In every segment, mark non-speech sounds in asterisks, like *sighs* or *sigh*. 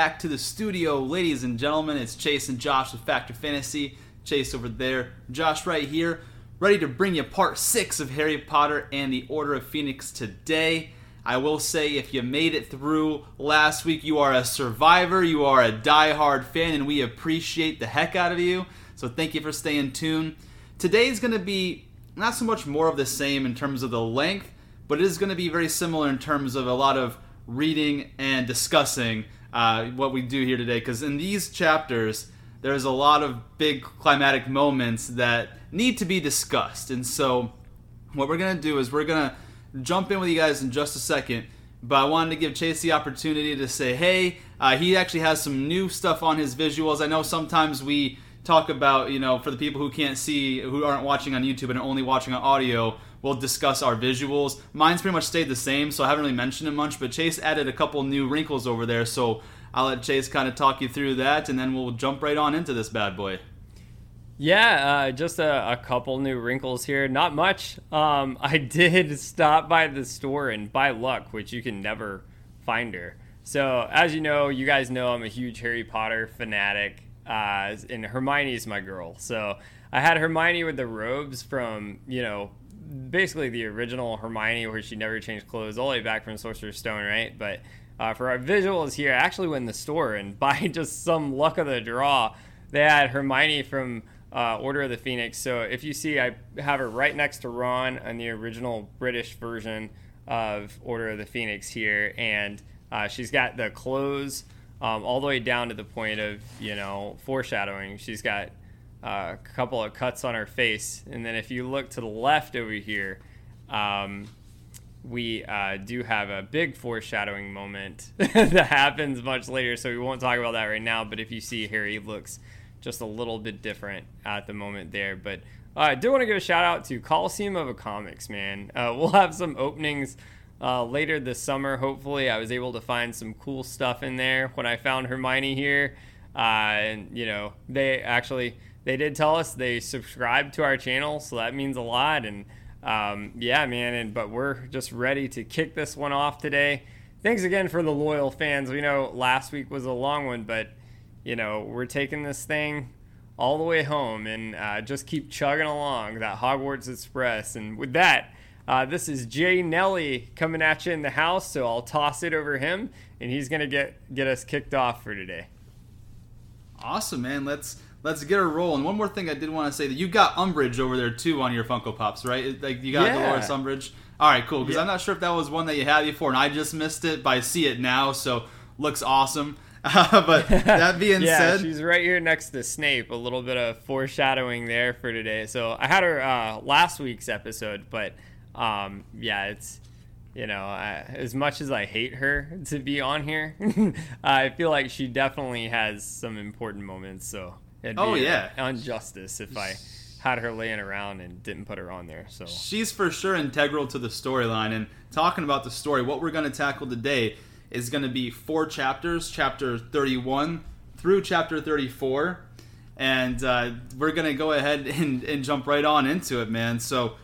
Back to the studio, ladies and gentlemen. It's Chase and Josh with Factor Fantasy. Chase over there, Josh right here, ready to bring you part six of Harry Potter and the Order of Phoenix today. I will say, if you made it through last week, you are a survivor, you are a die-hard fan, and we appreciate the heck out of you. So thank you for staying tuned. Today is going to be not so much more of the same in terms of the length, but it is going to be very similar in terms of a lot of reading and discussing uh, what we do here today. Because in these chapters, there's a lot of big climatic moments that need to be discussed. And so, what we're going to do is we're going to jump in with you guys in just a second. But I wanted to give Chase the opportunity to say, hey, uh, he actually has some new stuff on his visuals. I know sometimes we talk about, you know, for the people who can't see, who aren't watching on YouTube and are only watching on audio, we'll discuss our visuals. Mine's pretty much stayed the same, so I haven't really mentioned it much, but Chase added a couple new wrinkles over there, so I'll let Chase kind of talk you through that, and then we'll jump right on into this bad boy. Yeah, uh, just a, a, couple new wrinkles here. Not much. Um, *laughs* I did stop by the store and by luck, which you can never find her. So, as you know, you guys know I'm a huge Harry Potter fanatic, uh, and Hermione is my girl. So, I had Hermione with the robes from, you know, basically the original Hermione where she never changed clothes all the way back from Sorcerer's Stone, right? But uh, for our visuals here, I actually went in the store and *laughs* by just some luck of the draw, they had Hermione from uh, Order of the Phoenix. So if you see, I have her right next to Ron on the original British version of Order of the Phoenix here, and uh, she's got the clothes um, all the way down to the point of you know foreshadowing. She's got a couple of cuts on her face, and then if you look to the left over here. Um, we uh, do have a big foreshadowing moment *laughs* that happens much later, so we won't talk about that right now. But if you see Harry looks just a little bit different at the moment there. But uh, I do want to give a shout out to Coliseum of a Comics, man. Uh, *laughs* we'll have some openings uh, later this summer. Hopefully, I was able to find some cool stuff in there when I found Hermione here. Uh, and you know, they actually they did tell us they subscribed to our channel, so that means a lot. And um, yeah, man. And but we're just ready to kick this one off today. Thanks again for the loyal fans. We know last week was a long one, but you know, we're taking this thing all the way home and uh, just keep chugging along that Hogwarts Express. And with that, uh, this is Jay Nelly coming at you in the house, so I'll toss it over him, and he's gonna get get us kicked off for today. Awesome, man. Let's let's get a roll. And one more thing I did want to say that you got Umbridge over there too on your Funko Pops, right? Like you got yeah. Dolores Umbridge. All right, cool. Because yeah. I'm not sure if that was one that you had before, and I just missed it, but I see it now, so looks awesome. Uh, *laughs* but that *laughs* being yeah, said, she's right here next to Snape. A little bit of foreshadowing there for today. So I had her uh, last week's episode, but um, yeah, it's you know uh, as much as I hate her *laughs* to be on here, I feel like she definitely has some important moments. So it'd be oh yeah, injustice if I had her laying around and didn't put her on there. So she's for sure integral to the storyline. And talking about the story, what we're going to tackle today is going to be four chapters, chapter 31 through chapter 34. And uh, we're going to go ahead *laughs* and, and jump right on into it, man. So,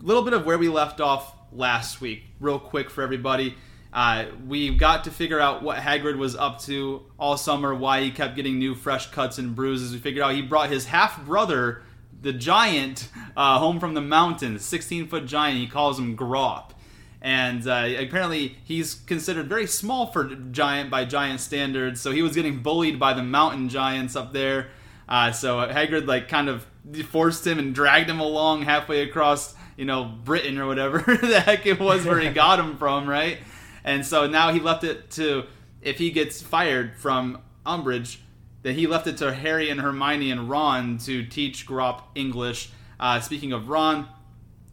a little bit of where we left off last week, real quick for everybody. Uh, we got to figure out what Hagrid was up to all summer, why he kept getting new fresh cuts and bruises. We figured out he brought his half brother, the giant, uh, home from the mountains, 16 foot giant. He calls him Grawp and uh, apparently he's considered very small for giant by giant standards. So he was getting bullied by the mountain giants up there. Uh, so Hagrid like kind of forced him and dragged him along halfway across, you know, Britain or whatever *laughs* the heck it was where he *laughs* got him from, right? And so now he left it to if he gets fired from Umbridge, that he left it to Harry and Hermione and Ron to teach Grawp English. Uh, speaking of Ron,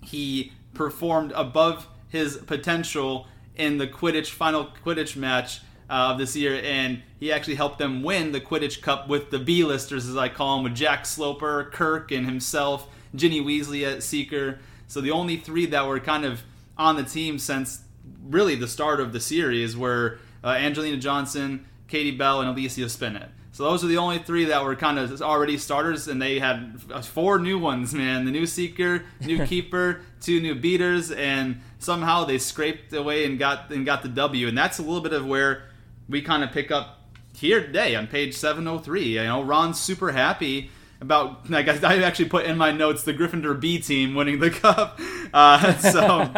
he performed above his potential in the Quidditch final Quidditch match uh, of this year, and he actually helped them win the Quidditch Cup with the B-listers, as I call them, with Jack Sloper, Kirke, and himself, Ginny Weasley at Seeker. So the only three that were kind of on the team since really the start of the series were uh, Angelina Johnson, Katie Bell, and Alicia Spinnet. So those are the only three that were kind of already starters, and they had four new ones, man. The new Seeker, new *laughs* Keeper, two new Beaters, and somehow they scraped away and got and got the W. And that's a little bit of where we kind of pick up here today on page 703. You know, Ron's super happy about. Like I actually put in my notes the Gryffindor B team winning the *laughs* cup. Uh, so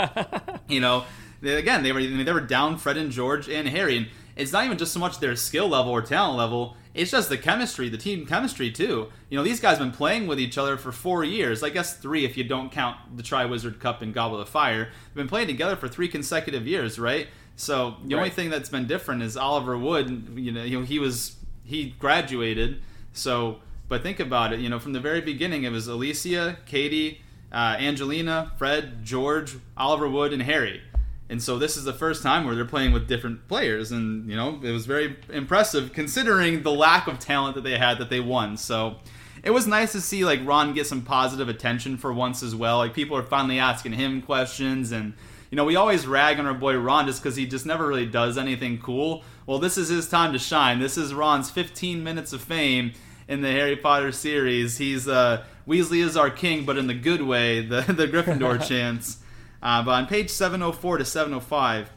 *laughs* you know, they, again they were they were down Fred and George and Harry, and it's not even just so much their skill level or talent level. It's just the chemistry, the team chemistry too. You know, these guys have been playing with each other for four years. I guess three if you don't count the Triwizard Cup and Goblet of Fire. They've been playing together for three consecutive years, right? So the right. only thing that's been different is Oliver Wood. You know, you know, he was he graduated. So, but think about it. You know, from the very beginning, it was Alicia, Katie, uh, Angelina, Fred, George, Oliver Wood, and Harry. And so this is the first time where they're playing with different players, and you know it was very impressive considering the lack of talent that they had that they won. So it was nice to see like Ron get some positive attention for once as well. Like people are finally asking him questions and you know, we always rag on our boy Ron just because he just never really does anything cool. Well, this is his time to shine. This is Ron's 15 minutes of fame in the Harry Potter series. He's uh, Weasley is our king, but in the good way, the *laughs* the Gryffindor *laughs* chance. Uh, but on page 704 to 705,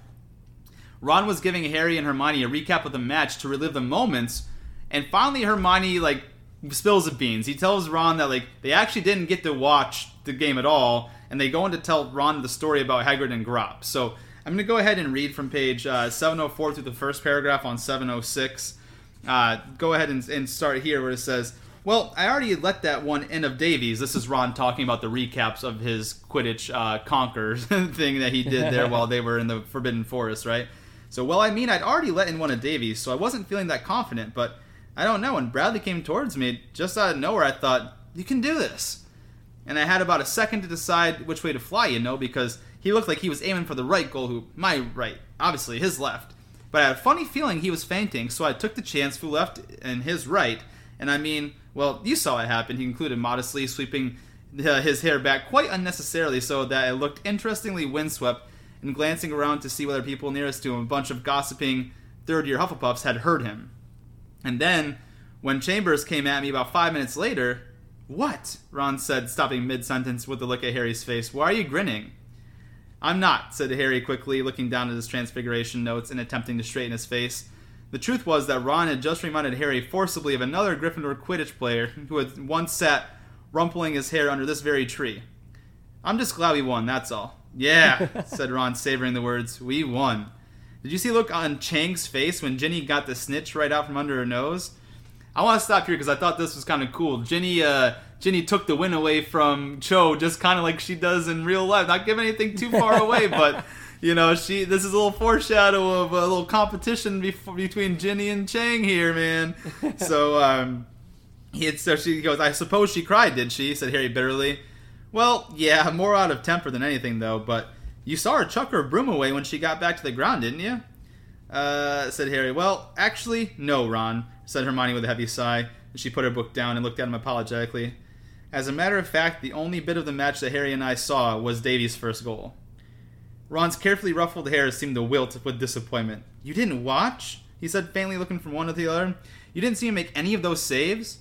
Ron was giving Harry and Hermione a recap of the match to relive the moments, and finally Hermione like spills the beans. He tells Ron that like they actually didn't get to watch the game at all, and they go on to tell Ron the story about Hagrid and Grawp. So I'm going to go ahead and read from page uh, 704 through the first paragraph on 706. Uh, go ahead and, and, start here where it says, Well, I already let that one in of Davies. This is Ron talking about the recaps of his Quidditch uh, Conquers *laughs* thing that he did there *laughs* while they were in the Forbidden Forest, right? So, well, I mean, I'd already let in one of Davies, so I wasn't feeling that confident, but I don't know. When Bradley came towards me, just out of nowhere, I thought, You can do this and I had about a second to decide which way to fly, you know, because he looked like he was aiming for the right goal, who my right, obviously his left. But I had a funny feeling he was feinting, so I took the chance, flew left and his right. And I mean, well, you saw it happen. He concluded modestly, sweeping uh, his hair back quite unnecessarily so that it looked interestingly windswept, and glancing around to see whether people nearest to him, a bunch of gossiping third year Hufflepuffs, had heard him. And then, when Chambers came at me about five minutes later, what? Ron said, stopping mid sentence with a look at Harry's face. Why are you grinning? I'm not, said Harry quickly, looking down at his transfiguration notes and attempting to straighten his face. The truth was that Ron had just reminded Harry forcibly of another Gryffindor Quidditch player who had once sat rumpling his hair under this very tree. I'm just glad we won, that's all. Yeah, *laughs* said Ron, savoring the words. We won. Did you see look on Chang's face when Ginny got the snitch right out from under her nose? I want to stop here because I thought this was kind of cool. Ginny, uh, Ginny took the win away from Cho, just kind of like she does in real life. Not giving anything too far away, but you know, she. This is a little foreshadow of a little competition bef- between Ginny and Chang here, man. *laughs* So, um, he so she goes. I suppose she cried, did she? Said Harry bitterly. Well, yeah, more out of temper than anything, though. But you saw her chuck her broom away when she got back to the ground, didn't you? Uh, said Harry. Well, actually, no, Ron said Hermione with a heavy sigh. And she put her book down and looked at him apologetically. As a matter of fact, the only bit of the match that Harry and I saw was Davies' first goal. Ron's carefully ruffled hair seemed to wilt with disappointment. You didn't watch? He said faintly, looking from one to the other. You didn't see him make any of those saves?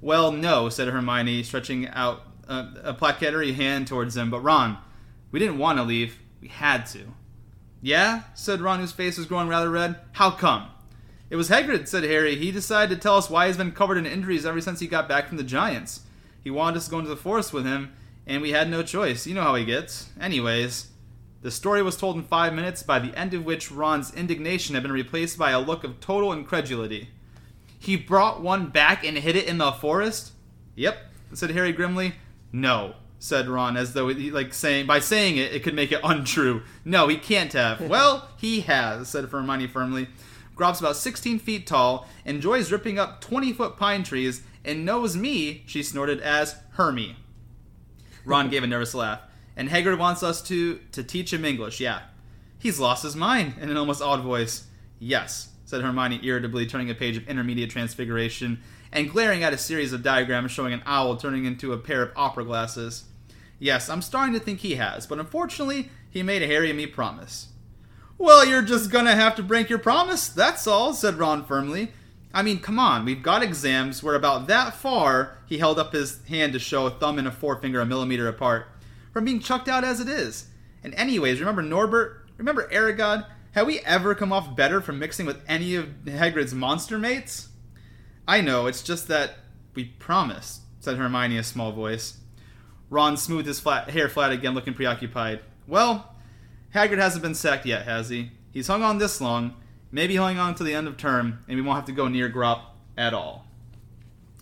Well, no, said Hermione, stretching out uh, a, a placatery hand towards him. But Ron, we didn't want to leave. We had to. Yeah? said Ron, whose face was growing rather red. How come? It was Hagrid, said Harry. He decided to tell us why he's been covered in injuries ever since he got back from the Giants. He wanted us to go into the forest with him, and we had no choice. You know how he gets. Anyways, the story was told in five minutes, by the end of which Ron's indignation had been replaced by a look of total incredulity. He brought one back and hid it in the forest? Yep, said Harry grimly. No, said Ron, as though he, like saying by saying it, it could make it untrue. No, he can't have. *laughs* well, he has, said Hermione firmly. Grawp's about 16 feet tall, enjoys ripping up 20 foot pine trees, and knows me, she snorted, as Hermy. Ron gave a nervous laugh. And Hagrid wants us to, to teach him English, yeah. He's lost his mind, in an almost awed voice. Yes, said Hermione irritably, turning a page of intermediate transfiguration and glaring at a series of diagrams showing an owl turning into a pair of opera glasses. Yes, I'm starting to think he has, but unfortunately, he made Harry and me promise. Well, you're just gonna have to break your promise, that's all, said Ron firmly. I mean, come on, we've got exams. We're about that far. He held up his hand to show a thumb and a forefinger a millimeter apart from being chucked out as it is. And anyways, remember Norbert? Remember Aragog? have we ever come off better from mixing with any of Hagrid's monster mates? I know, it's just that we promised, said Hermione in a small voice. Ron smoothed his flat, hair flat again, looking preoccupied. Well, Hagrid hasn't been sacked yet, has he? He's hung on this long. Maybe hang on to the end of term, and we won't have to go near Grawp at all.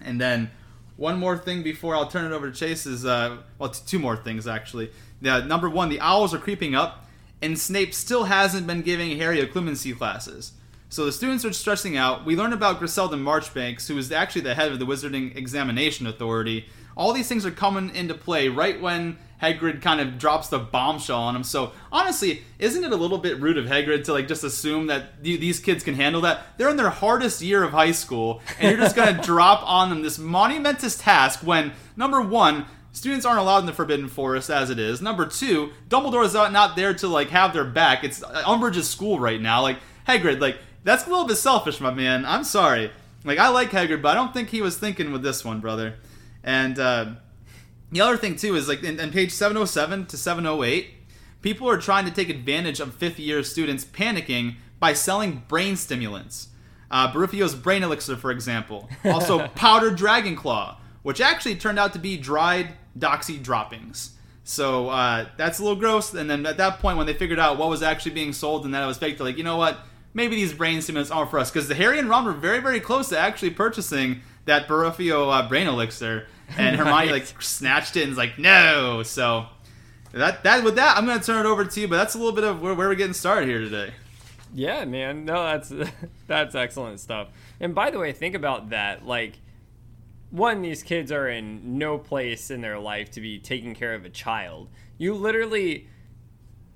And then one more thing before I'll turn it over to Chase is, uh, well, two more things actually. The, number one, the owls are creeping up, and Snape still hasn't been giving Harry occlumency classes. So the students are stressing out. We learn about Griselda Marchbanks, who is actually the head of the Wizarding Examination Authority. All these things are coming into play right when Hagrid kind of drops the bombshell on him. So honestly, isn't it a little bit rude of Hagrid to like just assume that these kids can handle that? They're in their hardest year of high school, and you're just gonna *laughs* drop on them this monumentous task when number one, students aren't allowed in the Forbidden Forest as it is. Number two, Dumbledore is not there to like have their back. It's Umbridge's school right now. Like Hagrid, like that's a little bit selfish, my man. I'm sorry. Like I like Hagrid, but I don't think he was thinking with this one, brother. And uh, the other thing too is like in, in page 707 to 708, people are trying to take advantage of fifth year students panicking by selling brain stimulants. Uh, Baruffio's brain elixir, for example. *laughs* Also, powdered dragon claw, which actually turned out to be dried doxy droppings. So uh, that's a little gross. And then at that point, when they figured out what was actually being sold and that it was fake, they're like, you know what? Maybe these brain stimulants aren't for us. Because the Harry and Ron were very, very close to actually purchasing that Baruffio uh, brain elixir and Hermione like snatched it and was like, no. So that that with that, I'm gonna turn it over to you. But that's a little bit of where, where we're getting started here today. Yeah, man. No, that's *laughs* that's excellent stuff. And by the way, think about that. Like, one, these kids are in no place in their life to be taking care of a child. You literally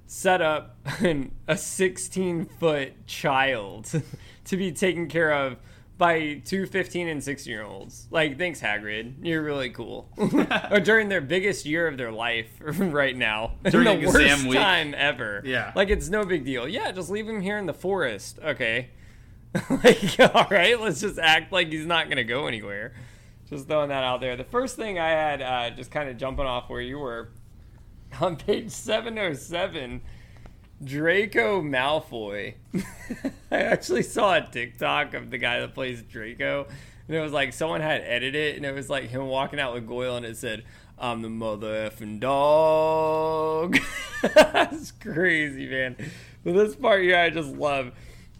set up an, *laughs* a 16 foot child *laughs* to be taken care of by two 15 and 16 year olds. Like, thanks, Hagrid. You're really cool. *laughs* or during their biggest year of their life *laughs* right now. *laughs* During the worst week. time ever. Yeah. Like, it's no big deal. Yeah, just leave him here in the forest. Okay. like, all right, let's just act like he's not going to go anywhere. Just throwing that out there. The first thing I had, uh, just kind of jumping off where you were, on page 707 Draco Malfoy. *laughs* I actually saw a TikTok of the guy that plays Draco, and it was like someone had edited it, and it was like him walking out with Goyle, and it said, "I'm the mother effing dog." *laughs* That's crazy, man. But this part here, I just love.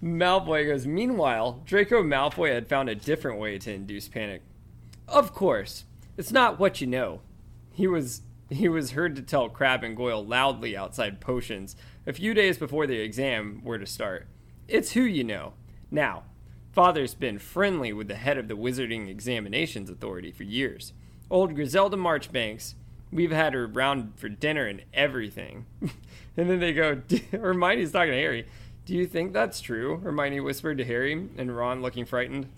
Malfoy goes, Meanwhile, Draco Malfoy had found a different way to induce panic. Of course, it's not what you know. He was he was heard to tell Crabbe and Goyle loudly outside potions a few days before the exam were to start. It's who you know. Now, Father's been friendly with the head of the Wizarding Examinations Authority for years. Old Griselda Marchbanks, we've had her round for dinner and everything. *laughs* and then they go, *laughs* Hermione's talking to Harry. Do you think that's true? Hermione whispered to Harry, and Ron looking frightened.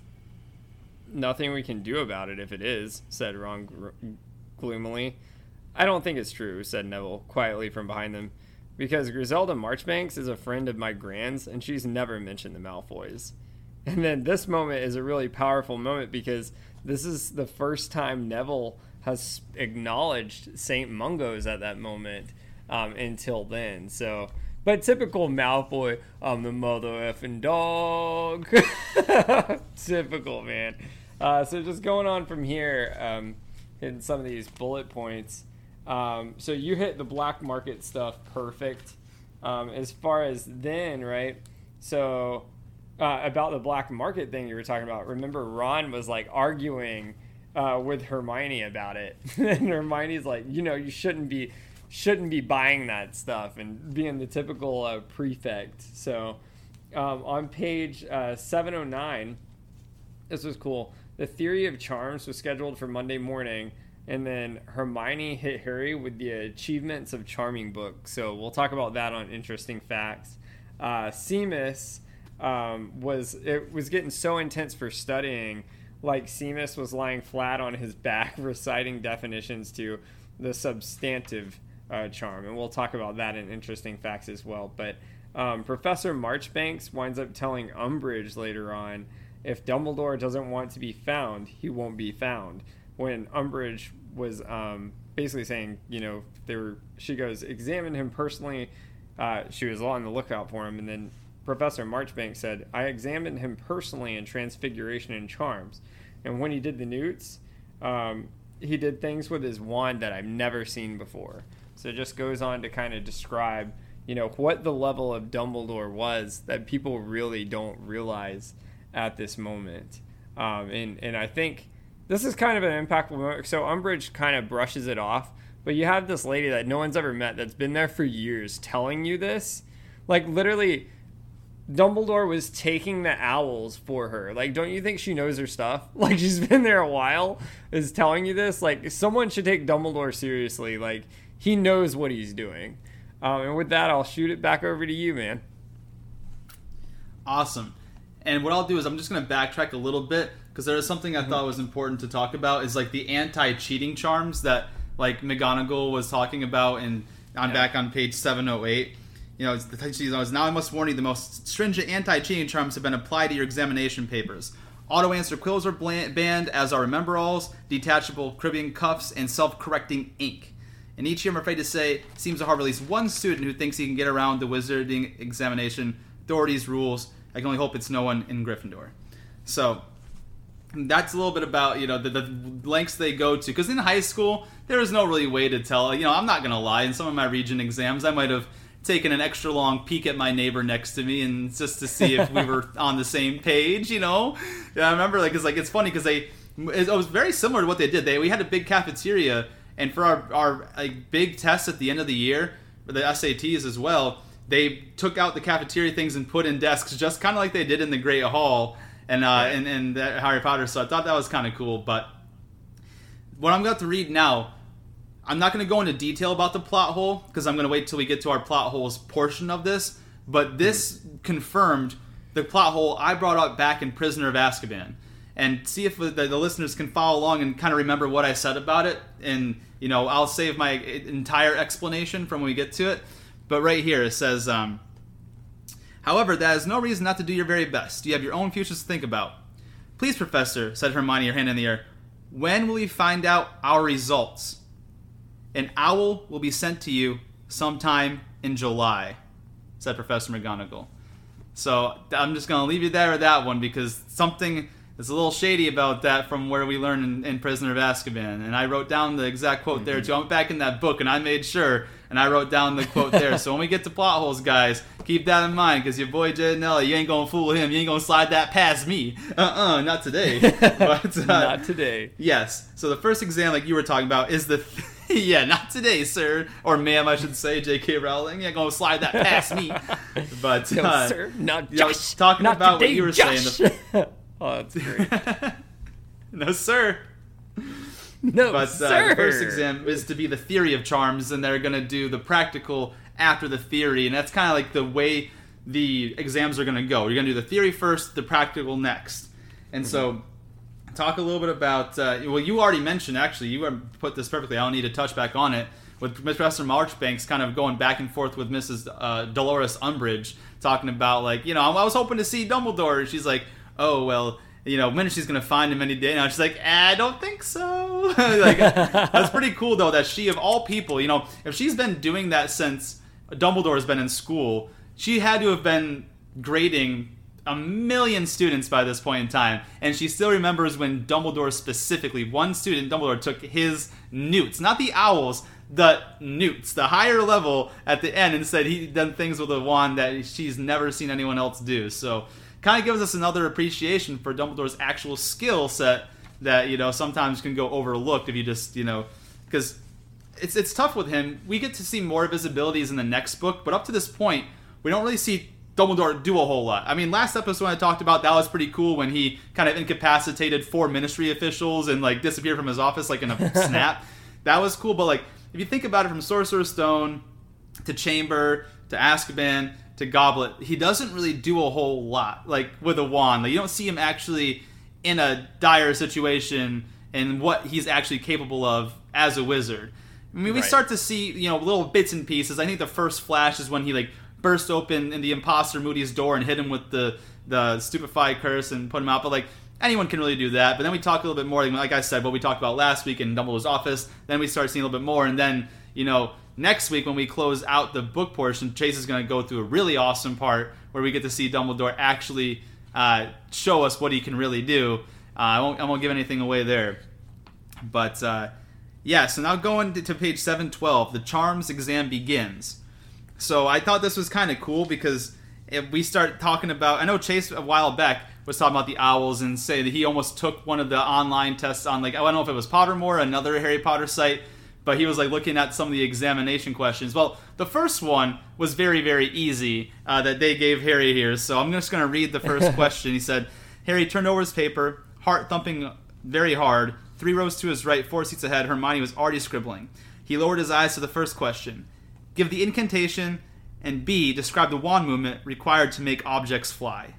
Nothing we can do about it if it is, said Ron gloomily. I don't think it's true, said Neville quietly from behind them because Griselda Marchbanks is a friend of my grand's and she's never mentioned the Malfoys. And then this moment is a really powerful moment because this is the first time Neville has acknowledged St. Mungo's at that moment um, until then. So, but typical Malfoy, I'm the mother effing dog. *laughs* typical, man. Uh, so just going on from here, um, in some of these bullet points. Um, so you hit the black market stuff perfect. Um, as far as then, right? So uh, about the black market thing you were talking about. Remember, Ron was like arguing uh, with Hermione about it, *laughs* and Hermione's like, you know, you shouldn't be shouldn't be buying that stuff and being the typical uh, prefect. So um, on page uh, 709, this was cool. The theory of charms was scheduled for Monday morning and then Hermione hit Harry with the Achievements of Charming book. So we'll talk about that on Interesting Facts. Uh, Seamus um, was it was getting so intense for studying, like Seamus was lying flat on his back *laughs* reciting definitions to the substantive uh, charm, and we'll talk about that in Interesting Facts as well. But um, Professor Marchbanks winds up telling Umbridge later on, if Dumbledore doesn't want to be found, he won't be found when Umbridge was um, basically saying, you know, they were, she goes, examine him personally. Uh, she was on the lookout for him, and then Professor Marchbank said, I examined him personally in Transfiguration and Charms. And when he did the newts, um, he did things with his wand that I've never seen before. So it just goes on to kind of describe, you know, what the level of Dumbledore was that people really don't realize at this moment. Um, and, and I think this is kind of an impactful moment. So Umbridge kind of brushes it off, but you have this lady that no one's ever met that's been there for years telling you this. Like, literally, Dumbledore was taking the owls for her. Like, don't you think she knows her stuff? *laughs* Like, she's been there a while, is telling you this. Like, someone should take Dumbledore seriously. Like, he knows what he's doing. Um, and with that, I'll shoot it back over to you, man. Awesome. And what I'll do is I'm just going to backtrack a little bit because there is something I mm-hmm. thought was important to talk about is like the anti-cheating charms that like McGonagall was talking about, and I'm yeah. back on page 708 you know, the text knows now I must warn you the most stringent anti-cheating charms have been applied to your examination papers. Auto-answer quills are banned, as are Remembralls, detachable cribbing cuffs, and self-correcting ink. And each year, I'm afraid to say, seems to harbor at least one student who thinks he can get around the wizarding examination authorities' rules. I can only hope it's no one in Gryffindor. So, that's a little bit about you know the, the lengths they go to because in high school there was no really way to tell you know i'm not gonna lie in some of my region exams i might have taken an extra long peek at my neighbor next to me and just to see if we were *laughs* on the same page, you know. Yeah, I remember like it's like it's funny because they it was very similar to what they did. They we had a big cafeteria, and for our our like, big tests at the end of the year, for the SATs as well, they took out the cafeteria things and put in desks, just kind of like they did in the Great Hall and uh, and and Harry Potter. So I thought that was kind of cool, but. What I'm about to read now I'm not going to go into detail about the plot hole because I'm going to wait till we get to our plot holes portion of this. But this mm-hmm. confirmed the plot hole I brought up back in Prisoner of Azkaban, and see if the, the, listeners can follow along and kind of remember what I said about it. And you know, I'll save my entire explanation from when we get to it. But right here it says, um, however, that is no reason not to do your very best. You have your own futures to think about. Please, Professor, said Hermione, her hand in the air. When will we find out our results? An owl will be sent to you sometime in July, said Professor McGonagall. So I'm just going to leave you there with that one because something is a little shady about that from where we learned in, in Prisoner of Azkaban. And I wrote down the exact quote mm-hmm. there too. I went back in that book and I made sure and I wrote down the quote there. so when we get to plot holes, guys, keep that in mind because your boy Jed Nelly, you ain't gonna fool him. You ain't gonna slide that past me. Uh-uh, not today. *laughs* but, uh, not today. Yes. So the first exam, like you were talking about, is the. *laughs* yeah, not today, sir, or ma'am, I should say, J.K. Rowling. You ain't gonna slide that past me. *laughs* But no, uh, sir, not Josh. talking not about today, what you were Josh. saying. The... oh, that's great. no, sir. *laughs* No, but sir. Uh, the first exam is to be the theory of charms, and they're gonna do the practical after the theory, and that's kind of like the way the exams are gonna go. You're gonna do the theory first, the practical next, and mm-hmm. so talk a little bit about. Uh, well, you already mentioned actually. You put this perfectly. I don't need to touch back on it. With Professor Marchbanks kind of going back and forth with Mrs. Uh, Dolores Umbridge, talking about like, you know, I was hoping to see Dumbledore. She's like, oh well, you know, when she's gonna find him any day now. She's like, eh, I don't think so. *laughs* like, that's pretty cool though. That she of all people, you know, if she's been doing that since Dumbledore's been in school, she had to have been grading a million students by this point in time, and she still remembers when Dumbledore specifically, one student, Dumbledore took his newts, not the owls, the newts, the higher level at the end, and said he'd done things with a wand that she's never seen anyone else do. So, kind of gives us another appreciation for Dumbledore's actual skill set that you know sometimes can go overlooked if you just you know because it's it's tough with him. We get to see more of his abilities in the next book, but up to this point, we don't really see Dumbledore do a whole lot. I mean, last episode I talked about that was pretty cool when he kind of incapacitated four ministry officials and like disappeared from his office like in a *laughs* snap. That was cool, but like if you think about it from Sorcerer's Stone to Chamber to Azkaban to Goblet, he doesn't really do a whole lot like with a wand. Like you don't see him actually in a dire situation and what he's actually capable of as a wizard. I mean, we right. start to see you know little bits and pieces. I think the first flash is when he like burst open in the imposter Moody's door and hit him with the the stupefy curse and put him out. But like anyone can really do that. But then we talk a little bit more, like I said, what we talked about last week in Dumbledore's office. Then we start seeing a little bit more, and then you know next week when we close out the book portion, Chase is going to go through a really awesome part where we get to see Dumbledore actually uh, show us what he can really do. Uh, I won't I won't give anything away there, but uh, yeah. So now going to, to page seven twelve, the charms exam begins. So I thought this was kind of cool because if we start talking about, I know Chase a while back was talking about the owls and say that he almost took one of the online tests on like I don't know if it was Pottermore, another Harry Potter site, but he was like looking at some of the examination questions. Well, the first one was very very easy uh, that they gave Harry here, so I'm just gonna read the first *laughs* question. He said, Harry turned over his paper, heart thumping very hard. Three rows to his right, four seats ahead, Hermione was already scribbling. He lowered his eyes to the first question. Give the incantation, and B, describe the wand movement required to make objects fly.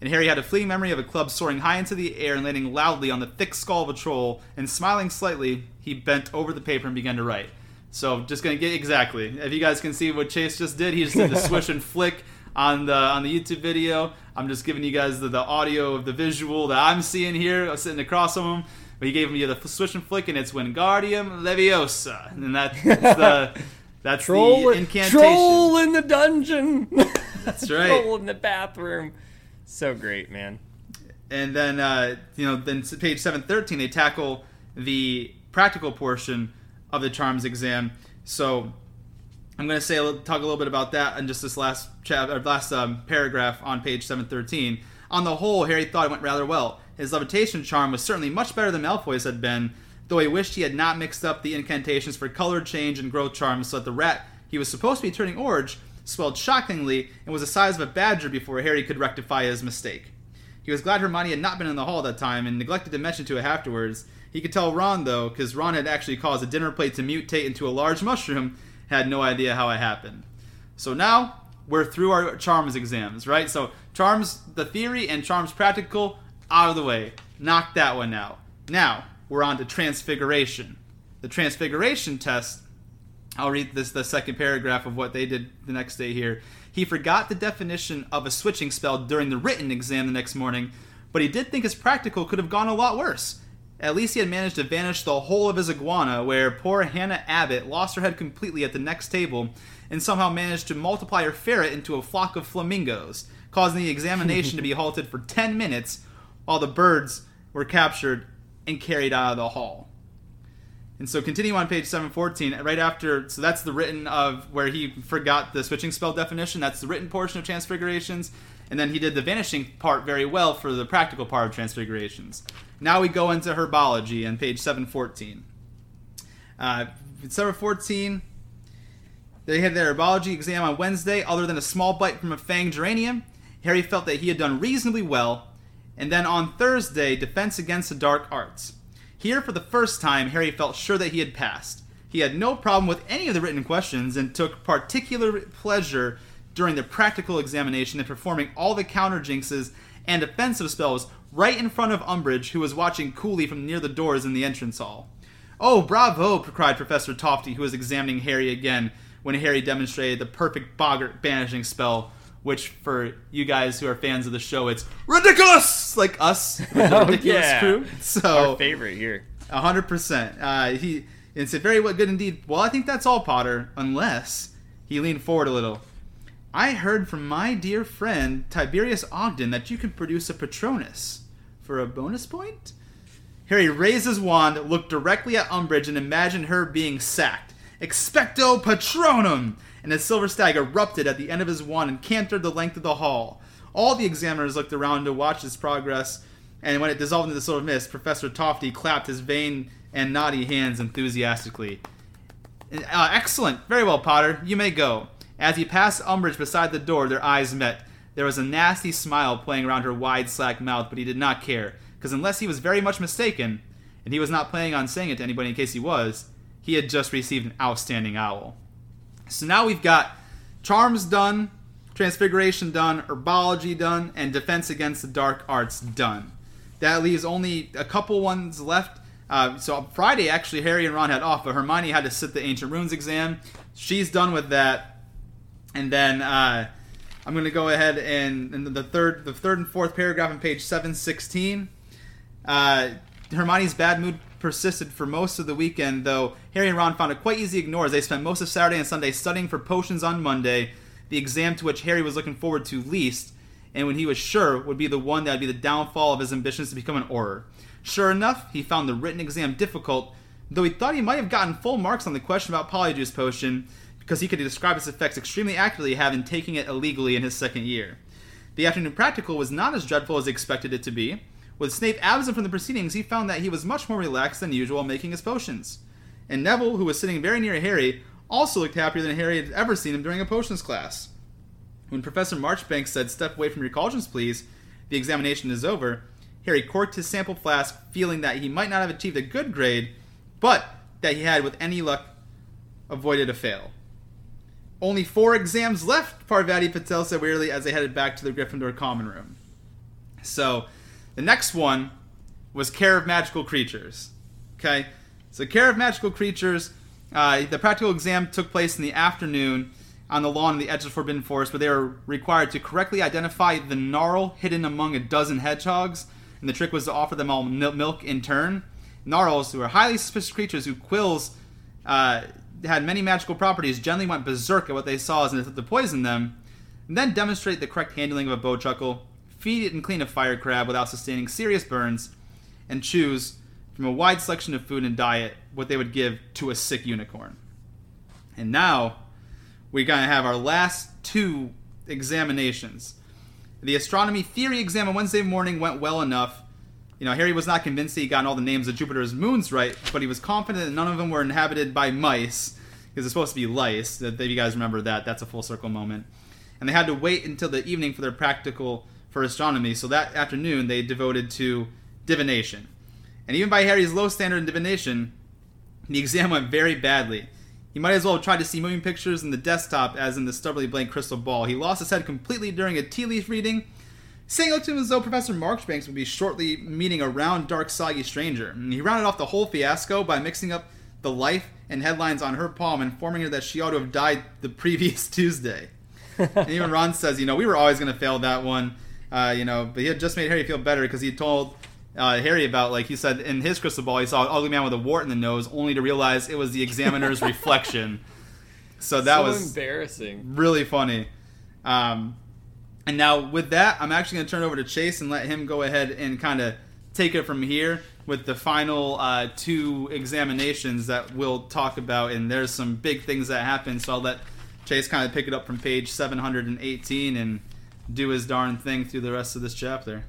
And Harry had a fleeting memory of a club soaring high into the air and landing loudly on the thick skull of a troll, and smiling slightly, he bent over the paper and began to write. So, just gonna get exactly. If you guys can see what Chase just did, he just did the swish and flick on the on the YouTube video. I'm just giving you guys the, the audio of the visual that I'm seeing here, uh, sitting across from him. But he gave me the swish and flick, and it's Wingardium Leviosa, and that, that's the *laughs* that's troll, the incantation. Troll in the dungeon. That's right. *laughs* troll in the bathroom. So great, man. And then uh, you know, then page seven thirteen, they tackle the practical portion of the charms exam. So I'm going to say talk a little bit about that in just this last chapter, last um, paragraph on page 713. On the whole, Harry thought it went rather well. His levitation charm was certainly much better than Malfoy's had been, though he wished he had not mixed up the incantations for color change and growth charms so that the rat he was supposed to be turning orange swelled shockingly and was the size of a badger before Harry could rectify his mistake. He was glad Hermione had not been in the hall that time and neglected to mention to it afterwards. He could tell Ron, though, because Ron had actually caused a dinner plate to mutate into a large mushroom, had no idea how it happened. So now we're through our charms exams, right? So charms, the theory and charms practical, out of the way. Knock that one out. Now we're on to transfiguration. The transfiguration test. I'll read this the second paragraph of what they did the next day here. He forgot the definition of a switching spell during the written exam the next morning, but he did think his practical could have gone a lot worse. At least he had managed to vanish the whole of his iguana, where poor Hannah Abbott lost her head completely at the next table and somehow managed to multiply her ferret into a flock of flamingos, causing the examination to be *laughs* halted for 10 minutes while the birds were captured and carried out of the hall. And so continue on page 714, right after, so that's the written of where he forgot the switching spell definition. That's the written portion of Transfigurations. And then he did the vanishing part very well for the practical part of Transfigurations. Now we go into herbology on page 714. Uh, 714, they had their herbology exam on Wednesday. Other than a small bite from a fang geranium, Harry felt that he had done reasonably well. And then on Thursday, defense against the dark arts. Here, for the first time, Harry felt sure that he had passed. He had no problem with any of the written questions and took particular pleasure during the practical examination in performing all the counter jinxes and offensive spells right in front of Umbridge, who was watching coolly from near the doors in the entrance hall. Oh, bravo! cried Professor Tofty, who was examining Harry again when Harry demonstrated the perfect boggart banishing spell, which, for you guys who are fans of the show, it's ridiculous! Like us, *laughs* Oh, ridiculous yeah. crew. So, Our favorite here. a hundred percent. Uh, he and said very well, good indeed. Well, I think that's all, Potter. Unless he leaned forward a little. I heard from my dear friend Tiberius Ogden that you can produce a Patronus for a bonus point. Harry raised his wand, looked directly at Umbridge, and imagined her being sacked. Expecto Patronum! And his silver stag erupted at the end of his wand and cantered the length of the hall. All the examiners looked around to watch its progress, and when it dissolved into silver mist, Professor Tofty clapped his vain and naughty hands enthusiastically. Uh, excellent. Very well, Potter. You may go. As he passed Umbridge beside the door, their eyes met. There was a nasty smile playing around her wide, slack mouth, but he did not care, because unless he was very much mistaken, and he was not planning on saying it to anybody in case he was, he had just received an outstanding owl. So now we've got charms done, transfiguration done, herbology done, and defense against the dark arts done. That leaves only a couple ones left. Uh, so Friday, actually, Harry and Ron had off, but Hermione had to sit the ancient runes exam. She's done with that, and then uh, I'm going to go ahead and, and the third, the third and fourth paragraph on page 716. Uh, Hermione's bad mood persisted for most of the weekend, though Harry and Ron found it quite easy to ignore as they spent most of Saturday and Sunday studying for potions on Monday, the exam to which Harry was looking forward to least, and when he was sure would be the one that would be the downfall of his ambitions to become an Auror. Sure enough, he found the written exam difficult, though he thought he might have gotten full marks on the question about Polyjuice Potion, because he could describe its effects extremely accurately, having taken it illegally in his second year. The afternoon practical was not as dreadful as he expected it to be. With Snape absent from the proceedings, he found that he was much more relaxed than usual making his potions. And Neville, who was sitting very near Harry, also looked happier than Harry had ever seen him during a potions class. When Professor Marchbanks said, Step away from your cauldrons, please, the examination is over, Harry corked his sample flask, feeling that he might not have achieved a good grade, but that he had, with any luck, avoided a fail. Only four exams left, Parvati Patil said wearily as they headed back to the Gryffindor common room. So, the next one was Care of Magical Creatures. Okay? So, Care of Magical Creatures, uh, the practical exam took place in the afternoon on the lawn in the edge of Forbidden Forest, where they were required to correctly identify the knarl hidden among a dozen hedgehogs, and the trick was to offer them all milk in turn. Knarls, who are highly suspicious creatures who quills uh, had many magical properties, generally went berserk at what they saw as an attempt to poison them, and then demonstrate the correct handling of a bowtruckle, feed it and clean a fire crab without sustaining serious burns, and choose from a wide selection of food and diet what they would give to a sick unicorn. And now we're going to have our last two examinations. The astronomy theory exam on Wednesday morning went well enough. You know, Harry was not convinced that he got all the names of Jupiter's moons right, but he was confident that none of them were inhabited by mice, because it's supposed to be lice. If you guys remember that, that's a full circle moment. And they had to wait until the evening for their practical for astronomy, so that afternoon they devoted to divination. And even by Harry's low standard in divination, the exam went very badly. He might as well have tried to see moving pictures in the desktop as in the stubbornly blank crystal ball. He lost his head completely during a tea leaf reading, saying it looked to him as though Professor Marchbanks would be shortly meeting a round, dark, soggy stranger. He rounded off the whole fiasco by mixing up the life and headlines on her palm, informing her that she ought to have died the previous *laughs* Tuesday. and even Ron says, you know, we were always going to fail that one, uh, you know, but he had just made Harry feel better because he told uh, Harry about, like he said, in his crystal ball, he saw an ugly man with a wart in the nose, only to realize it was the examiner's *laughs* reflection. So that so was embarrassing. really funny. Um, and now with that, I'm actually going to turn over to Chase and let him go ahead and kind of take it from here with the final uh, two examinations that we'll talk about. And there's some big things that happen, so I'll let Chase kind of pick it up from page 718 and do his darn thing through the rest of this chapter.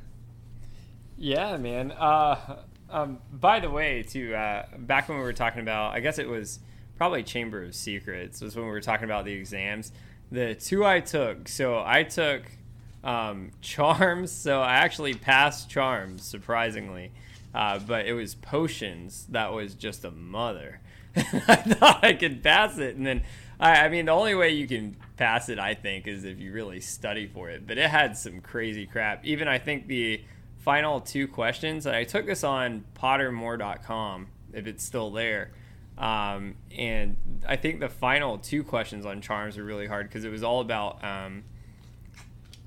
Yeah, man. Uh, um, by the way, too, uh, back when we were talking about, I guess it was probably Chamber of Secrets, was when we were talking about the exams. The two I took, so I took um, Charms, so I actually passed Charms, surprisingly. Uh, but it was Potions that was just a mother. *laughs* I thought I could pass it, and then I, I mean, the only way you can pass it, I think, is if you really study for it. But it had some crazy crap. Even I think the final two questions. I took this on pottermore.com if it's still there. Um, and I think the final two questions on charms were really hard because it was all about um,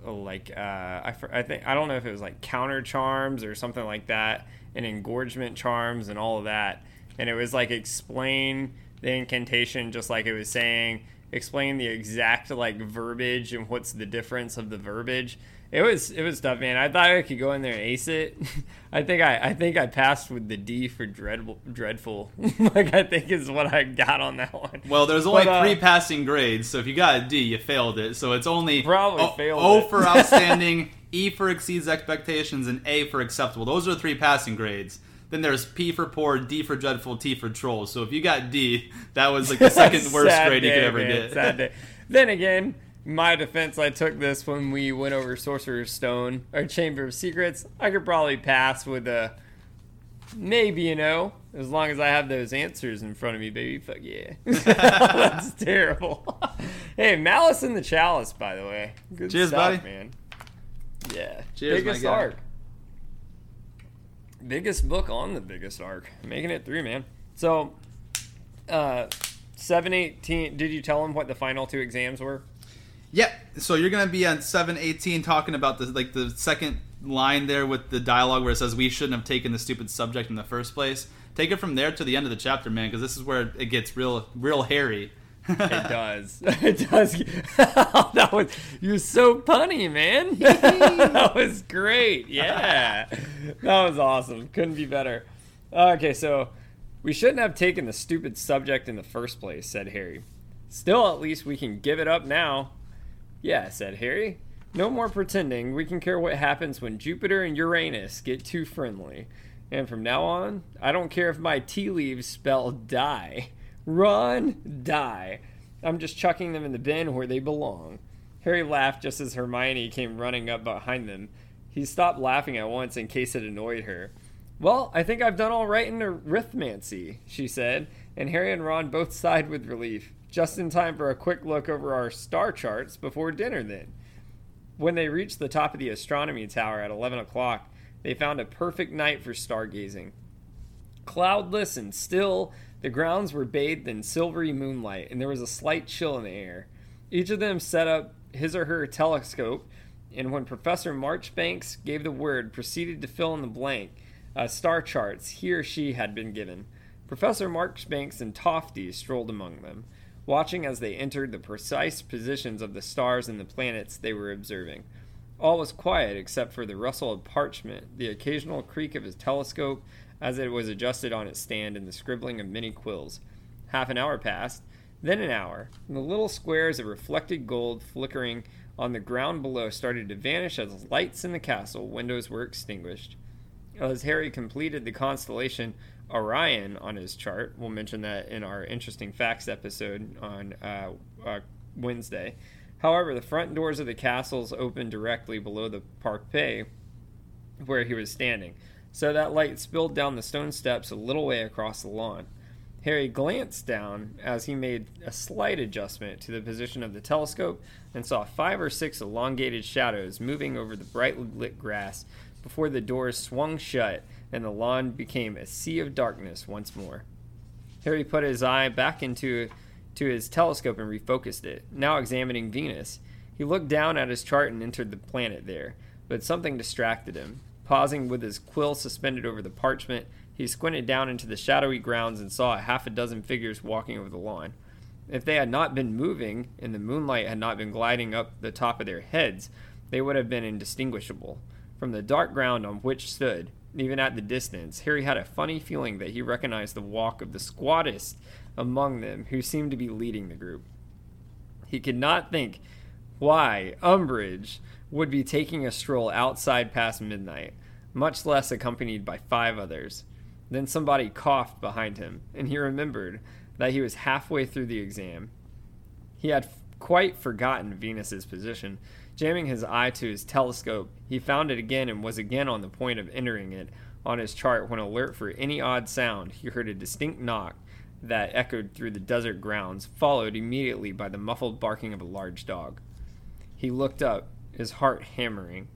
like uh, I, I think I don't know if it was like counter charms or something like that, and engorgement charms and all of that. And it was like explain the incantation just like it was saying, explain the exact like verbiage and what's the difference of the verbiage it was it was tough, man. I thought I could go in there and ace it. *laughs* I think I I think I passed with the D for dreadful dreadful. *laughs* like I think is what I got on that one. Well, there's only but, uh, three passing grades, so if you got a D, you failed it. So it's only probably o- failed. O it. for outstanding, *laughs* E for exceeds expectations, and A for acceptable. Those are the three passing grades. Then there's P for poor, D for dreadful, T for troll. So if you got D, that was like the *laughs* second worst grade day, you could ever man, get. Sad day. Then again, my defense, I took this when we went over Sorcerer's Stone or Chamber of Secrets. I could probably pass with a maybe, you know, as long as I have those answers in front of me, baby. Fuck yeah. *laughs* That's *laughs* terrible. hey, Malice in the Chalice, by the way. Good Cheers, stuff, buddy. man. Yeah. Cheers, biggest arc. Biggest book on the biggest arc. Making it through, man. So, uh, 718. Did you tell him what the final two exams were? Yep. So you're gonna be on seven eighteen talking about the like the second line there with the dialogue where it says we shouldn't have taken the stupid subject in the first place. take it from there to the end of the chapter, man, because this is where it gets real, real hairy. It does. *laughs* It does. *laughs* that was you're so punny, man. *laughs* that was great. Yeah, that was awesome. Couldn't be better. Okay, so we shouldn't have taken the stupid subject in the first place," said Harry. "Still, at least we can give it up now." "Yeah," said Harry. "No more pretending. We can care what happens when Jupiter and Uranus get too friendly. And from now on, I don't care if my tea leaves spell die." Run, die. I'm just chucking them in the bin where they belong. Harry laughed just as Hermione came running up behind them. He stopped laughing at once in case it annoyed her. Well, I think I've done all right in arithmancy, she said, and Harry and Ron both sighed with relief, just in time for a quick look over our star charts before dinner then. When they reached the top of the astronomy tower at 11 o'clock, they found a perfect night for stargazing. Cloudless and still, the grounds were bathed in silvery moonlight, and there was a slight chill in the air. Each of them set up his or her telescope, and when Professor Marchbanks gave the word, proceeded to fill in the blank uh, star charts he or she had been given. Professor Marchbanks and Tofty strolled among them, watching as they entered the precise positions of the stars and the planets they were observing. All was quiet except for the rustle of parchment, the occasional creak of his telescope, as it was adjusted on its stand in the scribbling of many quills. Half an hour passed, then an hour, and the little squares of reflected gold flickering on the ground below started to vanish as lights in the castle windows were extinguished. As Harry completed the constellation Orion on his chart, we'll mention that in our interesting facts episode on uh, uh, Wednesday. However, the front doors of the castles opened directly below the parquet where he was standing so that light spilled down the stone steps a little way across the lawn. Harry glanced down as he made a slight adjustment to the position of the telescope and saw five or six elongated shadows moving over the brightly lit grass before the doors swung shut and the lawn became a sea of darkness once more. Harry put his eye back into to his telescope and refocused it, now examining Venus. He looked down at his chart and entered the planet there, but something distracted him. Pausing with his quill suspended over the parchment, he squinted down into the shadowy grounds and saw a half a dozen figures walking over the lawn. If they had not been moving, and the moonlight had not been gliding up the top of their heads, they would have been indistinguishable. From the dark ground on which stood, even at the distance, Harry had a funny feeling that he recognized the walk of the squattest among them, who seemed to be leading the group. He could not think why Umbridge would be taking a stroll outside past midnight, much less accompanied by five others. Then somebody coughed behind him, and he remembered that he was halfway through the exam. He had f- quite forgotten Venus's position. Jamming his eye to his telescope, he found it again and was again on the point of entering it on his chart when, alert for any odd sound, he heard a distinct knock that echoed through the desert grounds, followed immediately by the muffled barking of a large dog. He looked up his heart hammering.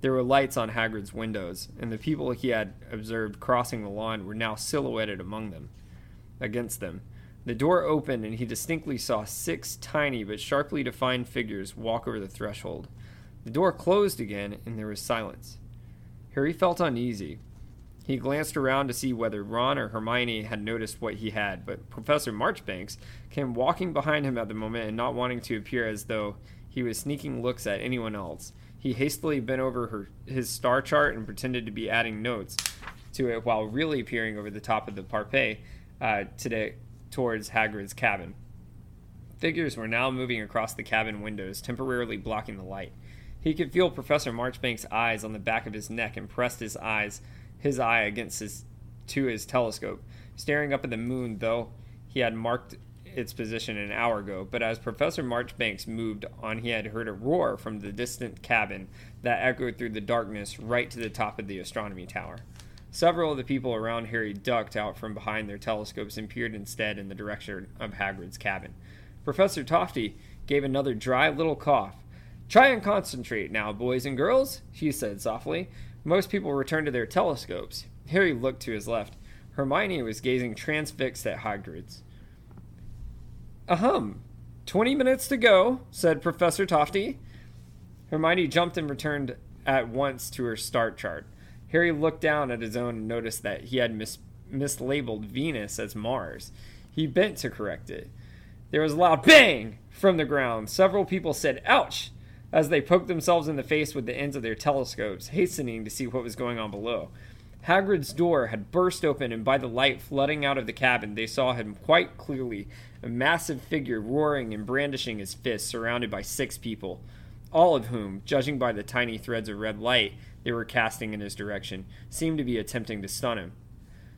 There were lights on Hagrid's windows, and the people he had observed crossing the lawn were now silhouetted among them, against them. The door opened, and he distinctly saw six tiny but sharply defined figures walk over the threshold. The door closed again, and there was silence. Harry felt uneasy. He glanced around to see whether Ron or Hermione had noticed what he had, but Professor Marchbanks came walking behind him at the moment and not wanting to appear as though he was sneaking looks at anyone else. He hastily bent over her, his star chart and pretended to be adding notes to it while really peering over the top of the parquet uh, today towards Hagrid's cabin. Figures were now moving across the cabin windows, temporarily blocking the light. He could feel Professor Marchbanks' eyes on the back of his neck and pressed his eyes his eye against his to his telescope, staring up at the moon though he had marked its position an hour ago, but as Professor Marchbanks moved on, he had heard a roar from the distant cabin that echoed through the darkness right to the top of the astronomy tower. Several of the people around Harry ducked out from behind their telescopes and peered instead in the direction of Hagrid's cabin. Professor Tofty gave another dry little cough. Try and concentrate now, boys and girls, she said softly. Most people returned to their telescopes. Harry looked to his left. Hermione was gazing transfixed at Hagrid's. Ahem. Twenty minutes to go, said Professor Tofty. Hermione jumped and returned at once to her start chart. Harry looked down at his own and noticed that he had mis- mislabeled Venus as Mars. He bent to correct it. There was a loud bang from the ground. Several people said, Ouch! as they poked themselves in the face with the ends of their telescopes, hastening to see what was going on below. Hagrid's door had burst open, and by the light flooding out of the cabin, they saw him quite clearly a massive figure roaring and brandishing his fist, surrounded by six people, all of whom, judging by the tiny threads of red light they were casting in his direction, seemed to be attempting to stun him.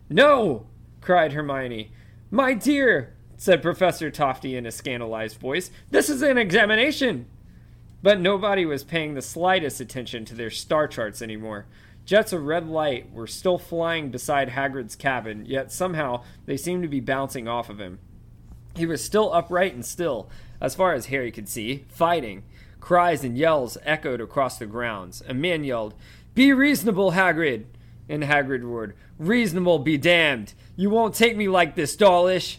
No! cried Hermione. My dear, said Professor Tofty in a scandalized voice, this is an examination! But nobody was paying the slightest attention to their star charts anymore. Jets of red light were still flying beside Hagrid's cabin, yet somehow they seemed to be bouncing off of him. He was still upright and still, as far as Harry could see, fighting. Cries and yells echoed across the grounds. A man yelled, Be reasonable, Hagrid! And Hagrid roared, Reasonable be damned! You won't take me like this, Dawlish!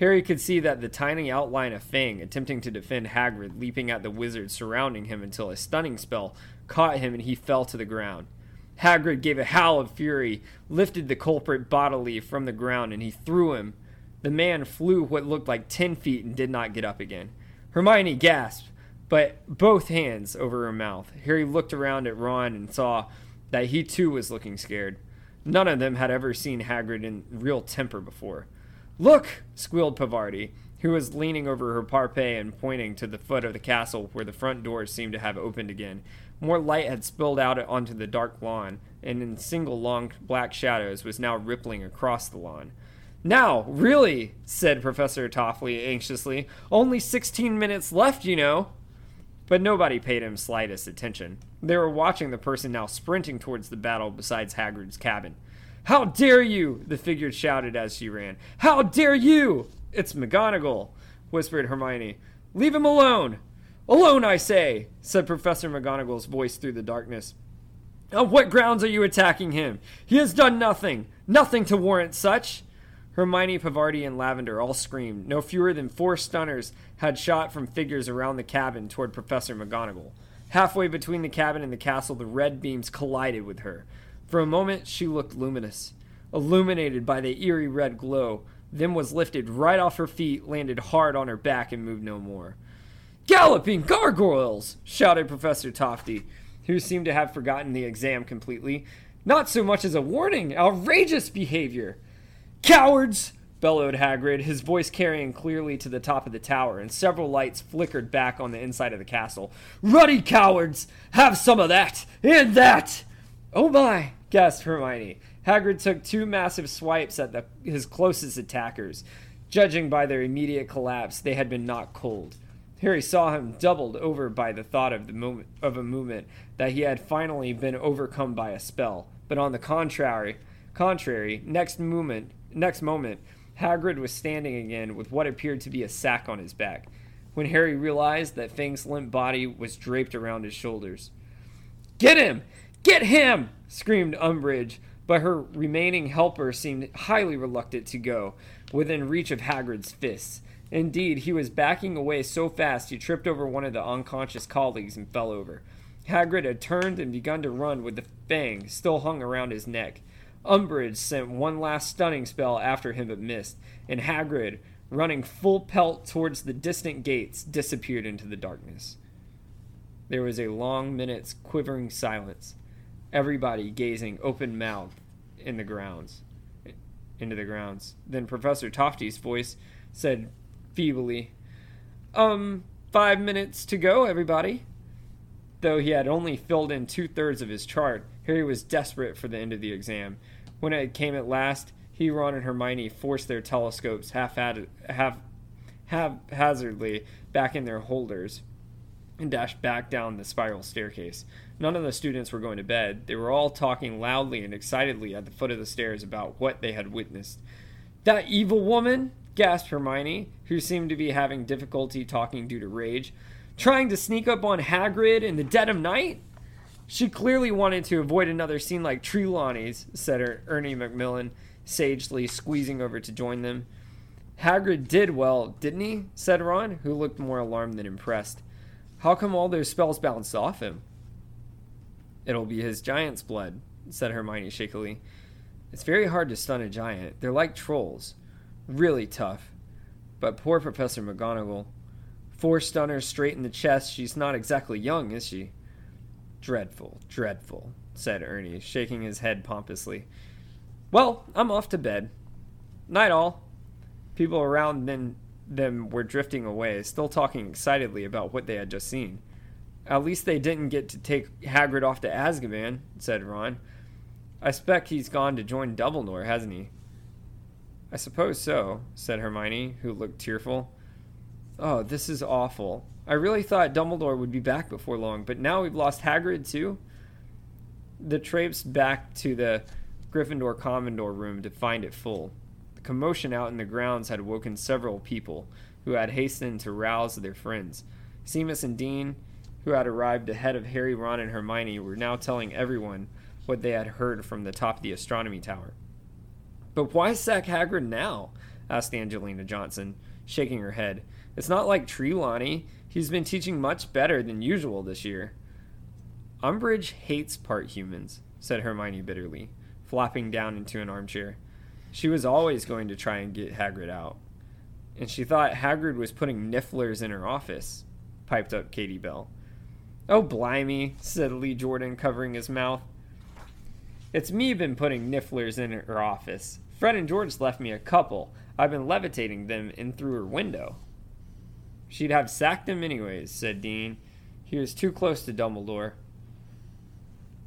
Harry could see that the tiny outline of Fang attempting to defend Hagrid leaping at the wizard surrounding him until a stunning spell caught him and he fell to the ground. Hagrid gave a howl of fury, lifted the culprit bodily from the ground, and he threw him. The man flew what looked like ten feet and did not get up again. Hermione gasped, but both hands over her mouth. Harry looked around at Ron and saw that he too was looking scared. None of them had ever seen Hagrid in real temper before. Look! squealed Parvati, who was leaning over her parfait and pointing to the foot of the castle where the front doors seemed to have opened again. More light had spilled out onto the dark lawn, and in single long black shadows was now rippling across the lawn. Now, really, said Professor Tofty anxiously. Only sixteen minutes left, you know. But nobody paid him slightest attention. They were watching the person now sprinting towards the battle beside Hagrid's cabin. How dare you! the figure shouted as she ran. How dare you! It's McGonagall, whispered Hermione. Leave him alone! Alone, I say, said Professor McGonagall's voice through the darkness. On what grounds are you attacking him? He has done nothing, nothing to warrant such. Hermione, Parvati, and Lavender all screamed. No fewer than four stunners had shot from figures around the cabin toward Professor McGonagall. Halfway between the cabin and the castle, the red beams collided with her. For a moment she looked luminous, illuminated by the eerie red glow, then was lifted right off her feet, landed hard on her back, and moved no more. Galloping gargoyles! shouted Professor Tofty, who seemed to have forgotten the exam completely. Not so much as a warning, outrageous behavior! Cowards! bellowed Hagrid, his voice carrying clearly to the top of the tower, and several lights flickered back on the inside of the castle. Ruddy cowards! Have some of that! And that! Oh my! gasped Hermione. Hagrid took two massive swipes at the, his closest attackers. Judging by their immediate collapse, they had been knocked cold. Harry saw him doubled over by the thought of the moment of a movement that he had finally been overcome by a spell. But on the contrary, contrary, next moment, next moment, Hagrid was standing again with what appeared to be a sack on his back. When Harry realized that Fang's limp body was draped around his shoulders, "Get him! Get him! screamed Umbridge, but her remaining helper seemed highly reluctant to go within reach of Hagrid's fists. Indeed, he was backing away so fast he tripped over one of the unconscious colleagues and fell over. Hagrid had turned and begun to run with the fang still hung around his neck. Umbridge sent one last stunning spell after him but missed, and Hagrid, running full pelt towards the distant gates, disappeared into the darkness. There was a long minute's quivering silence everybody gazing open mouthed in the grounds into the grounds. Then Professor Tofty's voice said feebly, Um, five minutes to go, everybody. Though he had only filled in two thirds of his chart, Harry was desperate for the end of the exam. When it came at last, he, Ron, and Hermione forced their telescopes half half haphazardly back in their holders and dashed back down the spiral staircase. None of the students were going to bed. They were all talking loudly and excitedly at the foot of the stairs about what they had witnessed. That evil woman, gasped Hermione, who seemed to be having difficulty talking due to rage, trying to sneak up on Hagrid in the dead of night? She clearly wanted to avoid another scene like Trelawney's, said er-, Ernie Macmillan, sagely squeezing over to join them. Hagrid did well, didn't he? said Ron, who looked more alarmed than impressed. How come all those spells bounced off him? It'll be his giant's blood, said Hermione shakily. It's very hard to stun a giant. They're like trolls. Really tough. But poor Professor McGonagall. Four stunners straight in the chest. She's not exactly young, is she? Dreadful, dreadful, said Ernie, shaking his head pompously. Well, I'm off to bed. Night all. People around them, them were drifting away, still talking excitedly about what they had just seen. At least they didn't get to take Hagrid off to Azkaban, said Ron. I spec he's gone to join Dumbledore, hasn't he? I suppose so, said Hermione, who looked tearful. Oh, this is awful. I really thought Dumbledore would be back before long, but now we've lost Hagrid too? The traipsed back to the Gryffindor Commodore room to find it full. The commotion out in the grounds had woken several people, who had hastened to rouse their friends. Seamus and Dean, who had arrived ahead of Harry, Ron, and Hermione, were now telling everyone what they had heard from the top of the astronomy tower. But why sack Hagrid now? asked Angelina Johnson, shaking her head. It's not like Trelawney. He's been teaching much better than usual this year. Umbridge hates part humans, said Hermione bitterly, flopping down into an armchair. She was always going to try and get Hagrid out. And she thought Hagrid was putting nifflers in her office, piped up Katie Bell. Oh, blimey, said Lee Jordan, covering his mouth. It's me been putting nifflers in her office. Fred and George left me a couple. I've been levitating them in through her window. She'd have sacked him anyways, said Dean. He was too close to Dumbledore.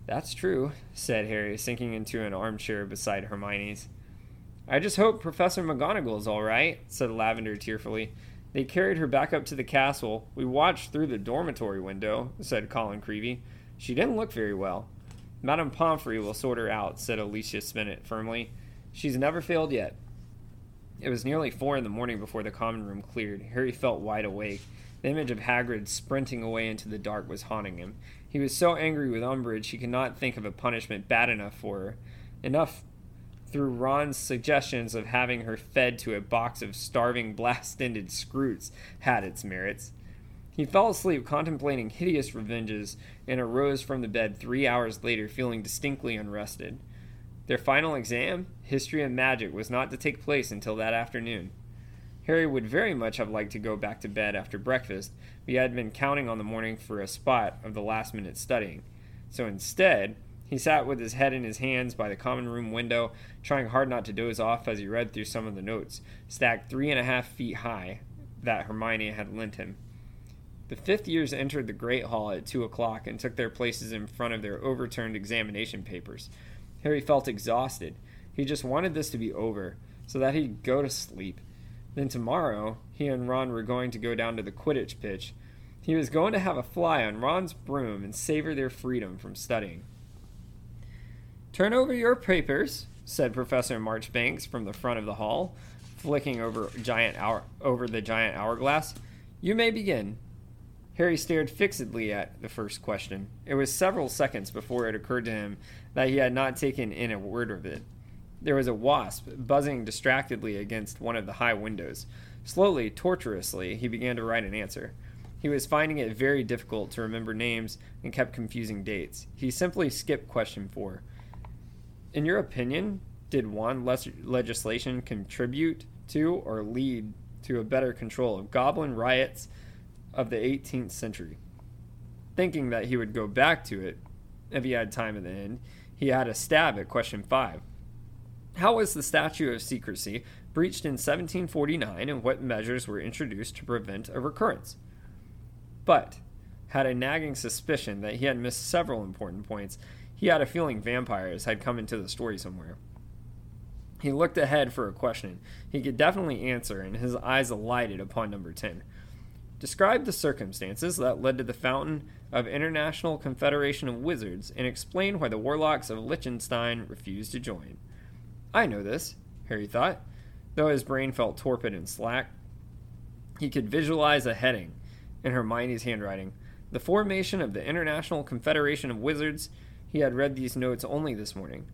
That's true, said Harry, sinking into an armchair beside Hermione's. I just hope Professor McGonagall's all right, said Lavender tearfully. They carried her back up to the castle. We watched through the dormitory window, said Colin Creevey. She didn't look very well. Madame Pomfrey will sort her out, said Alicia Spinnet firmly. She's never failed yet. It was nearly four in the morning before the common room cleared. Harry felt wide awake. The image of Hagrid sprinting away into the dark was haunting him. He was so angry with Umbridge he could not think of a punishment bad enough for her. Enough through Ron's suggestions of having her fed to a box of starving blast-ended skrewts had its merits. He fell asleep contemplating hideous revenges and arose from the bed three hours later feeling distinctly unrested. Their final exam, History and Magic, was not to take place until that afternoon. Harry would very much have liked to go back to bed after breakfast, but he had been counting on the morning for a spot of the last minute studying. So instead, he sat with his head in his hands by the common room window, trying hard not to doze off as he read through some of the notes, stacked three and a half feet high, that Hermione had lent him. The fifth years entered the Great Hall at two o'clock and took their places in front of their overturned examination papers. Harry felt exhausted. He just wanted this to be over, so that he'd go to sleep. Then tomorrow, he and Ron were going to go down to the Quidditch pitch. He was going to have a fly on Ron's broom and savor their freedom from studying. Turn over your papers, said Professor Marchbanks from the front of the hall, flicking over giant hour over the giant hourglass. You may begin. Harry stared fixedly at the first question. It was several seconds before it occurred to him that he had not taken in a word of it. There was a wasp buzzing distractedly against one of the high windows. Slowly, tortuously, he began to write an answer. He was finding it very difficult to remember names and kept confusing dates. He simply skipped question four. In your opinion, did wand legislation contribute to or lead to a better control of goblin riots of the 18th century. Thinking that he would go back to it if he had time at the end, he had a stab at question five. How was the statute of secrecy breached in 1749 and what measures were introduced to prevent a recurrence? But, had a nagging suspicion that he had missed several important points, he had a feeling vampires had come into the story somewhere. He looked ahead for a question he could definitely answer, and his eyes alighted upon number 10. Describe the circumstances that led to the fountain of International Confederation of Wizards and explain why the warlocks of Liechtenstein refused to join. I know this, Harry thought, though his brain felt torpid and slack. He could visualize a heading in Hermione's handwriting. The formation of the International Confederation of Wizards. He had read these notes only this morning.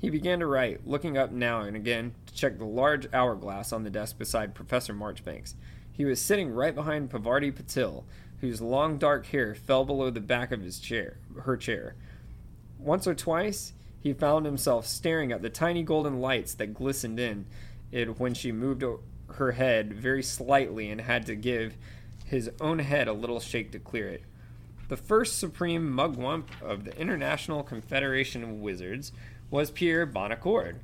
He began to write, looking up now and again to check the large hourglass on the desk beside Professor Marchbanks. He was sitting right behind Parvati Patil, whose long dark hair fell below the back of his chair, her chair. Once or twice, he found himself staring at the tiny golden lights that glistened in it when she moved her head very slightly and had to give his own head a little shake to clear it. The first supreme mugwump of the International Confederation of Wizards was Pierre Bonaccord,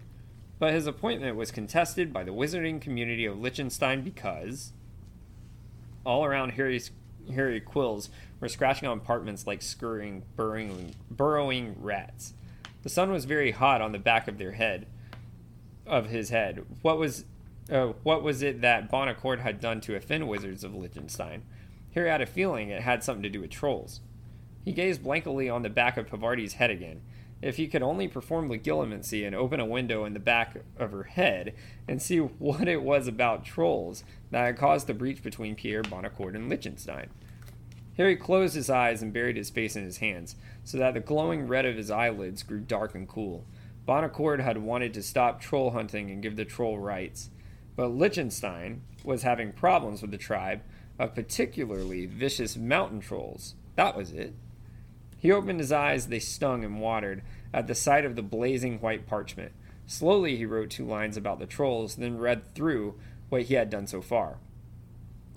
but his appointment was contested by the wizarding community of Liechtenstein because all around Harry Quills were scratching on apartments like scurrying, burrowing, burrowing rats. The sun was very hot on the back of their head, of his head. What was, uh, what was it that Bonaccord had done to offend wizards of Liechtenstein? Harry had a feeling it had something to do with trolls. He gazed blankly on the back of Parvati's head again. If he could only perform legilimency and open a window in the back of her head and see *laughs* what it was about trolls that had caused the breach between Pierre Bonaccord and Liechtenstein. Harry closed his eyes and buried his face in his hands, so that the glowing red of his eyelids grew dark and cool. Bonaccord had wanted to stop troll hunting and give the troll rights, but Liechtenstein was having problems with the tribe of particularly vicious mountain trolls. That was it. He opened his eyes, they stung and watered at the sight of the blazing white parchment. Slowly he wrote two lines about the trolls, then read through what he had done so far.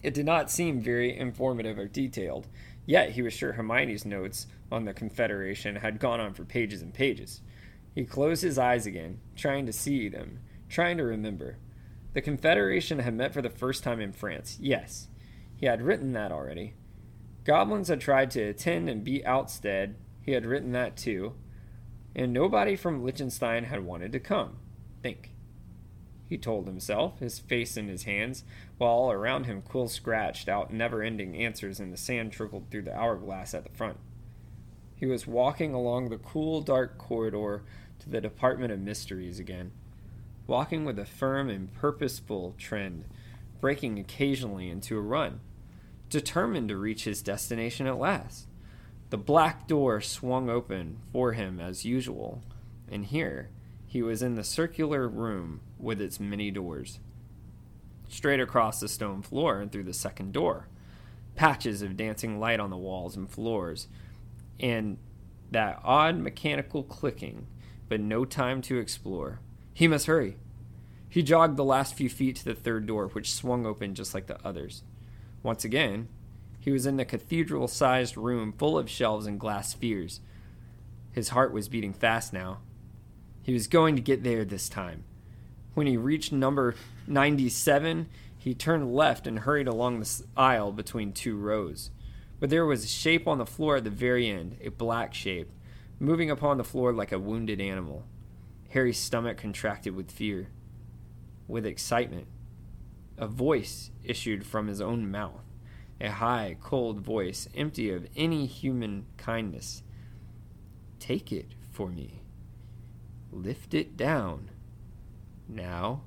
It did not seem very informative or detailed, yet he was sure Hermione's notes on the Confederation had gone on for pages and pages. He closed his eyes again, trying to see them, trying to remember. The Confederation had met for the first time in France. Yes, he had written that already. Goblins had tried to attend and beat Outstead. He had written that too. And nobody from Liechtenstein had wanted to come. Think he told himself, his face in his hands, while all around him Quill scratched out never ending answers and the sand trickled through the hourglass at the front. He was walking along the cool, dark corridor to the Department of Mysteries again, walking with a firm and purposeful trend, breaking occasionally into a run, determined to reach his destination at last. The black door swung open for him as usual, and here he was in the circular room with its many doors. Straight across the stone floor and through the second door. Patches of dancing light on the walls and floors, and that odd mechanical clicking, but no time to explore. He must hurry. He jogged the last few feet to the third door, which swung open just like the others. Once again, he was in the cathedral sized room full of shelves and glass spheres. His heart was beating fast now. He was going to get there this time. When he reached number 97, he turned left and hurried along the aisle between two rows. But there was a shape on the floor at the very end, a black shape, moving upon the floor like a wounded animal. Harry's stomach contracted with fear, with excitement. A voice issued from his own mouth, a high, cold voice, empty of any human kindness. Take it for me lift it down. Now,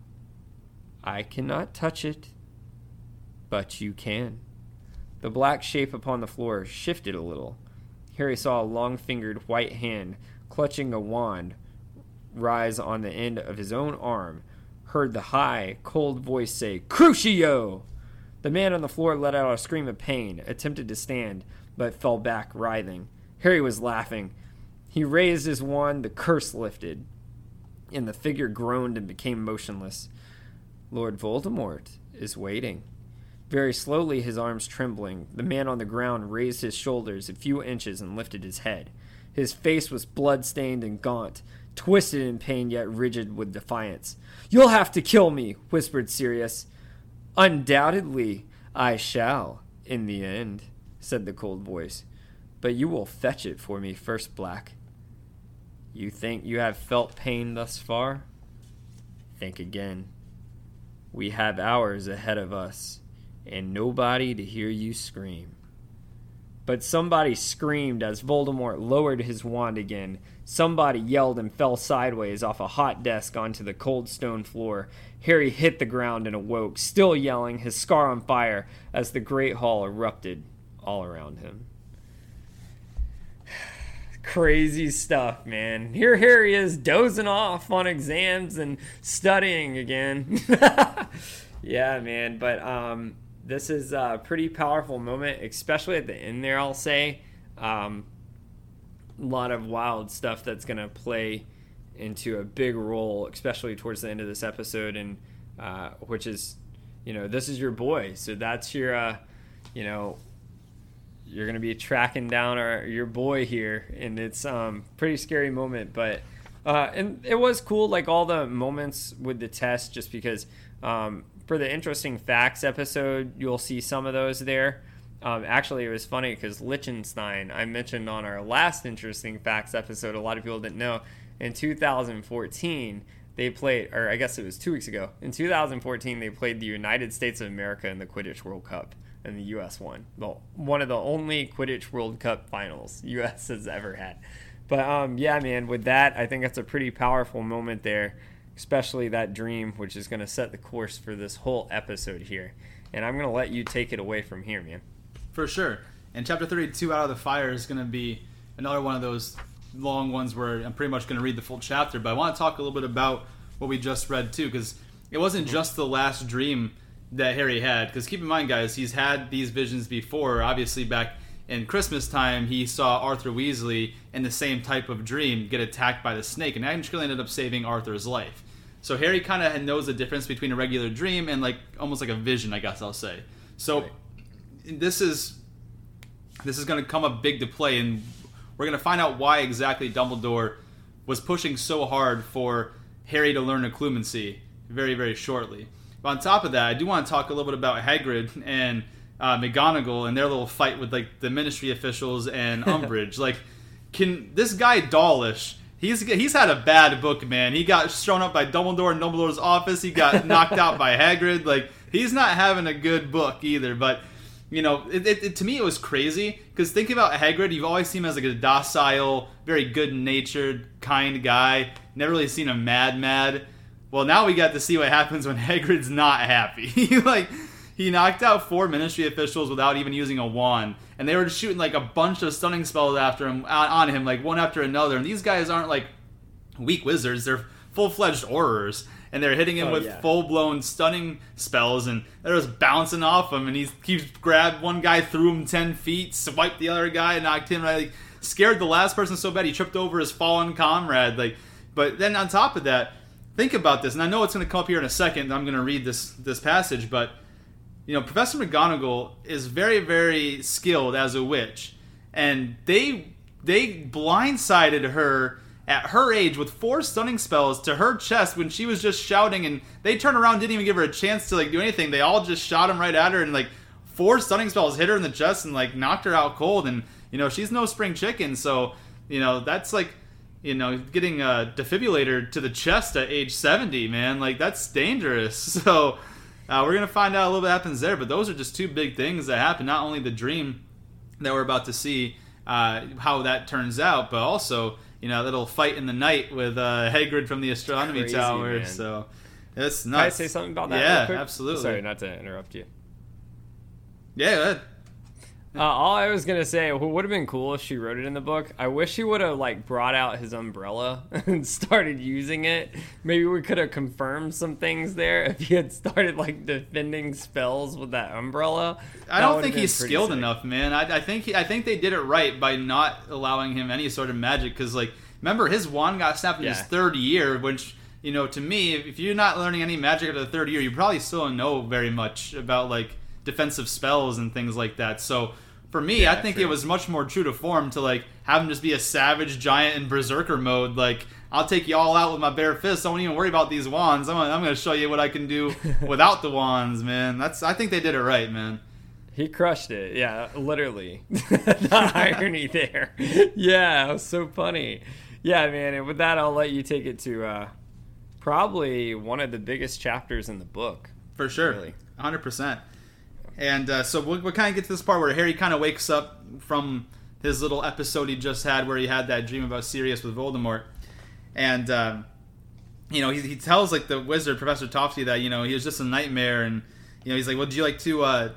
I cannot touch it, but you can. The black shape upon the floor shifted a little. Harry saw a long fingered white hand clutching a wand rise on the end of his own arm, heard the high, cold voice say, Crucio! The man on the floor let out a scream of pain, attempted to stand, but fell back, writhing. Harry was laughing. He raised his wand, the curse lifted, and the figure groaned and became motionless. Lord Voldemort is waiting. Very slowly, his arms trembling, the man on the ground raised his shoulders a few inches and lifted his head. His face was blood-stained and gaunt, twisted in pain yet rigid with defiance. You'll have to kill me, whispered Sirius. Undoubtedly, I shall, in the end, said the cold voice. But you will fetch it for me first, Black. You think you have felt pain thus far? Think again. We have hours ahead of us, and nobody to hear you scream. But somebody screamed as Voldemort lowered his wand again. Somebody yelled and fell sideways off a hot desk onto the cold stone floor. Harry hit the ground and awoke, still yelling, his scar on fire, as the great hall erupted all around him *sighs* crazy stuff, man. Here, he is dozing off on exams and studying again. *laughs* yeah, man. But um, this is a pretty powerful moment, especially at the end there. I'll say um, lot of wild stuff that's gonna play into a big role, especially towards the end of this episode, and uh, which is, you know, this is your boy, so that's your, uh, you know, you're gonna be tracking down our your boy here, and it's um pretty scary moment, but. Uh, and it was cool, like all the moments with the test, just because um, for the interesting facts episode, you'll see some of those there. Um, actually, it was funny because Liechtenstein, I mentioned on our last interesting facts episode, a lot of people didn't know. In 2014, they played, or I guess it was two weeks ago. In 2014, they played the United States of America in the Quidditch World Cup, and the U.S. won. Well, one of the only Quidditch World Cup finals *laughs* U.S. has ever had. But um, yeah, man, with that, I think that's a pretty powerful moment there, especially that dream, which is going to set the course for this whole episode here. And I'm going to let you take it away from here, man. For sure. And chapter 32, Out of the Fire, is going to be another one of those long ones where I'm pretty much going to read the full chapter. But I want to talk a little bit about what we just read, too, because it wasn't mm-hmm. just the last dream that Harry had. Because keep in mind, guys, he's had these visions before, obviously, back in Christmas time, he saw Arthur Weasley in the same type of dream get attacked by the snake, and actually ended up saving Arthur's life. So Harry kind of knows the difference between a regular dream and like almost like a vision, I guess I'll say. So Right. This is this is going to come up big to play, and we're going to find out why exactly Dumbledore was pushing so hard for Harry to learn occlumency very, very shortly. But on top of that, I do want to talk a little bit about Hagrid and uh, McGonagall and their little fight with like the Ministry officials and *laughs* Umbridge. like, can this guy Dawlish? He's he's had a bad book, man. He got shown up by Dumbledore in Dumbledore's office. He got knocked out by Hagrid. Like, he's not having a good book either. But you know, it, it, it- to me it was crazy because think about Hagrid. You've always seen him as like a docile, very good-natured, kind guy. Never really seen him mad, mad. Well, now we got to see what happens when *laughs* Hagrid's not happy. *laughs* like he knocked out four Ministry officials without even using a wand, and they were just shooting like a bunch of stunning spells after him on, on him, like one after another. And these guys aren't like weak wizards; they're full-fledged aurors, and they're hitting him Oh, with yeah. full-blown stunning spells, and they're just bouncing off him. And he keeps grabbed one guy, threw him ten feet, swiped the other guy, knocked him right. Like, scared the last person so bad he tripped over his fallen comrade. Like, but then on top of that, think about this, and I know it's going to come up here in a second. I'm going to read this this passage, but you know, Professor McGonagall is very, very skilled as a witch, and they they blindsided her at her age with four stunning spells to her chest when she was just shouting, and they turned around, didn't even give her a chance to like do anything. They all just shot him right at her, and like four stunning spells hit her in the chest and like knocked her out cold. And you know, she's no spring chicken, so you know that's like you know, getting a defibrillator to the chest at age 70, man, like that's dangerous. *laughs* So uh, we're gonna find out a little bit happens there, but those are just two big things that happen. Not only the dream that we're about to see, uh, how that turns out, but also you know, a little fight in the night with uh, Hagrid from the astronomy Crazy, tower. man. So it's Can I say something about that? Yeah, absolutely. Sorry, not to interrupt you. Yeah. Uh, all I was gonna say, what would have been cool if she wrote it in the book. I wish he would have like brought out his umbrella *laughs* and started using it. Maybe we could have confirmed some things there if he had started like defending spells with that umbrella. I That don't think he's skilled sick. enough, man. I, I think he, I think they did it right by not allowing him any sort of magic. Because like, remember his wand got snapped in his third year, which you know, to me, if, if you're not learning any magic after the third year, you probably still don't know very much about like defensive spells and things like that. So for me, Yeah, I think true. it was much more true to form to like have him just be a savage giant in berserker mode. Like, I'll take you all out with my bare fists. I won't even worry about these wands. I'm gonna, I'm gonna show you what I can do *laughs* without the wands, man. That's I think they did it right, man. He crushed it. Yeah, literally. *laughs* *laughs* the irony there. Yeah, it was so funny. Yeah, man. And with that, I'll let you take it to uh, probably one of the biggest chapters in the book. For sure, Really. hundred percent. And uh, so we'll, we'll kind of get to this part where Harry kind of wakes up from his little episode he just had, where he had that dream about Sirius with Voldemort, and um, you know he, he tells like the wizard Professor Tofty that you know he was just a nightmare, and you know he's like, well, "Would you like to uh,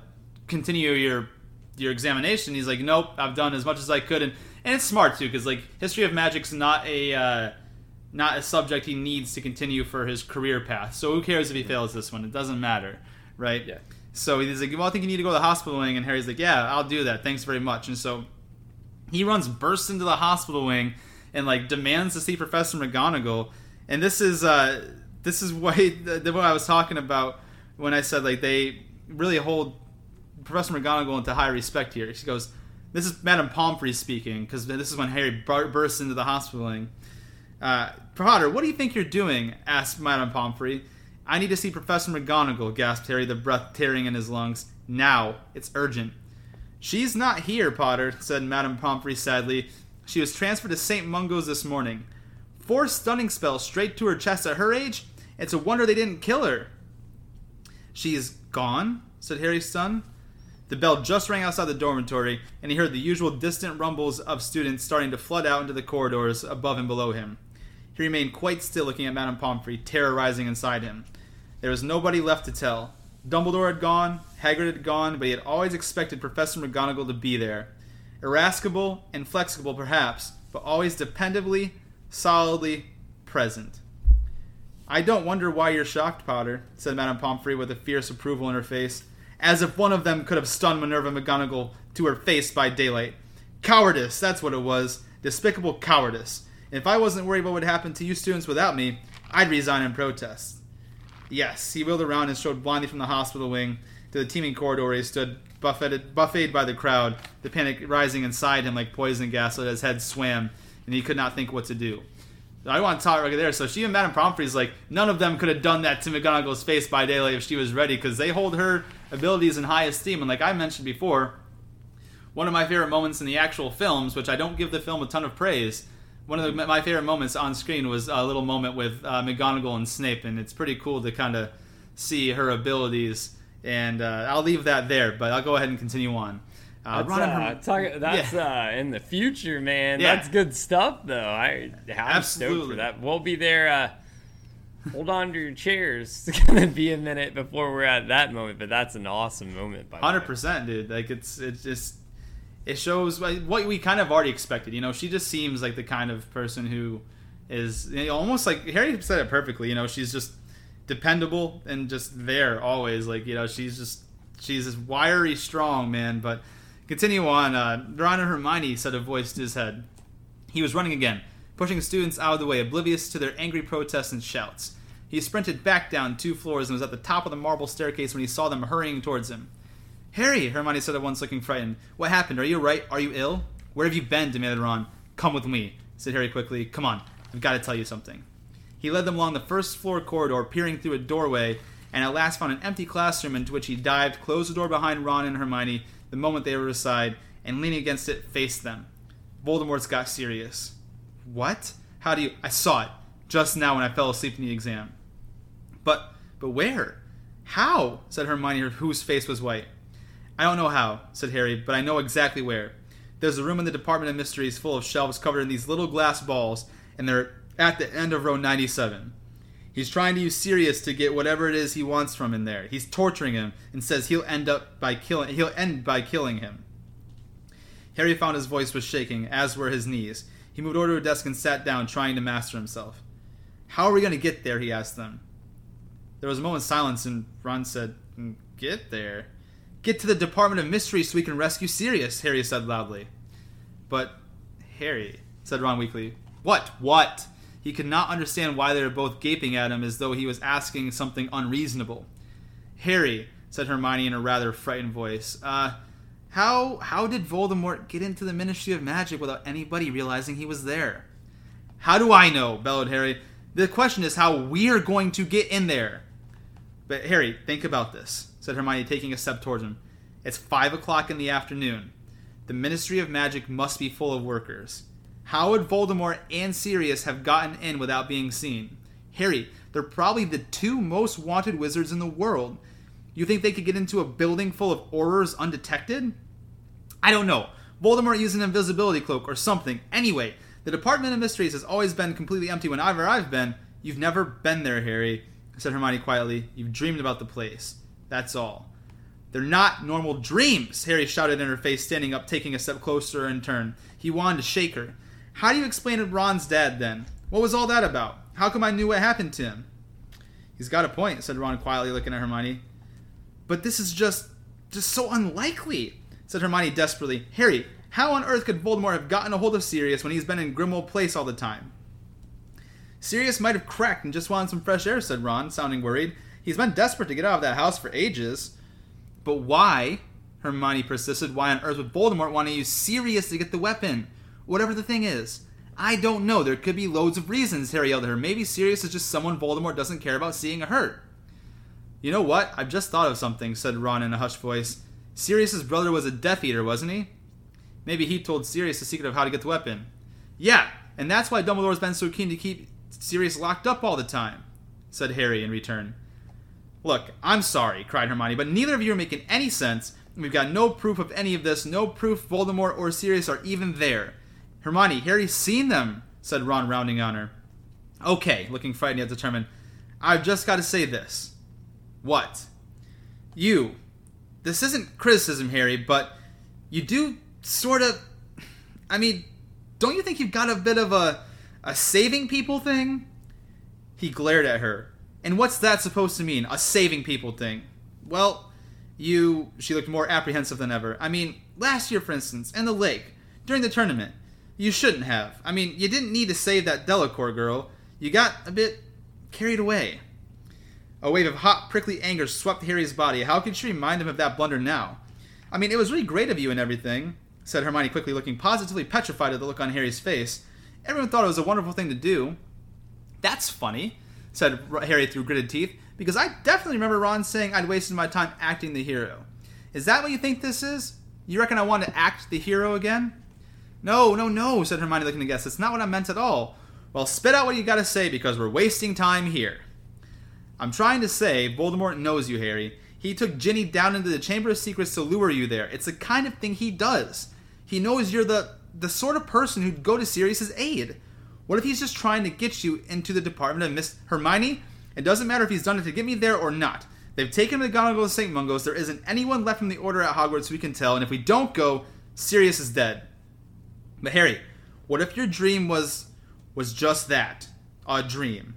continue your your examination?" He's like, "Nope, I've done as much as I could," and and it's smart too because like history of magic's not a uh, not a subject he needs to continue for his career path. So who cares if he fails this one? It doesn't matter, right? Yeah. So he's like, "Well, I think you need to go to the hospital wing," and Harry's like, "Yeah, I'll do that. Thanks very much." And so he runs, bursts into the hospital wing, and like demands to see Professor McGonagall. And this is uh, this is *laughs* what, what I was talking about when I said like they really hold Professor McGonagall into high respect here. She goes, "This is Madame Pomfrey speaking," because this is when Harry bursts into the hospital wing. Uh, Potter, what do you think you're doing? asked Madame Pomfrey. I need to see Professor McGonagall, gasped Harry, the breath tearing in his lungs. Now. It's urgent. She's not here, Potter, said Madame Pomfrey sadly. She was transferred to St. Mungo's this morning. Four stunning spells straight to her chest at her age? It's a wonder they didn't kill her. She's gone? said Harry's son. The bell just rang outside the dormitory, and he heard the usual distant rumbles of students starting to flood out into the corridors above and below him. He remained quite still looking at Madame Pomfrey, terror rising inside him. There was nobody left to tell. Dumbledore had gone, Hagrid had gone, but he had always expected Professor McGonagall to be there. Irascible and flexible, perhaps, but always dependably, solidly present. I don't wonder why you're shocked, Potter, said Madame Pomfrey with a fierce approval in her face, as if one of them could have stunned Minerva McGonagall to her face by daylight. Cowardice, that's what it was. Despicable cowardice. If I wasn't worried what would happen to you students without me, I'd resign in protest. Yes, he wheeled around and strode blindly from the hospital wing to the teeming corridor he stood, buffeted, buffeted by the crowd, the panic rising inside him like poison gas so that his head swam, and he could not think what to do. I want to talk right there. So she and Madame Pomfrey's like, none of them could have done that to McGonagall's face by daylight if she was ready, because they hold her abilities in high esteem. And like I mentioned before, one of my favorite moments in the actual films, which I don't give the film a ton of praise, one of the, my favorite moments on screen was a little moment with uh, McGonagall and Snape, and it's pretty cool to kind of see her abilities. And uh, I'll leave that there, but I'll go ahead and continue on. Uh, that's, uh, talk, that's yeah. uh, in the future, man. Yeah. That's good stuff, though. I, I'm Absolutely. stoked for that. We'll be there. Uh, hold on to your chairs. *laughs* It's gonna be a minute before we're at that moment, but that's an awesome moment. By Hundred percent, dude. Like it's it's just it shows what we kind of already expected. You know, she just seems like the kind of person who is you know, almost like Harry said it perfectly. You know, she's just dependable and just there always. Like you know, she's just she's this wiry, strong man. But continue on. Uh, Ron and Hermione said a voice in his head. He was running again, pushing students out of the way, oblivious to their angry protests and shouts. He sprinted back down two floors and was at the top of the marble staircase when he saw them hurrying towards him. Harry, Hermione said at once, looking frightened. What happened? Are you right? Are you ill? Where have you been? demanded Ron. Come with me, said Harry quickly. Come on, I've got to tell you something. He led them along the first floor corridor, peering through a doorway, and at last found an empty classroom into which he dived, closed the door behind Ron and Hermione the moment they were aside, and leaning against it, faced them. Voldemort's got Sirius. What? How do you. I saw it just now when I fell asleep in the exam. But, but where? How? said Hermione, whose face was white. I don't know how, said Harry, but I know exactly where. There's a room in the Department of Mysteries full of shelves covered in these little glass balls, and they're at the end of row 97. He's trying to use Sirius to get whatever it is he wants from in there. He's torturing him and says he'll end up by killing he'll end by killing him. Harry found his voice was shaking, as were his knees. He moved over to a desk and sat down, trying to master himself. How are we going to get there? he asked them. There was a moment's silence, and Ron said, Get there? Get to the Department of Mystery so we can rescue Sirius, Harry said loudly. But, Harry, said Ron weakly. What? What? He could not understand why they were both gaping at him as though he was asking something unreasonable. Harry, said Hermione in a rather frightened voice, uh, how, how did Voldemort get into the Ministry of Magic without anybody realizing he was there? How do I know? bellowed Harry. The question is how we're going to get in there. But Harry, think about this said Hermione, taking a step towards him. It's five o'clock in the afternoon. The Ministry of Magic must be full of workers. How would Voldemort and Sirius have gotten in without being seen? Harry, they're probably the two most wanted wizards in the world. You think they could get into a building full of Aurors undetected? I don't know. Voldemort used an invisibility cloak or something. Anyway, the Department of Mysteries has always been completely empty whenever I've been. You've never been there, Harry, said Hermione quietly. You've dreamed about the place. That's all. They're not normal dreams, Harry shouted in her face, standing up, taking a step closer in turn. He wanted to shake her. How do you explain it Ron's dad then? What was all that about? How come I knew what happened to him? He's got a point, said Ron quietly, looking at Hermione. But this is just just so unlikely, said Hermione desperately. Harry, How on earth could Voldemort have gotten a hold of Sirius when he's been in Grimmauld Place all the time? Sirius might have cracked and just wanted some fresh air, said Ron, sounding worried. He's been desperate to get out of that house for ages. But why? Hermione persisted. Why on earth would Voldemort want to use Sirius to get the weapon? Whatever the thing is. I don't know. There could be loads of reasons, Harry yelled at her. Maybe Sirius is just someone Voldemort doesn't care about seeing hurt. You know what? I've just thought of something, said Ron in a hushed voice. Sirius's brother was a Death Eater, wasn't he? Maybe he told Sirius the secret of how to get the weapon. Yeah, and that's why Dumbledore's been so keen to keep Sirius locked up all the time, said Harry in return. Look, I'm sorry, cried Hermione, but neither of you are making any sense. We've got no proof of any of this, no proof Voldemort or Sirius are even there. Hermione, Harry's seen them, said Ron, rounding on her. Okay, looking frightened yet determined. I've just got to say this. What? You. This isn't criticism, Harry, but you do sort of. I mean, don't you think you've got a bit of a, a saving people thing? He glared at her. And what's that supposed to mean? A saving people thing? Well, you. She looked more apprehensive than ever. I mean, last year, for instance, in the lake, during the tournament, you shouldn't have. I mean, you didn't need to save that Delacour girl. You got a bit carried away. A wave of hot, prickly anger swept Harry's body. How could she remind him of that blunder now? I mean, it was really great of you and everything, said Hermione quickly, looking positively petrified at the look on Harry's face. Everyone thought it was a wonderful thing to do. That's funny, said Harry through gritted teeth, because I definitely remember Ron saying I'd wasted my time acting the hero. Is that what you think this is? You reckon I want to act the hero again? No, no, no, said Hermione looking aghast. It's not what I meant at all. Well, spit out what you gotta say because we're wasting time here. I'm trying to say Voldemort knows you, Harry. He took Ginny down into the Chamber of Secrets to lure you there. It's the kind of thing he does. He knows you're the the sort of person who'd go to Sirius's aid. What if he's just trying to get you into the Department of Miss Hermione? It doesn't matter if he's done it to get me there or not. They've taken McGonagall to St. Mungo's. There isn't anyone left from the Order at Hogwarts we can tell, and if we don't go, Sirius is dead. But Harry, what if your dream was was just that, a dream?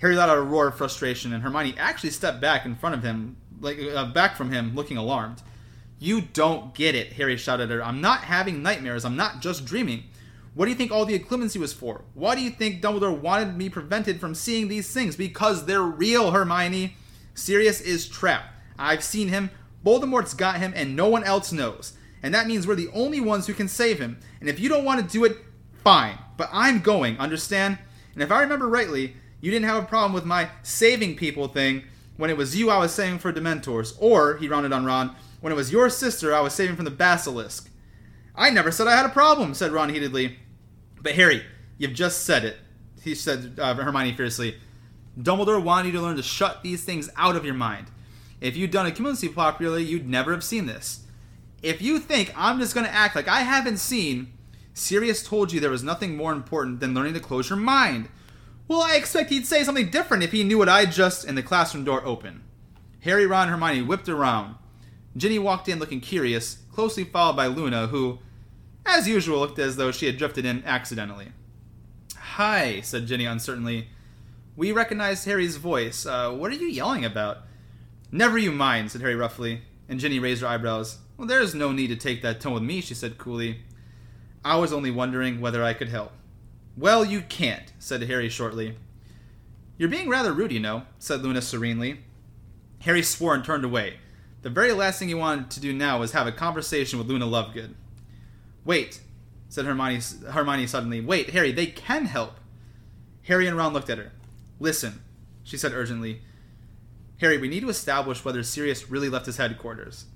Harry let out a roar of frustration, and Hermione actually stepped back in front of him, like uh, back from him, looking alarmed. You don't get it, Harry shouted at her. I'm not having nightmares. I'm not just dreaming. What do you think all the occlumency was for? Why do you think Dumbledore wanted me prevented from seeing these things? Because they're real, Hermione. Sirius is trapped. I've seen him. Voldemort's got him, and no one else knows. And that means we're the only ones who can save him. And if you don't want to do it, fine. But I'm going, understand? And if I remember rightly, you didn't have a problem with my saving people thing when it was you I was saving for Dementors. Or, he rounded on Ron, when it was your sister I was saving from the Basilisk. I never said I had a problem, said Ron heatedly. But Harry, you've just said it, he said uh, Hermione fiercely. Dumbledore wanted you to learn to shut these things out of your mind. If you'd done a occlumency properly, you'd never have seen this. If you think I'm just going to act like I haven't seen, Sirius told you there was nothing more important than learning to close your mind. Well, I expect he'd say something different if he knew what I just. And the classroom door opened. Harry, Ron, and Hermione whipped around. Ginny walked in looking curious, closely followed by Luna, who, as usual, looked as though she had drifted in accidentally. Hi, said Ginny uncertainly. We recognized Harry's voice. Uh, what are you yelling about? Never you mind, said Harry roughly, and Ginny raised her eyebrows. Well, there is no need to take that tone with me, she said coolly. I was only wondering whether I could help. Well, you can't, said Harry shortly. You're being rather rude, you know, said Luna serenely. Harry swore and turned away. The very last thing he wanted to do now was have a conversation with Luna Lovegood. Wait, said Hermione, Hermione suddenly. Wait, Harry, they can help. Harry and Ron looked at her. Listen, she said urgently. Harry, we need to establish whether Sirius really left his headquarters.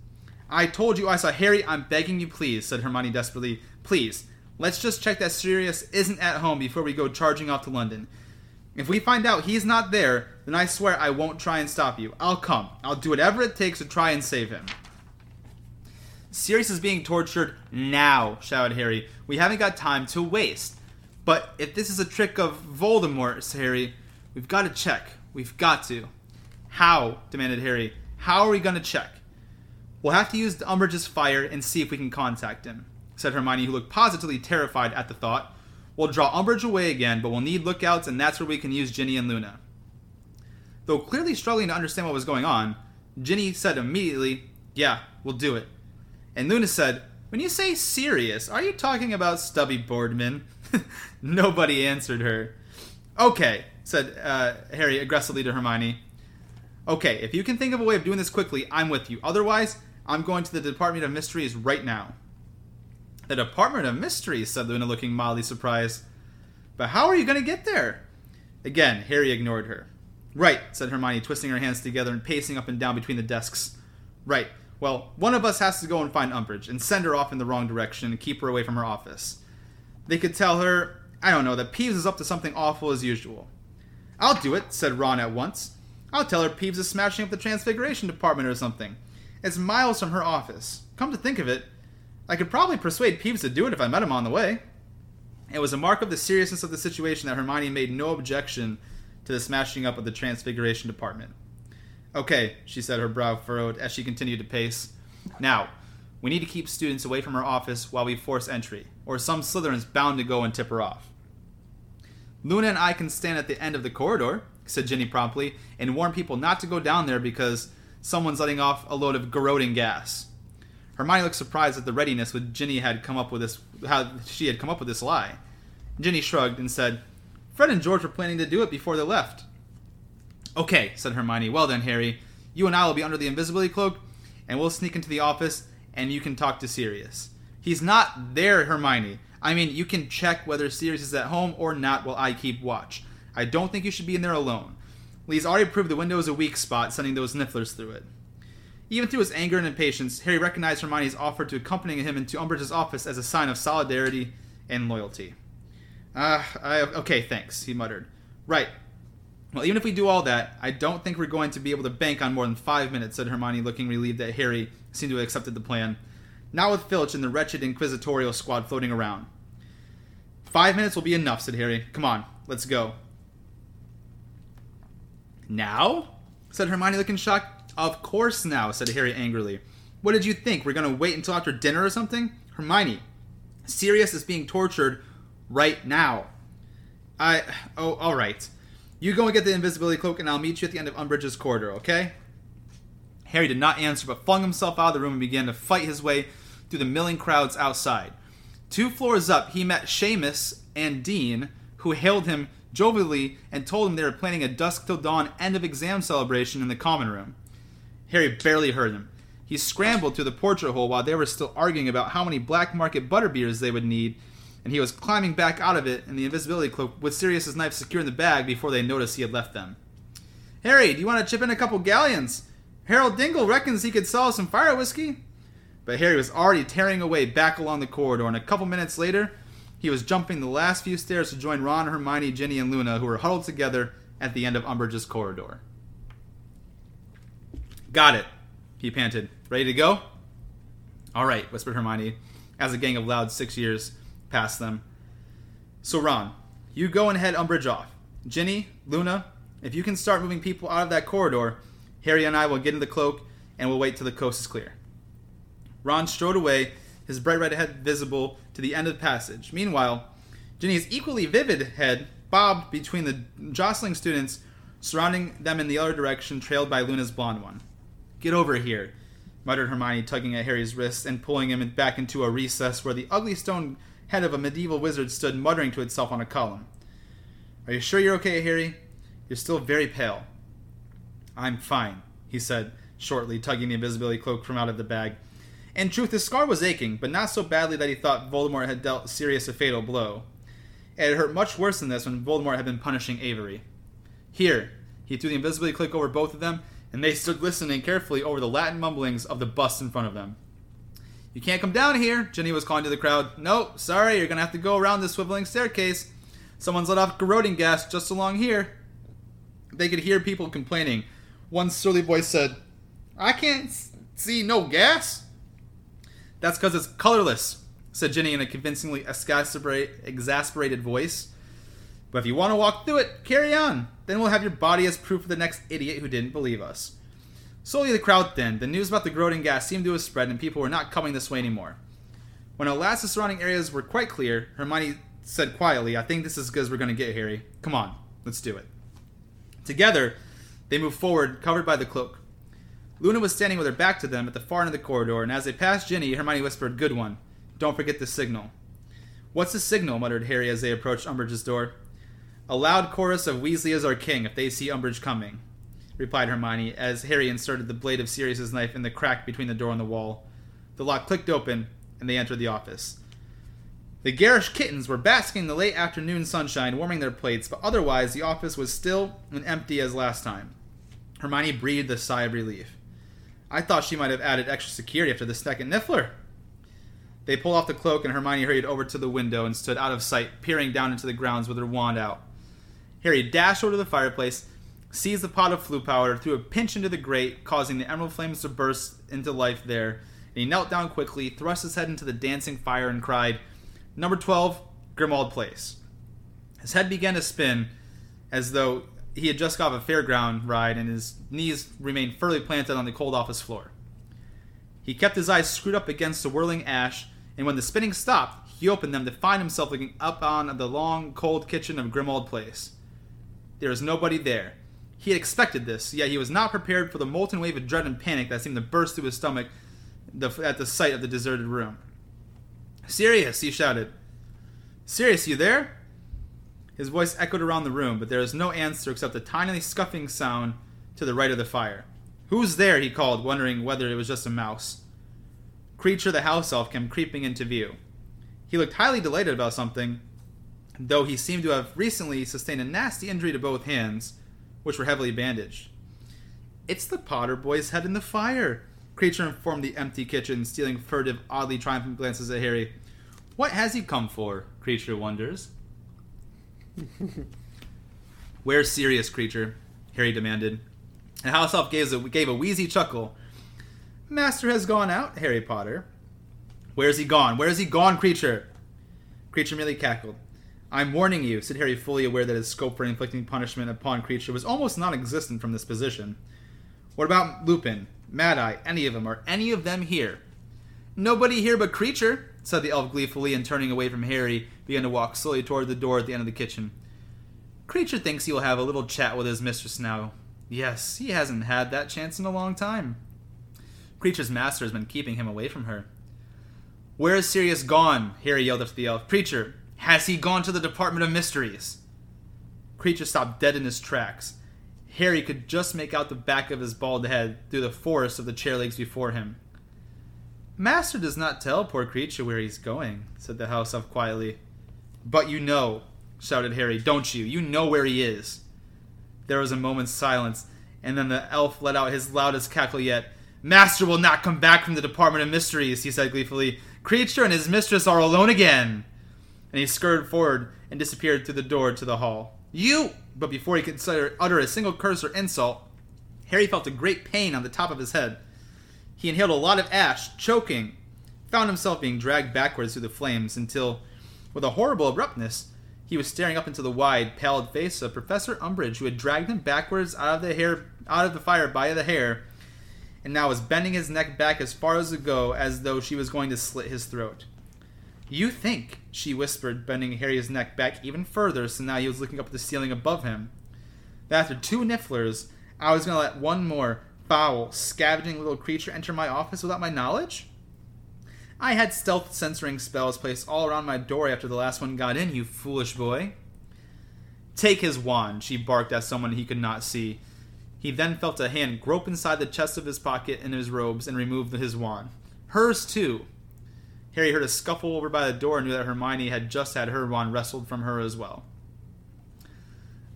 I told you I saw Harry. I'm begging you, please, said Hermione desperately. Please, let's just check that Sirius isn't at home before we go charging off to London. If we find out he's not there, then I swear I won't try and stop you. I'll come. I'll do whatever it takes to try and save him. Sirius is being tortured now, shouted Harry. We haven't got time to waste. But if this is a trick of Voldemort's, Harry, we've got to check. We've got to. How? demanded Harry. How are we going to check? We'll have to use Umbridge's fire and see if we can contact him, said Hermione, who looked positively terrified at the thought. We'll draw Umbridge away again, but we'll need lookouts, and that's where we can use Ginny and Luna. Though clearly struggling to understand what was going on, Ginny said immediately, Yeah, we'll do it. And Luna said, When you say serious, are you talking about Stubby Boardman? *laughs* Nobody answered her. Okay, said uh, Harry aggressively to Hermione. Okay, if you can think of a way of doing this quickly, I'm with you. Otherwise, I'm going to the Department of Mysteries right now. The Department of Mysteries, said Luna, looking mildly surprised. But how are you going to get there? Again, Harry ignored her. Right, said Hermione, twisting her hands together and pacing up and down between the desks. Right. Well, one of us has to go and find Umbridge and send her off in the wrong direction and keep her away from her office. They could tell her, I don't know, that Peeves is up to something awful as usual. I'll do it, said Ron at once. I'll tell her Peeves is smashing up the Transfiguration Department or something. It's miles from her office. Come to think of it, I could probably persuade Peeves to do it if I met him on the way. It was a mark of the seriousness of the situation that Hermione made no objection to the smashing up of the Transfiguration Department. Okay, she said, her brow furrowed as she continued to pace. Now, we need to keep students away from her office while we force entry, or some Slytherin's bound to go and tip her off. Luna and I can stand at the end of the corridor, said Ginny promptly, and warn people not to go down there because someone's letting off a load of corroding gas. Hermione looked surprised at the readiness with Ginny had come up with this how she had come up with this lie. Ginny shrugged and said, Fred and George were planning to do it before they left. Okay, said Hermione. Well then, Harry, you and I will be under the invisibility cloak, and we'll sneak into the office, and you can talk to Sirius. He's not there, Hermione. I mean, you can check whether Sirius is at home or not while I keep watch. I don't think you should be in there alone. Lee's already proved the window is a weak spot, sending those nifflers through it. Even through his anger and impatience, Harry recognized Hermione's offer to accompany him into Umbridge's office as a sign of solidarity and loyalty. Ah, uh, okay, thanks, he muttered. Right. Well, even if we do all that, I don't think we're going to be able to bank on more than five minutes, said Hermione, looking relieved that Harry seemed to have accepted the plan. Not with Filch and the wretched Inquisitorial squad floating around. Five minutes will be enough, said Harry. Come on, let's go. Now? said Hermione, looking shocked. Of course now, said Harry angrily. What did you think? We're going to wait until after dinner or something? Hermione, Sirius is being tortured right now. I. Oh, alright. You go and get the invisibility cloak, and I'll meet you at the end of Umbridge's corridor, okay? Harry did not answer, but flung himself out of the room and began to fight his way through the milling crowds outside. Two floors up, he met Seamus and Dean, who hailed him jovially and told him they were planning a dusk till dawn end of exam celebration in the common room. Harry barely heard them. He scrambled through the portrait hole while they were still arguing about how many black market butterbeers they would need, and he was climbing back out of it in the invisibility cloak with Sirius's knife secure in the bag before they noticed he had left them. Harry, do you want to chip in a couple galleons? Harold Dingle reckons he could sell us some fire whiskey. But Harry was already tearing away back along the corridor, and a couple minutes later, he was jumping the last few stairs to join Ron, Hermione, Ginny, and Luna, who were huddled together at the end of Umbridge's corridor. Got it, he panted. Ready to go? All right, whispered Hermione, as a gang of loud six years passed them. So, Ron, you go and head Umbridge off. Ginny, Luna, if you can start moving people out of that corridor, Harry and I will get in the cloak and we'll wait till the coast is clear. Ron strode away his bright red head visible to the end of the passage. Meanwhile, Ginny's equally vivid head bobbed between the jostling students surrounding them in the other direction, trailed by Luna's blonde one. Get over here, muttered Hermione, tugging at Harry's wrist and pulling him back into a recess where the ugly stone head of a medieval wizard stood muttering to itself on a column. Are you sure you're okay, Harry? You're still very pale. I'm fine, he said shortly, tugging the invisibility cloak from out of the bag. In truth, his scar was aching, but not so badly that he thought Voldemort had dealt Sirius a fatal blow. It had hurt much worse than this when Voldemort had been punishing Avery. Here, he threw the invisibility cloak over both of them, and they stood listening carefully over the Latin mumblings of the bust in front of them. You can't come down here, Ginny was calling to the crowd. No, sorry, you're gonna have to go around this swiveling staircase. Someone's let off corroding gas just along here. They could hear people complaining. One surly voice said, I can't see no gas. That's because it's colorless, said Ginny in a convincingly exasperated voice. But if you want to walk through it, carry on. Then we'll have your body as proof of the next idiot who didn't believe us. Slowly the crowd thinned. The news about the corroding gas seemed to have spread, and people were not coming this way anymore. When at last the surrounding areas were quite clear, Hermione said quietly, I think this is as good as we're going to get, Harry. Come on, let's do it. Together, they moved forward, covered by the cloak. Luna was standing with her back to them at the far end of the corridor, and as they passed Ginny, Hermione whispered, Good one. Don't forget the signal. What's the signal? muttered Harry as they approached Umbridge's door. A loud chorus of Weasley is our king if they see Umbridge coming, replied Hermione as Harry inserted the blade of Sirius's knife in the crack between the door and the wall. The lock clicked open, and they entered the office. The garish kittens were basking in the late afternoon sunshine, warming their plates, but otherwise the office was still and empty as last time. Hermione breathed a sigh of relief. I thought she might have added extra security after the second Niffler. They pulled off the cloak, and Hermione hurried over to the window and stood out of sight, peering down into the grounds with her wand out. Harry dashed over to the fireplace, seized the pot of Floo powder, threw a pinch into the grate, causing the emerald flames to burst into life there. And he knelt down quickly, thrust his head into the dancing fire, and cried, Number 12, Grimmauld Place. His head began to spin as though he had just got off a fairground ride and his knees remained firmly planted on the cold office floor. He kept his eyes screwed up against the whirling ash, and when the spinning stopped, he opened them to find himself looking up on the long, cold kitchen of Grimmauld Place. There was nobody there. He had expected this, yet he was not prepared for the molten wave of dread and panic that seemed to burst through his stomach at the sight of the deserted room. Sirius, he shouted. Sirius, you there? His voice echoed around the room, but there was no answer except a tiny scuffing sound to the right of the fire. Who's there? he called, wondering whether it was just a mouse. Kreacher the house elf came creeping into view. He looked highly delighted about something, though he seemed to have recently sustained a nasty injury to both hands, which were heavily bandaged. It's the Potter boy's head in the fire, Kreacher informed the empty kitchen, stealing furtive, oddly triumphant glances at Harry. What has he come for? Kreacher wonders. *laughs* Where's Sirius, Kreacher? Harry demanded. The house elf gave a, gave a wheezy chuckle. Master has gone out, Harry Potter. Where's he gone? Where's he gone, Kreacher? Kreacher merely cackled. I'm warning you, said Harry, fully aware that his scope for inflicting punishment upon Kreacher was almost non existent from this position. What about Lupin, Mad Eye, any of them? Are any of them here? Nobody here but Kreacher, said the elf gleefully, and turning away from Harry, began to walk slowly toward the door at the end of the kitchen. Kreacher thinks he will have a little chat with his mistress now. Yes, he hasn't had that chance in a long time. Kreacher's master has been keeping him away from her. Where is Sirius gone? Harry yelled after the elf. Kreacher, has he gone to the Department of Mysteries? Kreacher stopped dead in his tracks. Harry could just make out the back of his bald head through the forest of the chair legs before him. Master does not tell poor Kreacher where he's going, said the house elf quietly. But you know, shouted Harry, don't you? You know where he is. There was a moment's silence, and then the elf let out his loudest cackle yet. Master will not come back from the Department of Mysteries, he said gleefully. Kreacher and his mistress are alone again. And he scurried forward and disappeared through the door to the hall. You! But before he could utter a single curse or insult, Harry felt a great pain on the top of his head. He inhaled a lot of ash, choking, found himself being dragged backwards through the flames until, with a horrible abruptness, he was staring up into the wide, pallid face of Professor Umbridge, who had dragged him backwards out of the hair, out of the fire by the hair, and now was bending his neck back as far as it go, as though she was going to slit his throat. You think, she whispered, bending Harry's neck back even further, so now he was looking up at the ceiling above him, that after two nifflers, I was going to let one more foul, scavenging little creature enter my office without my knowledge? I had stealth sensoring spells placed all around my door after the last one got in, you foolish boy. Take his wand, she barked at someone he could not see. He then felt a hand grope inside the chest of his pocket in his robes and remove his wand. Hers, too. Harry heard a scuffle over by the door and knew that Hermione had just had her wand wrestled from her as well.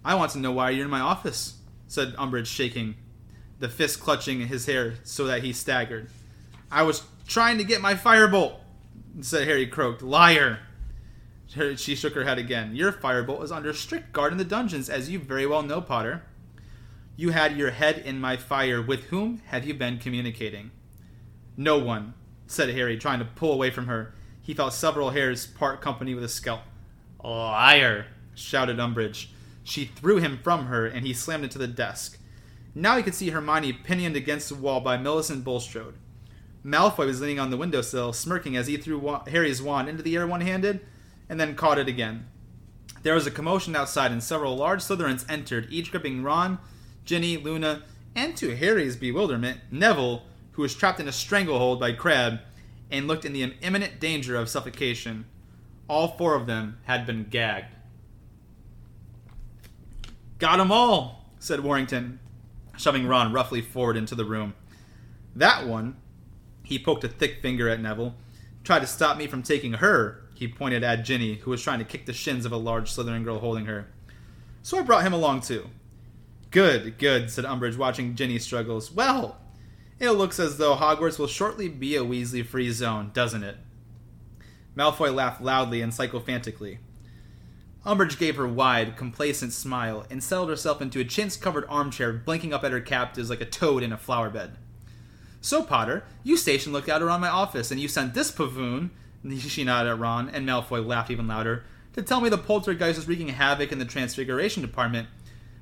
I want to know why you're in my office, said Umbridge, shaking the fist clutching his hair so that he staggered. I was trying to get my firebolt, said Harry croaked. Liar! She shook her head again. Your firebolt is under strict guard in the dungeons, as you very well know, Potter. You had your head in my fire. With whom have you been communicating? No one, said Harry, trying to pull away from her. He felt several hairs part company with a scalp. Liar! shouted Umbridge. She threw him from her, and he slammed into the desk. Now he could see Hermione pinioned against the wall by Millicent Bulstrode. Malfoy was leaning on the windowsill, smirking as he threw wa- Harry's wand into the air one handed, and then caught it again. There was a commotion outside, and several large Slytherins entered, each gripping Ron, Ginny, Luna, and to Harry's bewilderment, Neville, who was trapped in a stranglehold by Crabbe and looked in the imminent danger of suffocation. All four of them had been gagged. Got 'em all, said Warrington, shoving Ron roughly forward into the room. That one, he poked a thick finger at Neville, tried to stop me from taking her, he pointed at Ginny, who was trying to kick the shins of a large Slytherin girl holding her. So I brought him along too. Good, good, said Umbridge, watching Ginny struggles. Well, it looks as though Hogwarts will shortly be a Weasley free zone, doesn't it? Malfoy laughed loudly and sycophantically. Umbridge gave her wide, complacent smile and settled herself into a chintz covered armchair, blinking up at her captives like a toad in a flower bed. So, Potter, you stationed lookout around my office, and you sent this pavoon, *laughs* she nodded at Ron, and Malfoy laughed even louder, to tell me the poltergeist was wreaking havoc in the Transfiguration Department,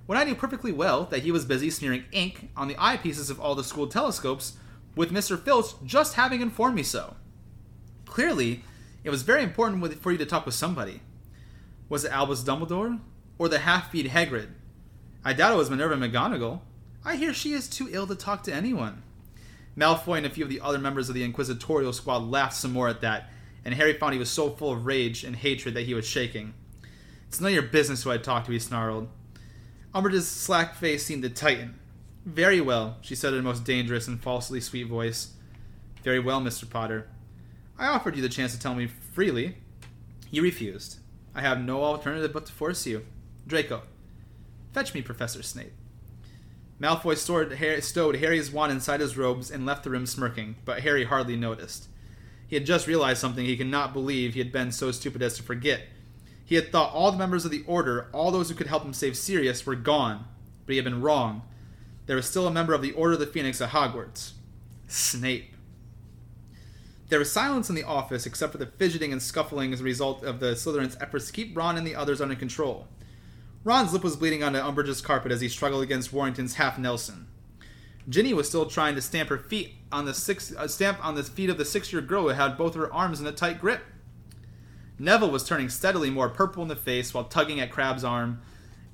when I knew perfectly well that he was busy smearing ink on the eyepieces of all the school telescopes, with Mr. Filch just having informed me so. Clearly, it was very important for you to talk with somebody. Was it Albus Dumbledore? Or the half-breed Hagrid? I doubt it was Minerva McGonagall. I hear she is too ill to talk to anyone. Malfoy and a few of the other members of the Inquisitorial squad laughed some more at that, and Harry found he was so full of rage and hatred that he was shaking. It's none of your business who I talk to, he snarled. Umbridge's slack face seemed to tighten. Very well, she said in a most dangerous and falsely sweet voice. Very well, Mr. Potter. I offered you the chance to tell me freely. You refused. I have no alternative but to force you. Draco, fetch me Professor Snape. Malfoy stowed Harry's wand inside his robes and left the room smirking, but Harry hardly noticed. He had just realized something he could not believe he had been so stupid as to forget. He had thought all the members of the Order, all those who could help him save Sirius, were gone, but he had been wrong. There was still a member of the Order of the Phoenix at Hogwarts Snape. There was silence in the office except for the fidgeting and scuffling as a result of the Slytherins' efforts to keep Ron and the others under control. Ron's lip was bleeding onto Umbridge's carpet as he struggled against Warrington's half Nelson. Ginny was still trying to stamp her feet on the six uh, stamp on the feet of the six-year girl who had both her arms in a tight grip. Neville was turning steadily more purple in the face while tugging at Crabbe's arm,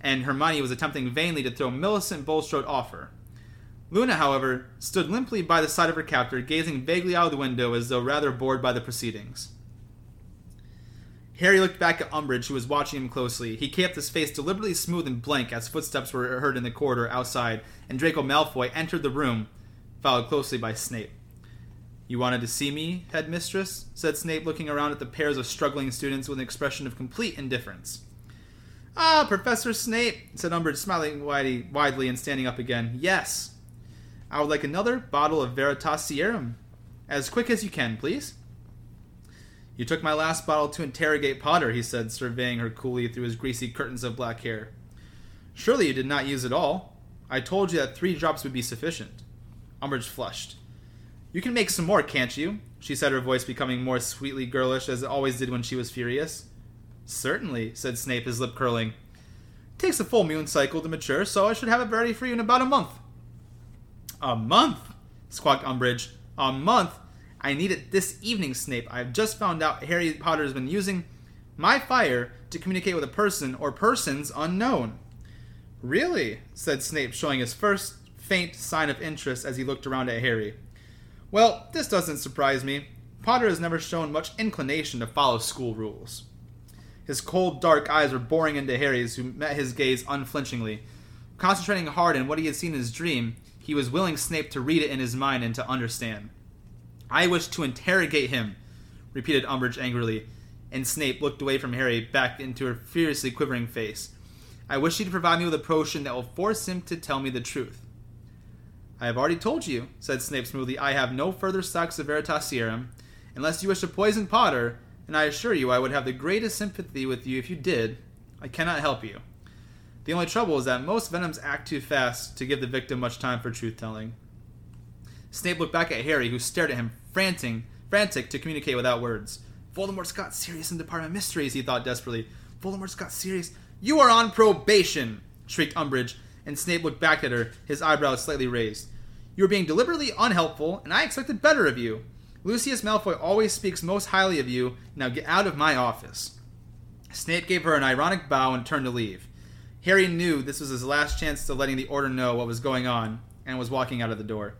and Hermione was attempting vainly to throw Millicent Bulstrode off her. Luna, however, stood limply by the side of her captor, gazing vaguely out of the window as though rather bored by the proceedings. Harry looked back at Umbridge, who was watching him closely. He kept his face deliberately smooth and blank as footsteps were heard in the corridor outside, and Draco Malfoy entered the room, followed closely by Snape. You wanted to see me, headmistress? said Snape, looking around at the pairs of struggling students with an expression of complete indifference. Ah, Professor Snape, said Umbridge, smiling widely and standing up again. Yes. I would like another bottle of Veritaserum. As quick as you can, please. You took my last bottle to interrogate Potter, he said, surveying her coolly through his greasy curtains of black hair. Surely you did not use it all. I told you that three drops would be sufficient. Umbridge flushed. You can make some more, can't you? She said, her voice becoming more sweetly girlish, as it always did when she was furious. Certainly, said Snape, his lip curling. It takes a full moon cycle to mature, so I should have it ready for you in about a month. A month? squawked Umbridge. A month? I need it this evening, Snape. I've just found out Harry Potter has been using my fire to communicate with a person or persons unknown. Really? said Snape, showing his first faint sign of interest as he looked around at Harry. Well, this doesn't surprise me. Potter has never shown much inclination to follow school rules. His cold, dark eyes were boring into Harry's, who met his gaze unflinchingly. Concentrating hard on what he had seen in his dream, he was willing Snape to read it in his mind and to understand. I wish to interrogate him, repeated Umbridge angrily, and Snape looked away from Harry back into her furiously quivering face. I wish you to provide me with a potion that will force him to tell me the truth. I have already told you, said Snape smoothly, I have no further stocks of Veritaserum, unless you wish to poison Potter, and I assure you I would have the greatest sympathy with you if you did. I cannot help you. The only trouble is that most venoms act too fast to give the victim much time for truth telling. Snape looked back at Harry, who stared at him, frantic, frantic to communicate without words. Voldemort's got serious in Department of Mysteries, he thought desperately. Voldemort's got serious. You are on probation! shrieked Umbridge, and Snape looked back at her, his eyebrows slightly raised. You are being deliberately unhelpful, and I expected better of you. Lucius Malfoy always speaks most highly of you. Now get out of my office. Snape gave her an ironic bow and turned to leave. Harry knew this was his last chance to letting the Order know what was going on, and was walking out of the door.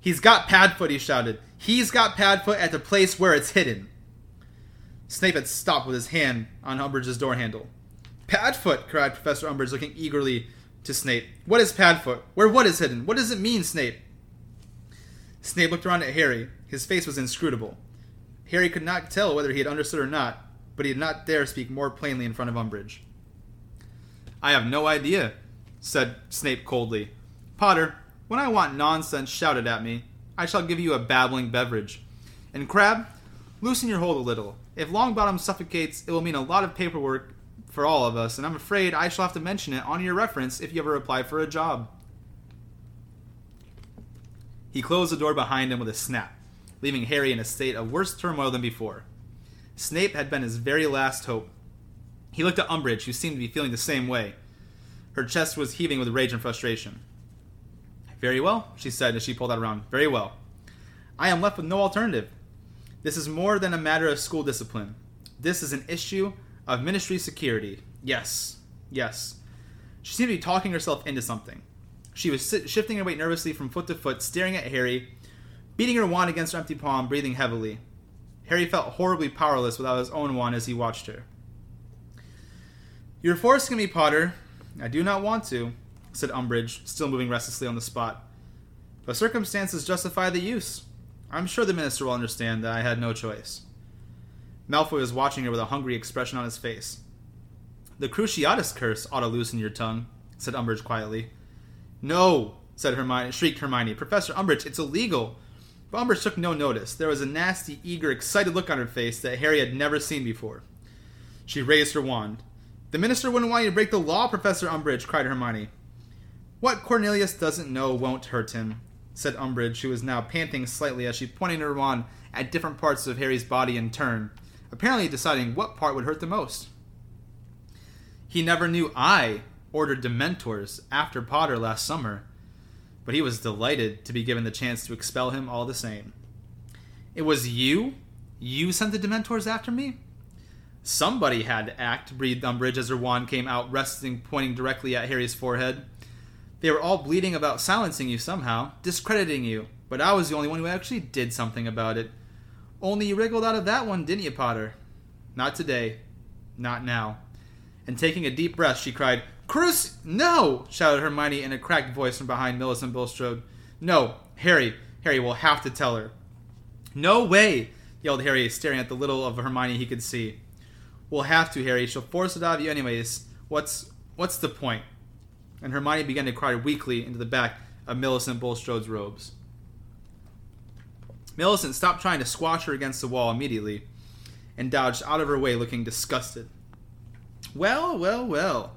He's got Padfoot, he shouted. He's got Padfoot at the place where it's hidden. Snape had stopped with his hand on Umbridge's door handle. Padfoot, cried Professor Umbridge, looking eagerly to Snape. What is Padfoot? Where what is hidden? What does it mean, Snape? Snape looked around at Harry. His face was inscrutable. Harry could not tell whether he had understood or not, but he did not dare speak more plainly in front of Umbridge. I have no idea, said Snape coldly. Potter, when I want nonsense shouted at me, I shall give you a babbling beverage. And Crabbe, loosen your hold a little. If Longbottom suffocates, it will mean a lot of paperwork for all of us, and I'm afraid I shall have to mention it on your reference if you ever apply for a job. He closed the door behind him with a snap, leaving Harry in a state of worse turmoil than before. Snape had been his very last hope. He looked at Umbridge, who seemed to be feeling the same way. Her chest was heaving with rage and frustration. Very well, she said as she pulled out around. Very well. I am left with no alternative. This is more than a matter of school discipline. This is an issue of ministry security. Yes, yes. She seemed to be talking herself into something. She was sit- shifting her weight nervously from foot to foot, staring at Harry, beating her wand against her empty palm, breathing heavily. Harry felt horribly powerless without his own wand as he watched her. You're forcing me, Potter. I do not want to, said Umbridge, still moving restlessly on the spot. But circumstances justify the use. I'm sure the minister will understand that I had no choice. Malfoy was watching her with a hungry expression on his face. The Cruciatus curse ought to loosen your tongue, said Umbridge quietly. No, said Hermione, shrieked Hermione. Professor Umbridge, it's illegal. But Umbridge took no notice. There was a nasty, eager, excited look on her face that Harry had never seen before. She raised her wand. The minister wouldn't want you to break the law, Professor Umbridge, cried Hermione. What Cornelius doesn't know won't hurt him, said Umbridge, who was now panting slightly as she pointed her wand at different parts of Harry's body in turn, apparently deciding what part would hurt the most. He never knew I ordered Dementors after Potter last summer, but he was delighted to be given the chance to expel him all the same. It was you? You sent the Dementors after me? Somebody had to act, breathed Umbridge as her wand came out, resting, pointing directly at Harry's forehead. They were all bleeding about silencing you somehow, discrediting you, but I was the only one who actually did something about it. Only you wriggled out of that one, didn't you, Potter? Not today. Not now. And taking a deep breath, she cried, Cruz, no! shouted Hermione in a cracked voice from behind Millicent Bulstrode. No, Harry, Harry will have to tell her. No way, yelled Harry, staring at the little of Hermione he could see. We'll have to, Harry. She'll force it out of you anyways. What's what's the point? And Hermione began to cry weakly into the back of Millicent Bulstrode's robes. Millicent stopped trying to squash her against the wall immediately and dodged out of her way looking disgusted. Well, well, well.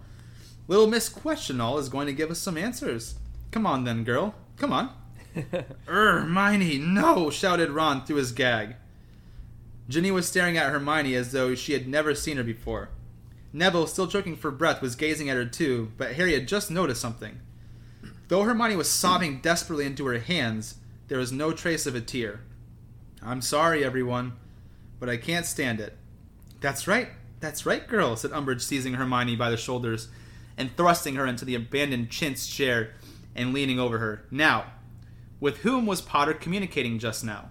Little Miss Question All is going to give us some answers. Come on then, girl. Come on. *laughs* Hermione, no! shouted Ron through his gag. Ginny was staring at Hermione as though she had never seen her before. Neville, still choking for breath, was gazing at her too, but Harry had just noticed something. Though Hermione was sobbing desperately into her hands, there was no trace of a tear. I'm sorry, everyone, but I can't stand it. That's right, that's right, girl, said Umbridge, seizing Hermione by the shoulders and thrusting her into the abandoned chintz chair and leaning over her. Now, with whom was Potter communicating just now?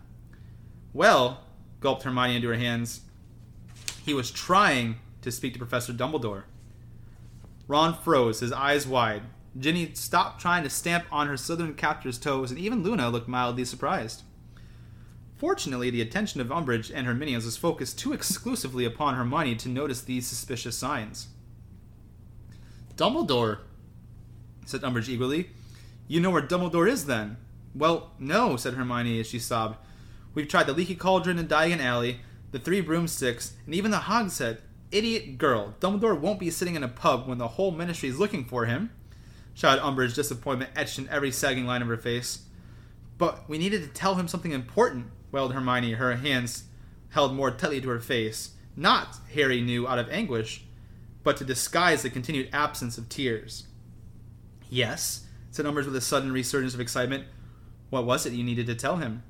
Well, gulped Hermione into her hands, he was trying to speak to Professor Dumbledore. Ron froze, his eyes wide. Ginny stopped trying to stamp on her southern captor's toes, and even Luna looked mildly surprised. Fortunately, the attention of Umbridge and her minions was focused too exclusively upon Hermione to notice these suspicious signs. Dumbledore, said Umbridge eagerly. You know where Dumbledore is, then? Well, no, said Hermione as she sobbed. We've tried the Leaky Cauldron and Diagon Alley, the Three Broomsticks, and even the Hogshead. Idiot girl! Dumbledore won't be sitting in a pub when the whole ministry is looking for him, shouted Umbridge, disappointment etched in every sagging line of her face. But we needed to tell him something important, wailed Hermione, her hands held more tightly to her face. Not, Harry knew, out of anguish, but to disguise the continued absence of tears. Yes, said Umbridge with a sudden resurgence of excitement. What was it you needed to tell him?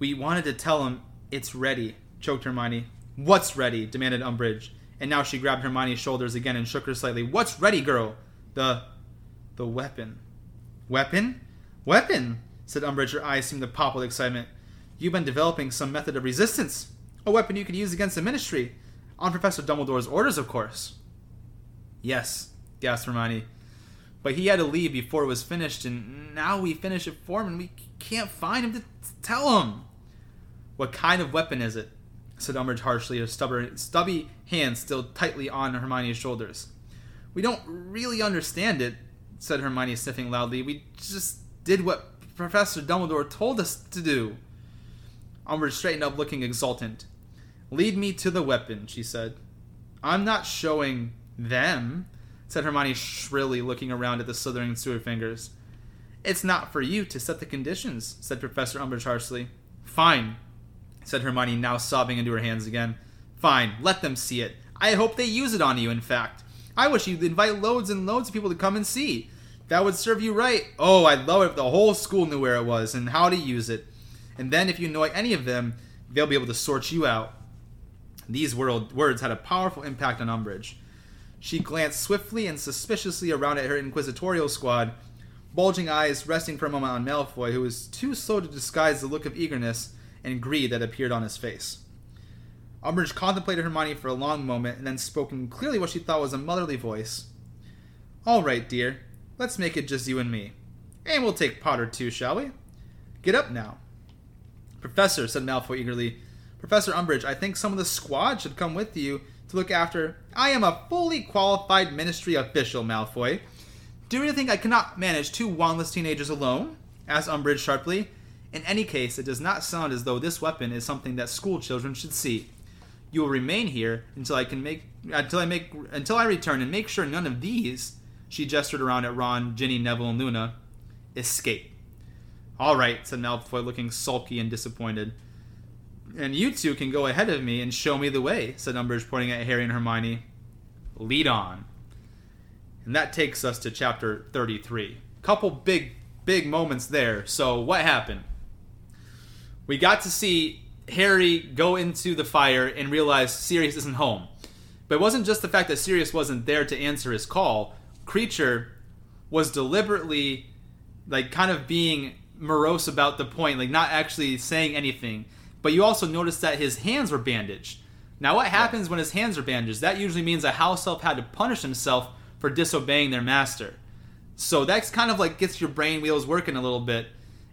We wanted to tell him it's ready, choked Hermione. What's ready? demanded Umbridge. And now she grabbed Hermione's shoulders again and shook her slightly. What's ready, girl? The the weapon. Weapon? Weapon? said Umbridge, her eyes seemed to pop with excitement. You've been developing some method of resistance. A weapon you could use against the Ministry. On Professor Dumbledore's orders, of course. Yes, gasped Hermione. But he had to leave before it was finished, and now we finish it for him, and we can't find him to tell him. What kind of weapon is it? said Umbridge harshly, her stubborn, stubby hand still tightly on Hermione's shoulders. We don't really understand it, said Hermione, sniffing loudly. We just did what Professor Dumbledore told us to do. Umbridge straightened up, looking exultant. Lead me to the weapon, she said. I'm not showing them, said Hermione shrilly, looking around at the slithering sewer fingers. It's not for you to set the conditions, said Professor Umbridge harshly. Fine, said Hermione, now sobbing into her hands again. Fine, let them see it. I hope they use it on you, in fact. I wish you'd invite loads and loads of people to come and see. That would serve you right. Oh, I'd love it if the whole school knew where it was and how to use it. And then if you annoy any of them, they'll be able to sort you out. These world, words had a powerful impact on Umbridge. She glanced swiftly and suspiciously around at her inquisitorial squad, bulging eyes resting for a moment on Malfoy, who was too slow to disguise the look of eagerness and greed that appeared on his face. Umbridge contemplated Hermione for a long moment and then spoke in clearly what she thought was a motherly voice. All right, dear. Let's make it just you and me. And we'll take Potter too, shall we? Get up now. Professor, said Malfoy eagerly. Professor Umbridge, I think some of the squad should come with you to look after. I am a fully qualified ministry official, Malfoy. Do you think I cannot manage two wandless teenagers alone? asked Umbridge sharply. In any case, it does not sound as though this weapon is something that school children should see. You will remain here until I can make until I make until I return and make sure none of these she gestured around at Ron, Ginny, Neville, and Luna. Escape. All right, said Malfoy, looking sulky and disappointed. And you two can go ahead of me and show me the way, said Umbridge, pointing at Harry and Hermione. Lead on. And that takes us to chapter 33. Couple big, big moments there. So, what happened? We got to see Harry go into the fire and realize Sirius isn't home. But it wasn't just the fact that Sirius wasn't there to answer his call, Kreacher was deliberately like kind of being morose about the point, like not actually saying anything. But you also notice that his hands were bandaged. Now, what happens when his hands are bandaged? That usually means a house elf had to punish himself for disobeying their master. So that's kind of like gets your brain wheels working a little bit.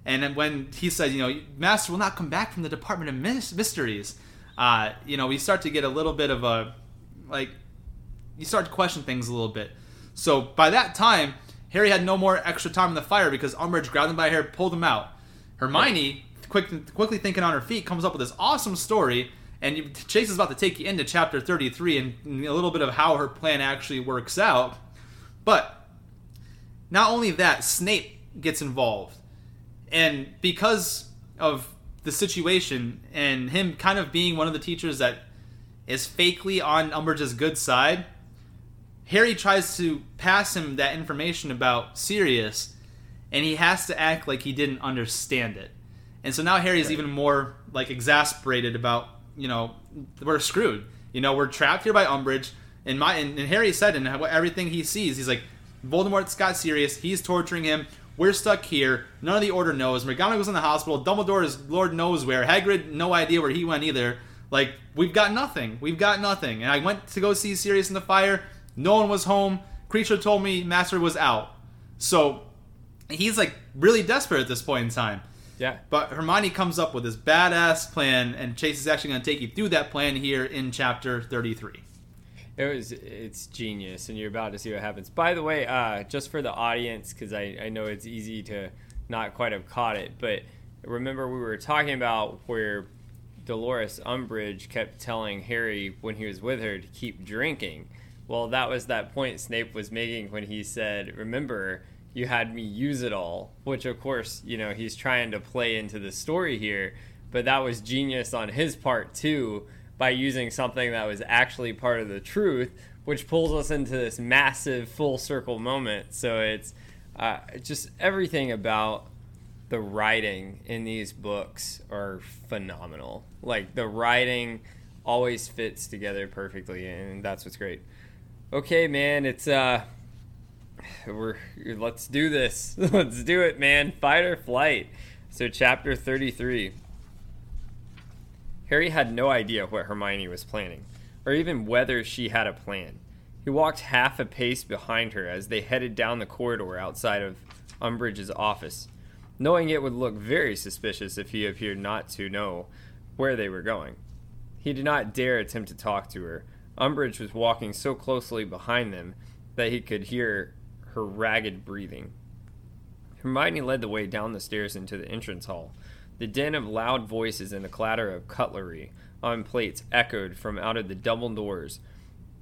And when he said, you know, Master will not come back from the Department of Mysteries, uh, you know, we start to get a little bit of a, like, you start to question things a little bit. So by that time, Harry had no more extra time in the fire because Umbridge grabbed him by hair, pulled him out. Hermione, quick, quickly thinking on her feet, comes up with this awesome story, and Chase is about to take you into chapter 33 and a little bit of how her plan actually works out. But not only that, Snape gets involved. And because of the situation and him kind of being one of the teachers that is fakely on Umbridge's good side, Harry tries to pass him that information about Sirius, and he has to act like he didn't understand it. And so now Harry is right. even more like exasperated about you know we're screwed. You know we're trapped here by Umbridge. And my and, and Harry said in everything he sees, he's like Voldemort's got Sirius. He's torturing him. We're stuck here. None of the Order knows. McGonagall's in the hospital. Dumbledore is Lord knows where. Hagrid, no idea where he went either. Like we've got nothing. We've got nothing. And I went to go see Sirius in the fire. No one was home. Kreacher told me Master was out. So he's like really desperate at this point in time. Yeah. But Hermione comes up with this badass plan, and Chase is actually going to take you through that plan here in chapter 33. It was it's genius, and you're about to see what happens. By the way, uh, just for the audience, because I, I know it's easy to not quite have caught it, but remember we were talking about where Dolores Umbridge kept telling Harry when he was with her to keep drinking. Well, that was that point Snape was making when he said, "Remember, you had me use it all," which of course, you know, he's trying to play into the story here, but that was genius on his part too by using something that was actually part of the truth, which pulls us into this massive full circle moment. So it's uh, just everything about the writing in these books are phenomenal. Like the writing always fits together perfectly, and that's what's great. Okay, man, it's uh, We're let's do this. *laughs* let's do it, man. Fight or flight. So chapter 33. Harry had no idea what Hermione was planning, or even whether she had a plan. He walked half a pace behind her as they headed down the corridor outside of Umbridge's office, knowing it would look very suspicious if he appeared not to know where they were going. He did not dare attempt to talk to her. Umbridge was walking so closely behind them that he could hear her ragged breathing. Hermione led the way down the stairs into the entrance hall. The din of loud voices and the clatter of cutlery on plates echoed from out of the double doors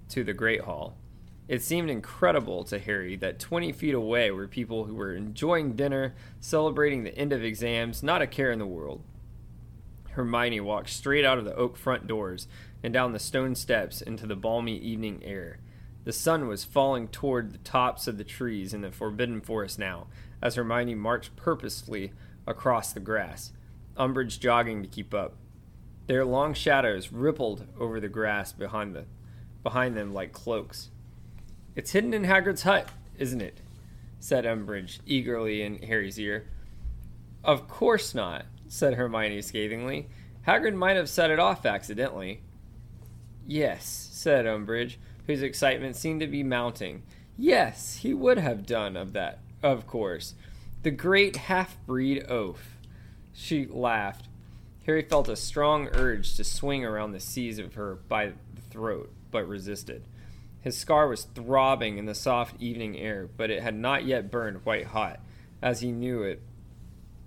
to the Great Hall. It seemed incredible to Harry that 20 feet away were people who were enjoying dinner, celebrating the end of exams, not a care in the world. Hermione walked straight out of the oak front doors and down the stone steps into the balmy evening air. The sun was falling toward the tops of the trees in the forbidden forest now, as Hermione marched purposefully across the grass, Umbridge jogging to keep up. Their long shadows rippled over the grass behind, the, behind them like cloaks. It's hidden in Hagrid's hut, isn't it? said Umbridge eagerly in Harry's ear. Of course not, said Hermione scathingly. Hagrid might have set it off accidentally. Yes, said Umbridge, whose excitement seemed to be mounting. Yes, he would have done of that, of course. The great half breed oaf. She laughed. Harry felt a strong urge to swing around the seize of her by the throat, but resisted. His scar was throbbing in the soft evening air, but it had not yet burned white hot, as he knew it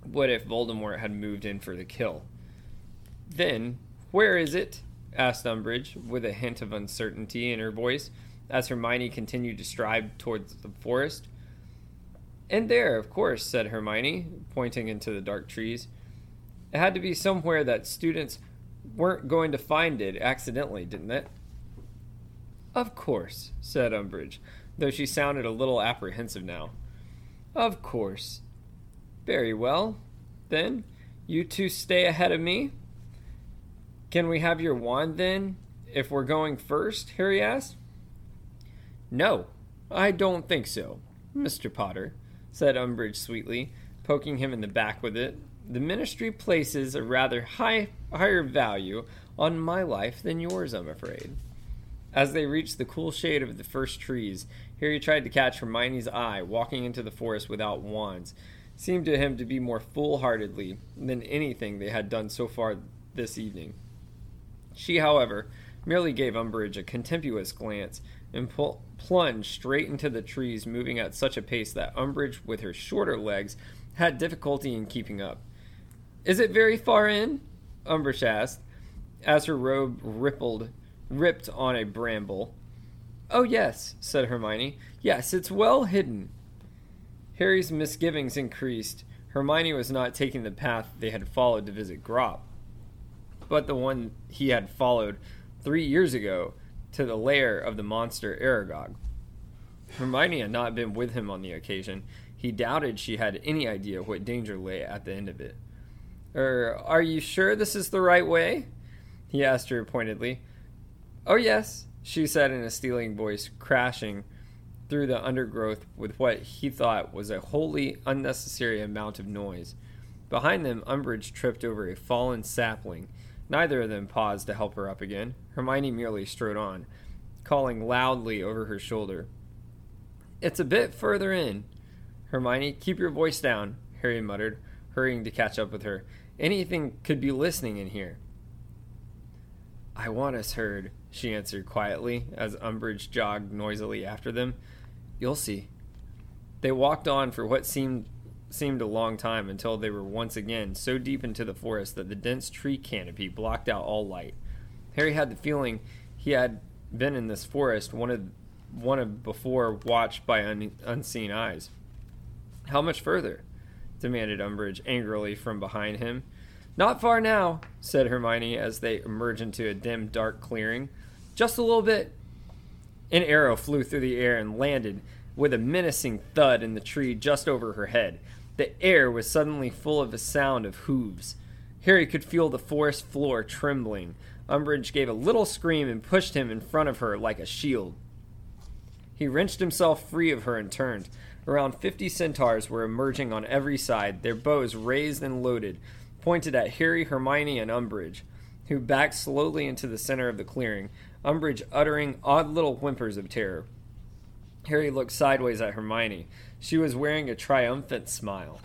would if Voldemort had moved in for the kill. Then, where is it? asked Umbridge, with a hint of uncertainty in her voice, as Hermione continued to stride towards the forest. In there, of course, said Hermione, pointing into the dark trees. It had to be somewhere that students weren't going to find it accidentally, didn't it? Of course, said Umbridge, though she sounded a little apprehensive now. Of course. Very well. Then, you two stay ahead of me. Can we have your wand then, if we're going first? Harry asked. No, I don't think so, Mr. Potter, said Umbridge sweetly, poking him in the back with it. The ministry places a rather high, higher value on my life than yours, I'm afraid. As they reached the cool shade of the first trees, Harry tried to catch Hermione's eye walking into the forest without wands. Seemed to him to be more foolhardily than anything they had done so far this evening. She, however, merely gave Umbridge a contemptuous glance and pl- plunged straight into the trees, moving at such a pace that Umbridge, with her shorter legs, had difficulty in keeping up. Is it very far in? Umbridge asked, as her robe rippled, ripped on a bramble. Oh, yes, said Hermione. Yes, it's well hidden. Harry's misgivings increased. Hermione was not taking the path they had followed to visit Grawp but the one he had followed three years ago to the lair of the monster Aragog. Hermione had not been with him on the occasion. He doubted she had any idea what danger lay at the end of it. Er, are you sure this is the right way? He asked her pointedly. Oh, yes, she said in a stealing voice, crashing through the undergrowth with what he thought was a wholly unnecessary amount of noise. Behind them, Umbridge tripped over a fallen sapling Neither of them paused to help her up again. Hermione merely strode on, calling loudly over her shoulder. It's a bit further in. Hermione, keep your voice down, Harry muttered, hurrying to catch up with her. Anything could be listening in here. I want us heard, she answered quietly as Umbridge jogged noisily after them. You'll see. They walked on for what seemed seemed a long time until they were once again so deep into the forest that the dense tree canopy blocked out all light. Harry had the feeling he had been in this forest one of one of before watched by un, unseen eyes. How much further? Demanded Umbridge angrily from behind him. Not far now, said Hermione as they emerged into a dim, dark clearing. Just a little bit. An arrow flew through the air and landed with a menacing thud in the tree just over her head. The air was suddenly full of a sound of hooves. Harry could feel the forest floor trembling. Umbridge gave a little scream and pushed him in front of her like a shield. He wrenched himself free of her and turned. Around fifty centaurs were emerging on every side, their bows raised and loaded, pointed at Harry, Hermione, and Umbridge, who backed slowly into the center of the clearing, Umbridge uttering odd little whimpers of terror. Harry looked sideways at Hermione. She was wearing a triumphant smile.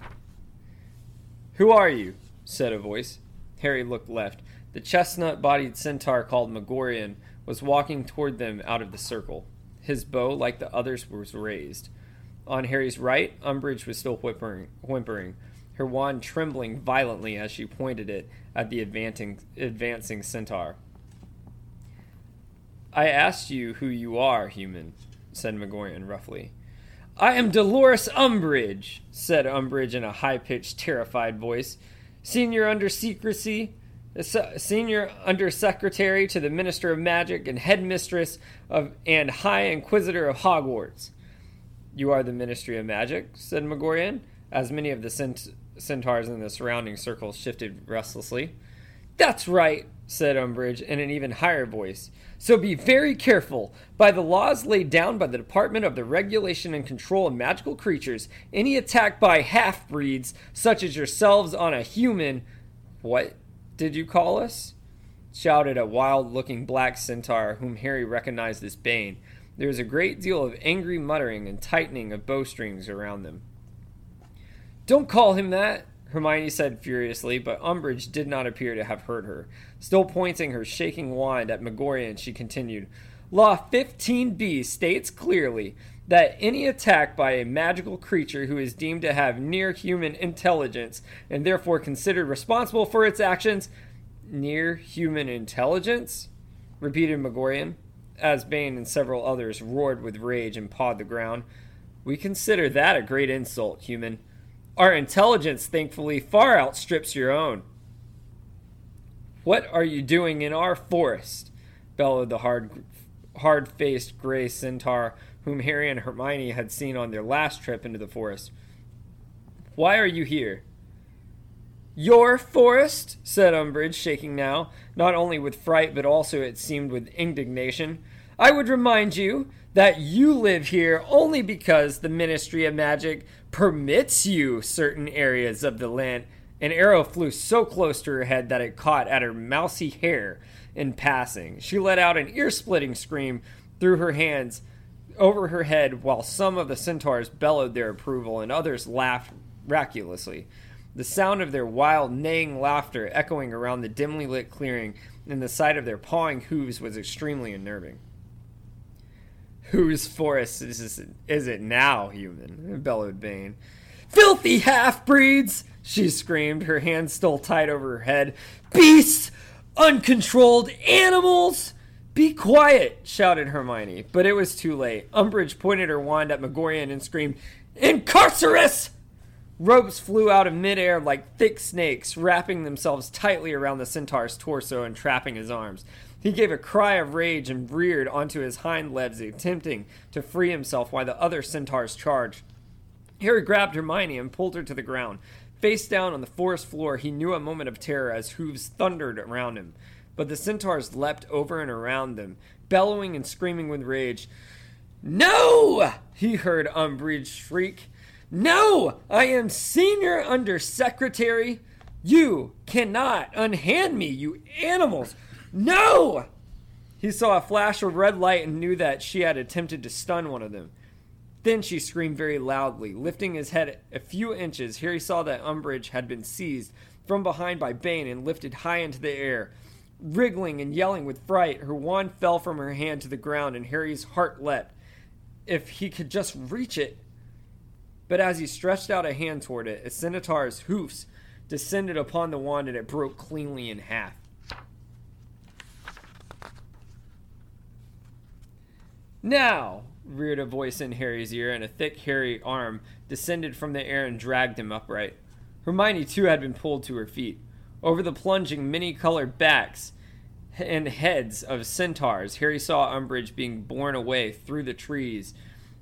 Who are you? said a voice. Harry looked left. The chestnut bodied centaur called Magorian was walking toward them out of the circle. His bow, like the others, was raised. On Harry's right, Umbridge was still whimpering, whimpering, her wand trembling violently as she pointed it at the advancing, advancing centaur. I asked you who you are, human, said Magorian roughly. I am Dolores Umbridge, said Umbridge in a high pitched, terrified voice. Senior under secrecy, senior under secretary to the Minister of Magic and headmistress of and High Inquisitor of Hogwarts. You are the Ministry of Magic, said Magorian, as many of the cent- centaurs in the surrounding circle shifted restlessly. That's right, said Umbridge in an even higher voice. So be very careful. By the laws laid down by the Department of the Regulation and Control of Magical Creatures, any attack by half breeds, such as yourselves on a human. What did you call us? shouted a wild looking black centaur whom Harry recognized as Bane. There was a great deal of angry muttering and tightening of bowstrings around them. Don't call him that, Hermione said furiously, but Umbridge did not appear to have heard her. Still pointing her shaking wand at Magorian, she continued, Law 15b states clearly that any attack by a magical creature who is deemed to have near human intelligence and therefore considered responsible for its actions. Near human intelligence? repeated Magorian, as Bane and several others roared with rage and pawed the ground. We consider that a great insult, human. Our intelligence, thankfully, far outstrips your own. What are you doing in our forest? bellowed the hard, hard-faced gray centaur whom Harry and Hermione had seen on their last trip into the forest. Why are you here? Your forest? said Umbridge, shaking now, not only with fright but also, it seemed, with indignation. I would remind you that you live here only because the Ministry of Magic permits you certain areas of the land. An arrow flew so close to her head that it caught at her mousy hair in passing. She let out an ear splitting scream through her hands over her head while some of the centaurs bellowed their approval and others laughed miraculously. The sound of their wild, neighing laughter echoing around the dimly lit clearing and the sight of their pawing hooves was extremely unnerving. Whose forest is, this, is it now, human? bellowed Bane. Filthy half breeds! She screamed, her hands still tied over her head. Beasts! Uncontrolled animals! Be quiet! shouted Hermione, but it was too late. Umbridge pointed her wand at Magorian and screamed, Incarcerus! Ropes flew out of midair like thick snakes, wrapping themselves tightly around the centaur's torso and trapping his arms. He gave a cry of rage and reared onto his hind legs, attempting to free himself while the other centaurs charged. Harry grabbed Hermione and pulled her to the ground. Face down on the forest floor, he knew a moment of terror as hooves thundered around him. But the centaurs leapt over and around them, bellowing and screaming with rage. No! he heard Umbridge shriek. No! I am senior under secretary. You cannot unhand me, you animals! No! He saw a flash of red light and knew that she had attempted to stun one of them. Then she screamed very loudly. Lifting his head a few inches, he saw that Umbridge had been seized from behind by Bane and lifted high into the air. Wriggling and yelling with fright, her wand fell from her hand to the ground, and Harry's heart leapt. If he could just reach it. But as he stretched out a hand toward it, a centaur's hoofs descended upon the wand and it broke cleanly in half. Now! reared a voice in Harry's ear, and a thick, hairy arm descended from the air and dragged him upright. Hermione, too, had been pulled to her feet. Over the plunging, many colored backs and heads of centaurs, Harry saw Umbridge being borne away through the trees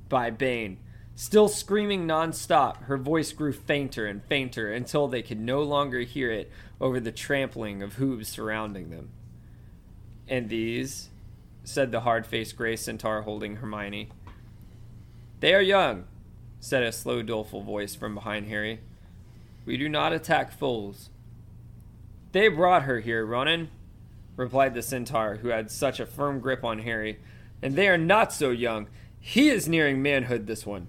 by Bane. Still screaming nonstop, her voice grew fainter and fainter until they could no longer hear it over the trampling of hooves surrounding them. And these said the hard faced gray centaur holding Hermione. They are young, said a slow, doleful voice from behind Harry. We do not attack fools. They brought her here, Ronan, replied the centaur, who had such a firm grip on Harry. And they are not so young. He is nearing manhood, this one.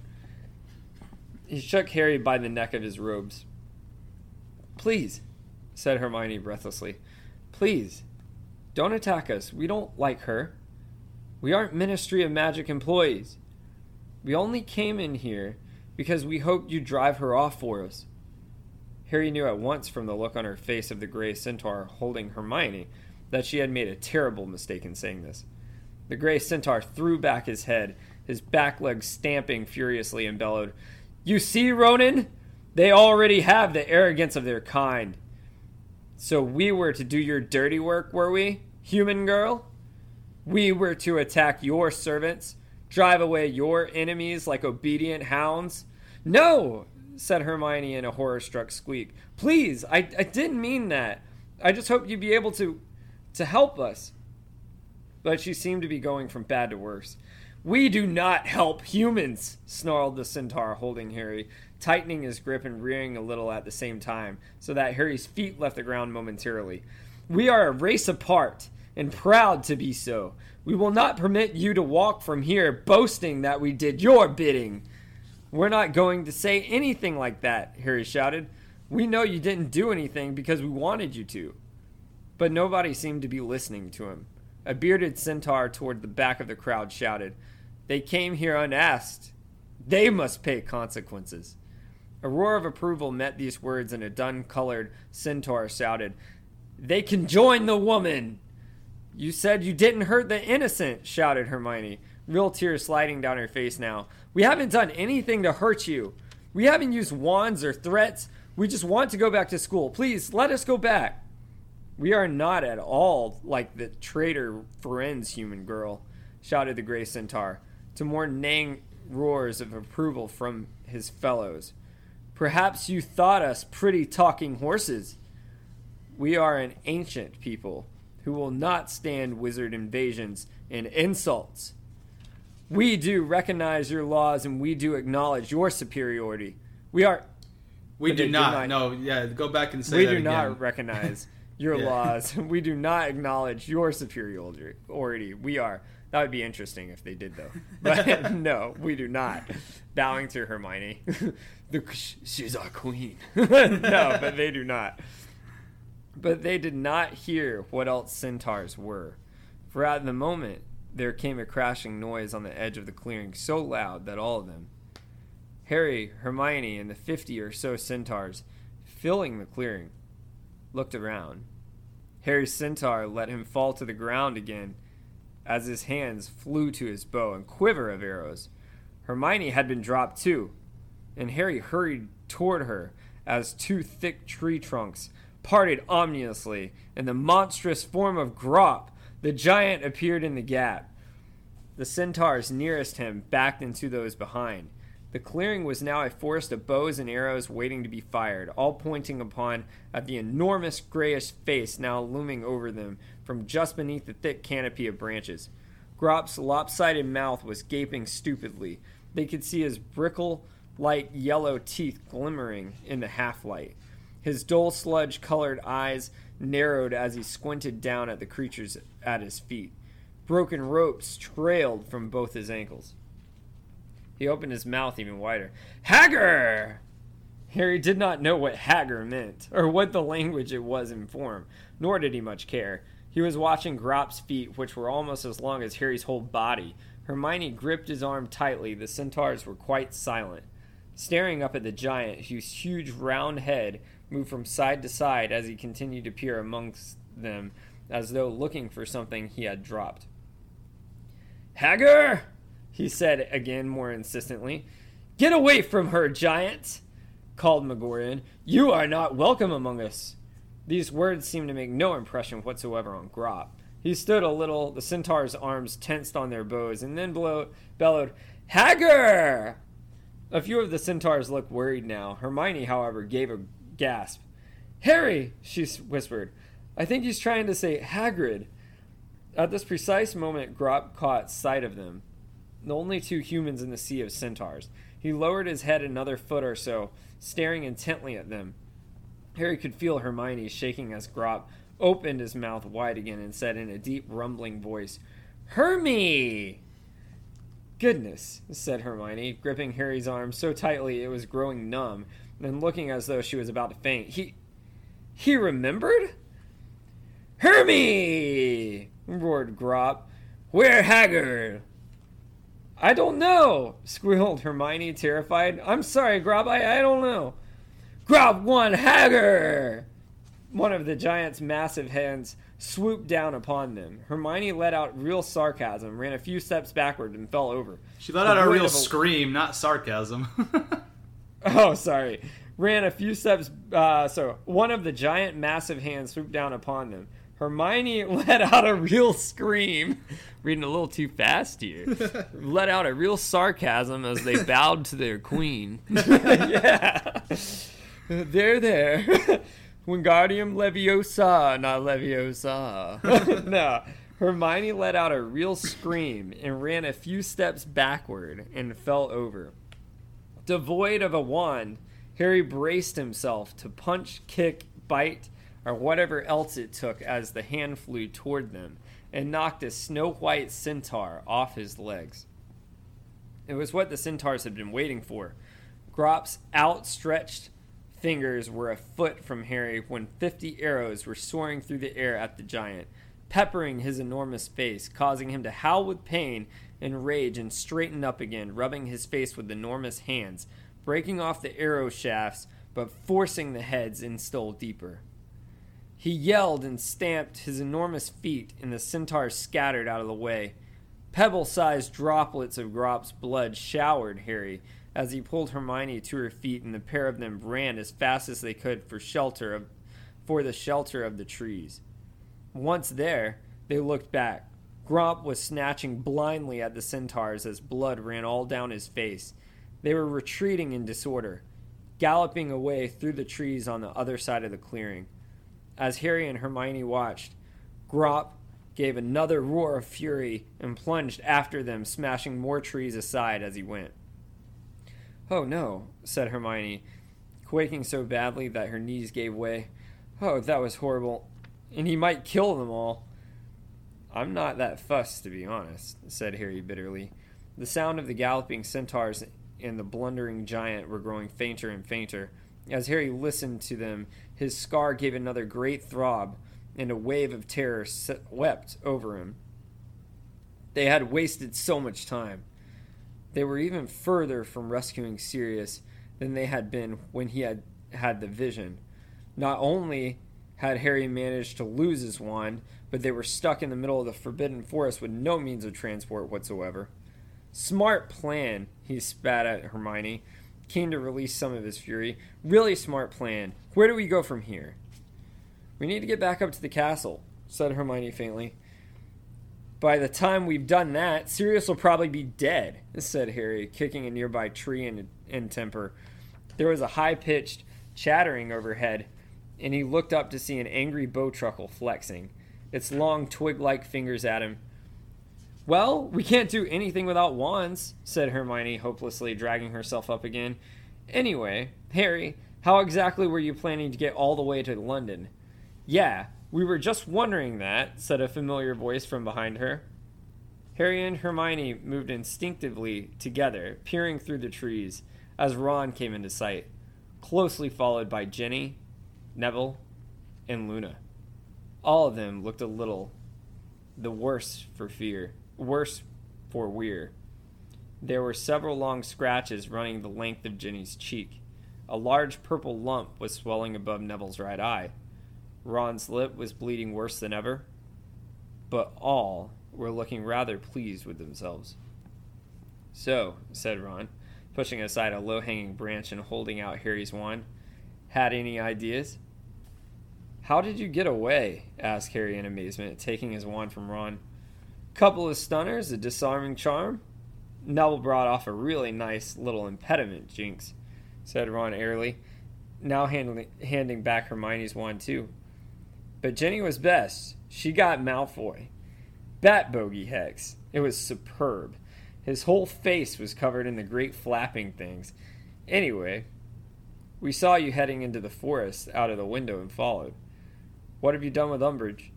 He shook Harry by the neck of his robes. Please, said Hermione breathlessly. Please, don't attack us. We don't like her. We aren't Ministry of Magic employees. We only came in here because we hoped you'd drive her off for us. Harry knew at once from the look on her face of the gray centaur holding Hermione that she had made a terrible mistake in saying this. The gray centaur threw back his head, his back legs stamping furiously, and bellowed, You see, Ronan? They already have the arrogance of their kind. So we were to do your dirty work, were we, human girl? We were to attack your servants, drive away your enemies like obedient hounds? No, said Hermione in a horror struck squeak. Please, I, I didn't mean that. I just hope you'd be able to to help us. But she seemed to be going from bad to worse. We do not help humans, snarled the centaur, holding Harry, tightening his grip and rearing a little at the same time, so that Harry's feet left the ground momentarily. We are a race apart, and proud to be so. We will not permit you to walk from here boasting that we did your bidding. We're not going to say anything like that, Harry shouted. We know you didn't do anything because we wanted you to. But nobody seemed to be listening to him. A bearded centaur toward the back of the crowd shouted, They came here unasked. They must pay consequences. A roar of approval met these words, and a dun colored centaur shouted, They can join the woman! You said you didn't hurt the innocent, shouted Hermione, real tears sliding down her face now. We haven't done anything to hurt you. We haven't used wands or threats. We just want to go back to school. Please let us go back. We are not at all like the traitor Firenze human girl, shouted the gray centaur, to more neighing roars of approval from his fellows. Perhaps you thought us pretty talking horses. We are an ancient people who will not stand wizard invasions and insults. We do recognize your laws and we do acknowledge your superiority. We are. We do do not. not- No, yeah, go back and say we do again. not recognize *laughs* your Yeah. laws. *laughs* We do not acknowledge your superiority. We are. That would be interesting if they did, though. *laughs* But *laughs* no, we do not. Bowing to Hermione. *laughs* the, she's our queen. no, but they do not. But they did not hear what else centaurs were. For at the moment, there came a crashing noise on the edge of the clearing so loud that all of them, Harry, Hermione, and the fifty or so centaurs filling the clearing, looked around. Harry's centaur let him fall to the ground again as his hands flew to his bow and quiver of arrows. Hermione had been dropped too, and Harry hurried toward her as two thick tree trunks parted ominously, and the monstrous form of Grawp, the giant, appeared in the gap. The centaurs nearest him backed into those behind. The clearing was now a forest of bows and arrows waiting to be fired, all pointing upon at the enormous grayish face now looming over them from just beneath the thick canopy of branches. Grawp's lopsided mouth was gaping stupidly. They could see his brickle like yellow teeth glimmering in the half light. His dull sludge colored eyes narrowed as he squinted down at the creatures at his feet. Broken ropes trailed from both his ankles. He opened his mouth even wider. Hagger! Harry did not know what Hagger meant, or what the language it was in form, nor did he much care. He was watching Grawp's feet, which were almost as long as Harry's whole body. Hermione gripped his arm tightly. The centaurs were quite silent, staring up at the giant, whose huge round head moved from side to side as he continued to peer amongst them, as though looking for something he had dropped. Hagger! he said again more insistently. Get away from her, giant! called Magorian. You are not welcome among us. These words seemed to make no impression whatsoever on Grawp. He stood a little, the centaur's arms tensed on their bows, and then blow, bellowed, Hagger! A few of the centaurs looked worried now. Hermione, however, gave a gasp. Harry, she whispered. I think he's trying to say Hagrid. At this precise moment, Grawp caught sight of them. the only two humans in the sea of centaurs. He lowered his head another foot or so, staring intently at them. Harry could feel Hermione shaking as Grawp opened his mouth wide again and said in a deep, rumbling voice, Hermy! Goodness, said Hermione, gripping Harry's arm so tightly it was growing numb and looking as though she was about to faint. He. he remembered? Hermy! roared Grawp. Where Hagrid? I don't know, squealed Hermione, terrified. I'm sorry, Grawp, I, I don't know. Grawp one Hagrid! One of the giant's massive hands swooped down upon them. Hermione let out real sarcasm, ran a few steps backward, and fell over. She let out a real a... scream, not sarcasm. *laughs* *laughs* oh, sorry. Ran a few steps. Uh, so one of the giant, massive hands swooped down upon them. Hermione *laughs* let out a real scream. Reading a little too fast here. let out a real sarcasm as they bowed to their queen. yeah. *laughs* There, there. *laughs* Wingardium Leviosa, not Leviosa. *laughs* no. Hermione let out a real scream and ran a few steps backward and fell over. Devoid of a wand, Harry braced himself to punch, kick, bite, or whatever else it took as the hand flew toward them and knocked a snow white centaur off his legs. It was what the centaurs had been waiting for. Grawp's outstretched fingers were a foot from Harry when fifty arrows were soaring through the air at the giant, peppering his enormous face, causing him to howl with pain and rage and straighten up again, rubbing his face with enormous hands, breaking off the arrow shafts, but forcing the heads in still deeper. He yelled and stamped his enormous feet, and the centaurs scattered out of the way. Pebble sized droplets of Grawp's blood showered Harry, as he pulled Hermione to her feet, and the pair of them ran as fast as they could for shelter of, for the shelter of the trees. Once there, they looked back. Grawp was snatching blindly at the centaurs as blood ran all down his face. They were retreating in disorder, galloping away through the trees on the other side of the clearing. As Harry and Hermione watched, Grawp gave another roar of fury and plunged after them, smashing more trees aside as he went. Oh no, said Hermione, quaking so badly that her knees gave way. Oh, that was horrible. And he might kill them all. I'm not that fussed, to be honest, said Harry bitterly. The sound of the galloping centaurs and the blundering giant were growing fainter and fainter. As Harry listened to them, his scar gave another great throb, and a wave of terror swept over him. They had wasted so much time. They were even further from rescuing Sirius than they had been when he had had the vision. Not only had Harry managed to lose his wand, but they were stuck in the middle of the Forbidden Forest with no means of transport whatsoever. Smart plan, he spat at Hermione, keen to release some of his fury. Really smart plan. Where do we go from here? We need to get back up to the castle, said Hermione faintly. By the time we've done that, Sirius will probably be dead, said Harry, kicking a nearby tree in, in temper. There was a high pitched chattering overhead, and he looked up to see an angry bowtruckle flexing, its long twig like fingers at him. Well, we can't do anything without wands, said Hermione, hopelessly dragging herself up again. Anyway, Harry, how exactly were you planning to get all the way to London? Yeah, we were just wondering that, said a familiar voice from behind her. Harry and Hermione moved instinctively together, peering through the trees, as Ron came into sight, closely followed by Ginny, Neville, and Luna. All of them looked a little the worse for fear, worse for Weir. There were several long scratches running the length of Ginny's cheek. A large purple lump was swelling above Neville's right eye. Ron's lip was bleeding worse than ever, but all were looking rather pleased with themselves. So, said Ron, pushing aside a low hanging branch and holding out Harry's wand, had any ideas? How did you get away? asked Harry in amazement, taking his wand from Ron. Couple of stunners, a disarming charm. Neville brought off a really nice little impediment, Jinx, said Ron airily, now handling, handing back Hermione's wand too. But Ginny was best. She got Malfoy. Bat bogey hex. It was superb. His whole face was covered in the great flapping things. Anyway, we saw you heading into the forest out of the window and followed. What have you done with Umbridge?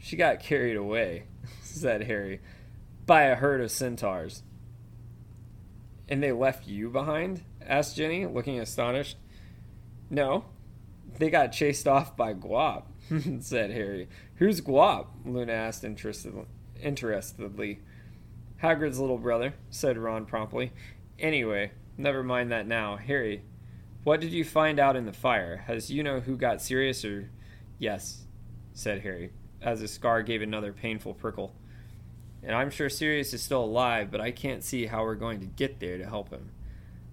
She got carried away, *laughs* said Harry, by a herd of centaurs. And they left you behind? asked Ginny, looking astonished. No, they got chased off by Gawp, *laughs* said Harry. Who's Gawp? Luna asked interestedly. Hagrid's little brother, said Ron promptly. Anyway, never mind that now. Harry, what did you find out in the fire? Has you know who got Sirius or. Yes, said Harry, as his scar gave another painful prickle. And I'm sure Sirius is still alive, but I can't see how we're going to get there to help him.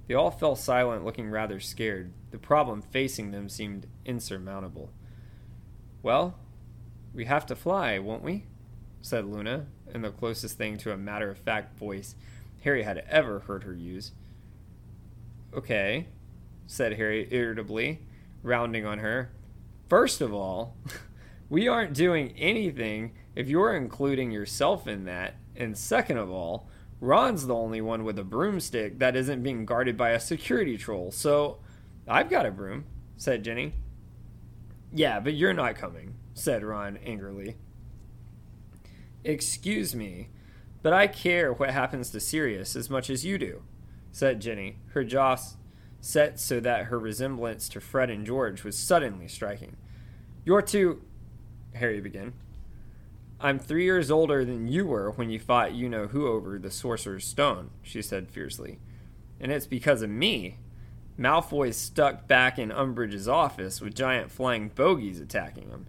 They all fell silent, looking rather scared. The problem facing them seemed insurmountable. Well, we have to fly, won't we? said Luna, in the closest thing to a matter of fact voice Harry had ever heard her use. Okay, said Harry irritably, rounding on her. First of all, *laughs* we aren't doing anything if you're including yourself in that. And second of all, Ron's the only one with a broomstick that isn't being guarded by a security troll. So, I've got a broom, said Ginny. Yeah, but you're not coming, said Ron angrily. Excuse me, but I care what happens to Sirius as much as you do, said Ginny, her jaw set so that her resemblance to Fred and George was suddenly striking. You're too. Harry began. I'm three years older than you were when you fought you know who over the Sorcerer's Stone, she said fiercely. And it's because of me. Malfoy's stuck back in Umbridge's office with giant flying bogies attacking him.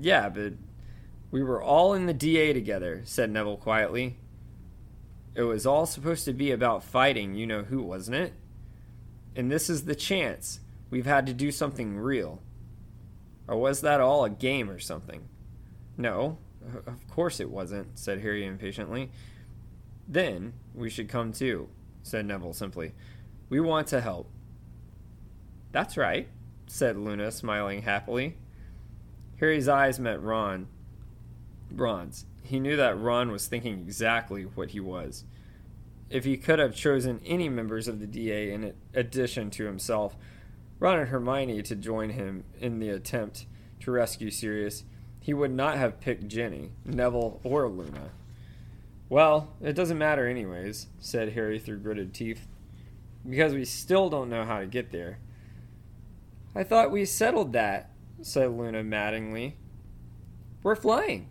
Yeah, but we were all in the DA together, said Neville quietly. It was all supposed to be about fighting, you know who, wasn't it? And this is the chance. We've had to do something real. Or was that all a game or something? No, of course it wasn't, said Harry impatiently. Then we should come too, said Neville simply. We want to help. That's right, said Luna, smiling happily. Harry's eyes met Ron, Ron's. He knew that Ron was thinking exactly what he was. If he could have chosen any members of the DA in addition to himself, Ron and Hermione to join him in the attempt to rescue Sirius, he would not have picked Ginny, Neville, or Luna. Well, it doesn't matter anyways, said Harry through gritted teeth, because we still don't know how to get there. I thought we settled that, said Luna maddeningly. We're flying.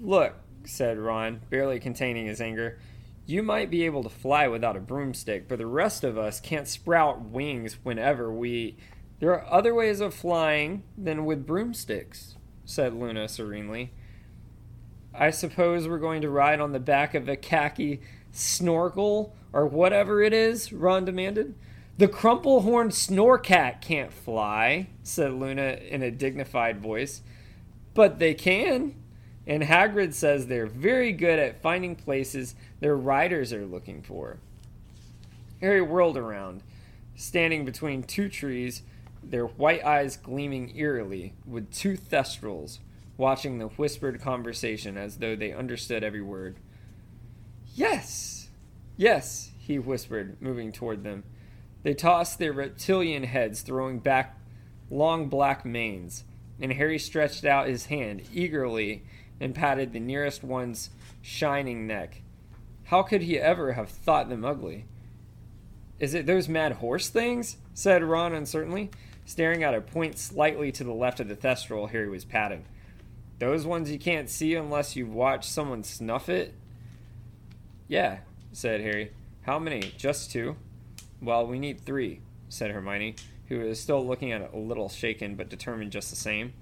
Look, said Ron, barely containing his anger. You might be able to fly without a broomstick, but the rest of us can't sprout wings whenever we. There are other ways of flying than with broomsticks, said Luna serenely. I suppose we're going to ride on the back of a khaki Snorkack or whatever it is, Ron demanded. The crumple-horned Snorkack can't fly, said Luna in a dignified voice. But they can, and Hagrid says they're very good at finding places their riders are looking for. Harry whirled around, standing between two trees, their white eyes gleaming eerily, with two Thestrals watching the whispered conversation as though they understood every word. Yes! Yes, he whispered, moving toward them. They tossed their reptilian heads, throwing back long black manes, and Harry stretched out his hand eagerly and patted the nearest one's shining neck. How could he ever have thought them ugly? Is it those mad horse things? said Ron uncertainly, staring at a point slightly to the left of the thestral Harry was patting. Those ones you can't see unless you've watched someone snuff it? Yeah, said Harry. How many? Just two? Well, we need three, said Hermione, who was still looking at it a little shaken but determined just the same.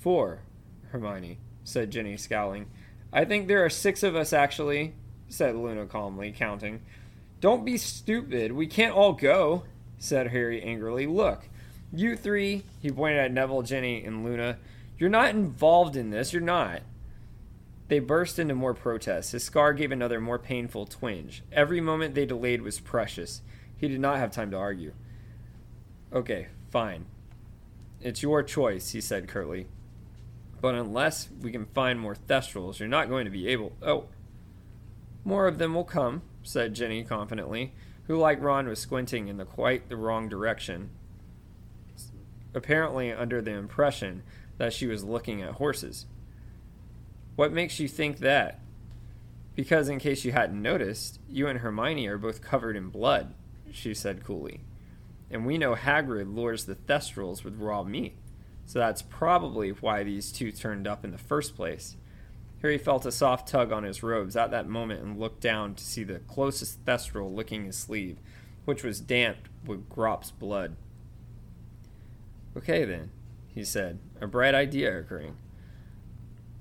Four, Hermione, said Ginny, scowling. I think there are six of us, actually, said Luna calmly, counting. Don't be stupid. We can't all go, said Harry angrily. Look, you three, he pointed at Neville, Ginny, and Luna, you're not involved in this. You're not. They burst into more protests. His scar gave another more painful twinge. Every moment they delayed was precious. He did not have time to argue. Okay, fine. It's your choice, he said curtly. But unless we can find more Thestrals, you're not going to be able. Oh. More of them will come, said Ginny confidently, who, like Ron, was squinting in the quite the wrong direction, apparently under the impression that she was looking at horses. What makes you think that? Because, in case you hadn't noticed, you and Hermione are both covered in blood, she said coolly. And we know Hagrid lures the Thestrals with raw meat, so that's probably why these two turned up in the first place. Harry felt a soft tug on his robes at that moment and looked down to see the closest Thestral licking his sleeve, which was damp with Grawp's blood. Okay, then, he said, a bright idea occurring.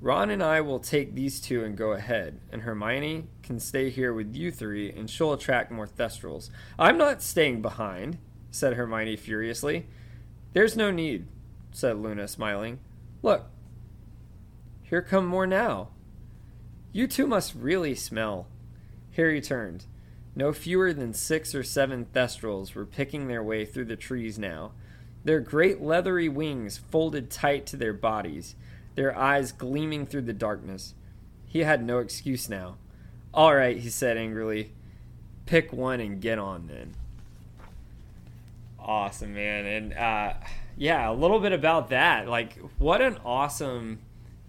Ron and I will take these two and go ahead, and Hermione can stay here with you three, and she'll attract more Thestrals. I'm not staying behind, said Hermione furiously. There's no need, said Luna, smiling. Look, here come more now. You two must really smell. Harry turned. No fewer than six or seven Thestrals were picking their way through the trees now, their great leathery wings folded tight to their bodies their eyes gleaming through the darkness. He had no excuse now. All right, he said angrily. Pick one and get on then. Awesome, man. And uh, yeah, a little bit about that. Like, what an awesome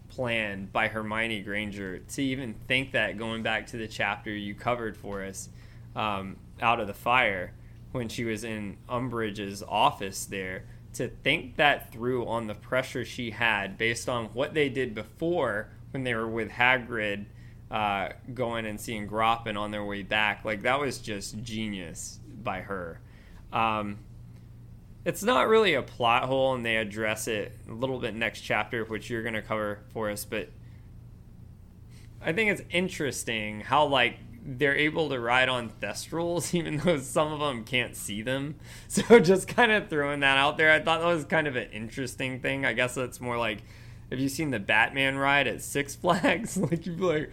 plan by Hermione Granger to even think that going back to the chapter you covered for us um, out of the fire when she was in Umbridge's office there to think that through on the pressure she had based on what they did before when they were with Hagrid uh, going and seeing Grawp on their way back. Like, that was just genius by her. Um, it's not really a plot hole, and they address it a little bit next chapter, which you're going to cover for us, but I think it's interesting how, like, they're able to ride on thestrals, *laughs* even though some of them can't see them. *laughs* So just kind of throwing that out there, I thought that was kind of an interesting thing. I guess that's more like, have you seen the Batman ride at Six *laughs* Flags? like you'd be like,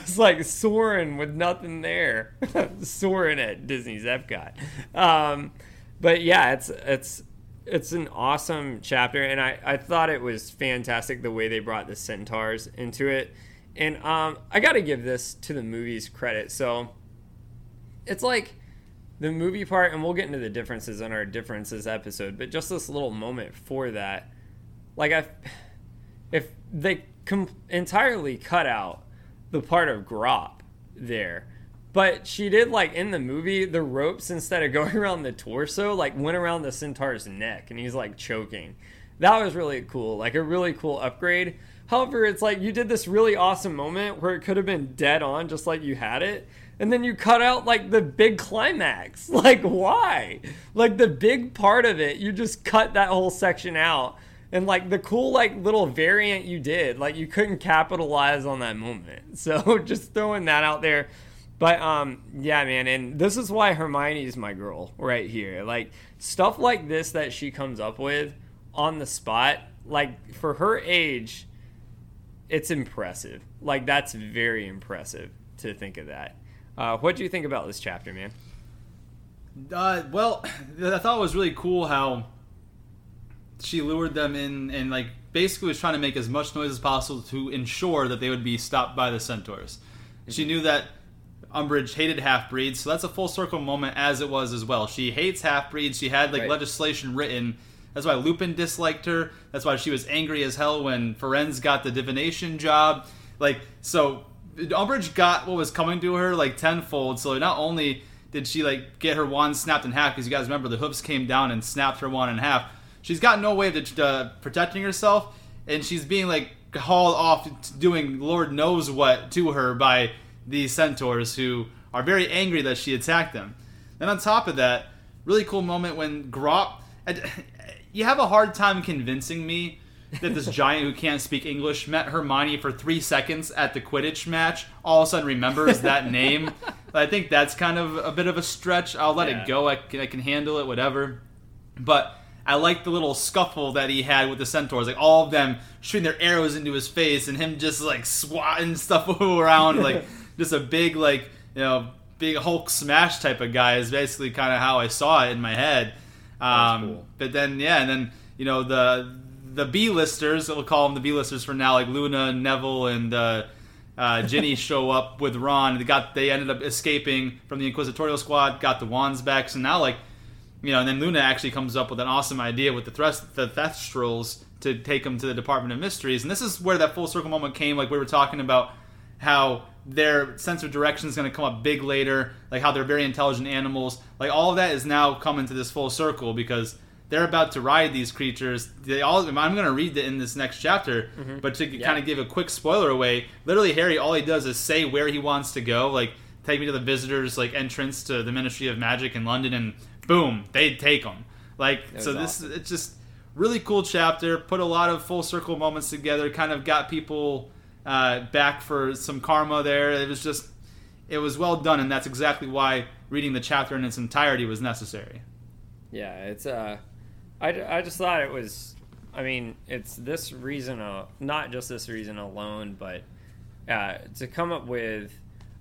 it's like soaring with nothing there, soaring at Disney's Epcot. Um, but yeah, it's it's it's an awesome chapter, and I I thought it was fantastic the way they brought the centaurs into it and um, I got to give this to the movie's credit. So it's like the movie part, and we'll get into the differences in our differences episode, but just this little moment for that. Like, I, if they com- entirely cut out the part of Grawp there, but she did like in the movie the ropes instead of *laughs* going around the torso like went around the centaur's neck and he's like choking that was really cool like a really cool upgrade However, it's like you did this really awesome moment where it could have been dead on just like you had it. And then you cut out like the big climax. *laughs* Like, why? Like, the big part of it, you just cut that whole section out. And like the cool, like little variant you did, like you couldn't capitalize on that moment. *laughs* So just throwing that out there. But um, yeah, man, and this is why Hermione's my girl right here. Like stuff like this that she comes up with on the spot, like for her age, it's impressive. Like that's very impressive to think of that. Uh, what do you think about this chapter, man? Uh, well, *laughs* I thought it was really cool how she lured them in and like basically was trying to make as much noise as possible to ensure that they would be stopped by the centaurs. Mm-hmm. She knew that Umbridge hated half breeds, so that's a full circle moment as it was as well. She hates half breeds. She had like right. legislation written that's why Lupin disliked her. That's why she was angry as hell when Firenze got the divination job. Like, so Umbridge got what was coming to her like tenfold. So not only did she like get her wand snapped in half, because you guys remember the hooves came down and snapped her wand in half. She's got no way of uh, protecting herself, and she's being like hauled off doing Lord knows what to her by these centaurs who are very angry that she attacked them. Then on top of that, really cool moment when Grawp you have a hard time convincing me that this giant who can't speak English met Hermione for three seconds at the Quidditch match, all of a sudden remembers that *laughs* name. I think that's kind of a bit of a stretch. I'll let yeah. it go. I can, I can handle it, whatever. But I like the little scuffle that he had with the centaurs, like all of them shooting their arrows into his face, and him just like swatting stuff *laughs* around, like *laughs* just a big like you know big Hulk smash type of guy is basically kind of how I saw it in my head. Um, cool. But then, yeah, and then you know the the B listers, we'll call them the B listers for now, like Luna, Neville, and uh, uh, Ginny *laughs* show up with Ron. They got they ended up escaping from the Inquisitorial Squad, got the wands back. So now like you know, and then Luna actually comes up with an awesome idea with the thrust the Thestrals to take them to the Department of Mysteries. And this is where that full circle moment came. Like we were talking about how their sense of direction is going to come up big later, like how they're very intelligent animals. Like all of that is now coming to this full circle because they're about to ride these creatures. They all. I'm going to read it in this next chapter, Mm-hmm. but to kind of give a quick spoiler away, literally Harry, all he does is say where he wants to go, like take me to the visitors like entrance to the Ministry of Magic in London, and boom, they take him. Like so, this awesome. it's just really cool chapter. Put a lot of full circle moments together. Kind of got people uh, back for some karma there. It was just it was well done, and that's exactly why reading the chapter in its entirety was necessary. Yeah, it's uh, I, I just thought it was. I mean, it's this reason, uh, not just this reason alone, but uh, to come up with.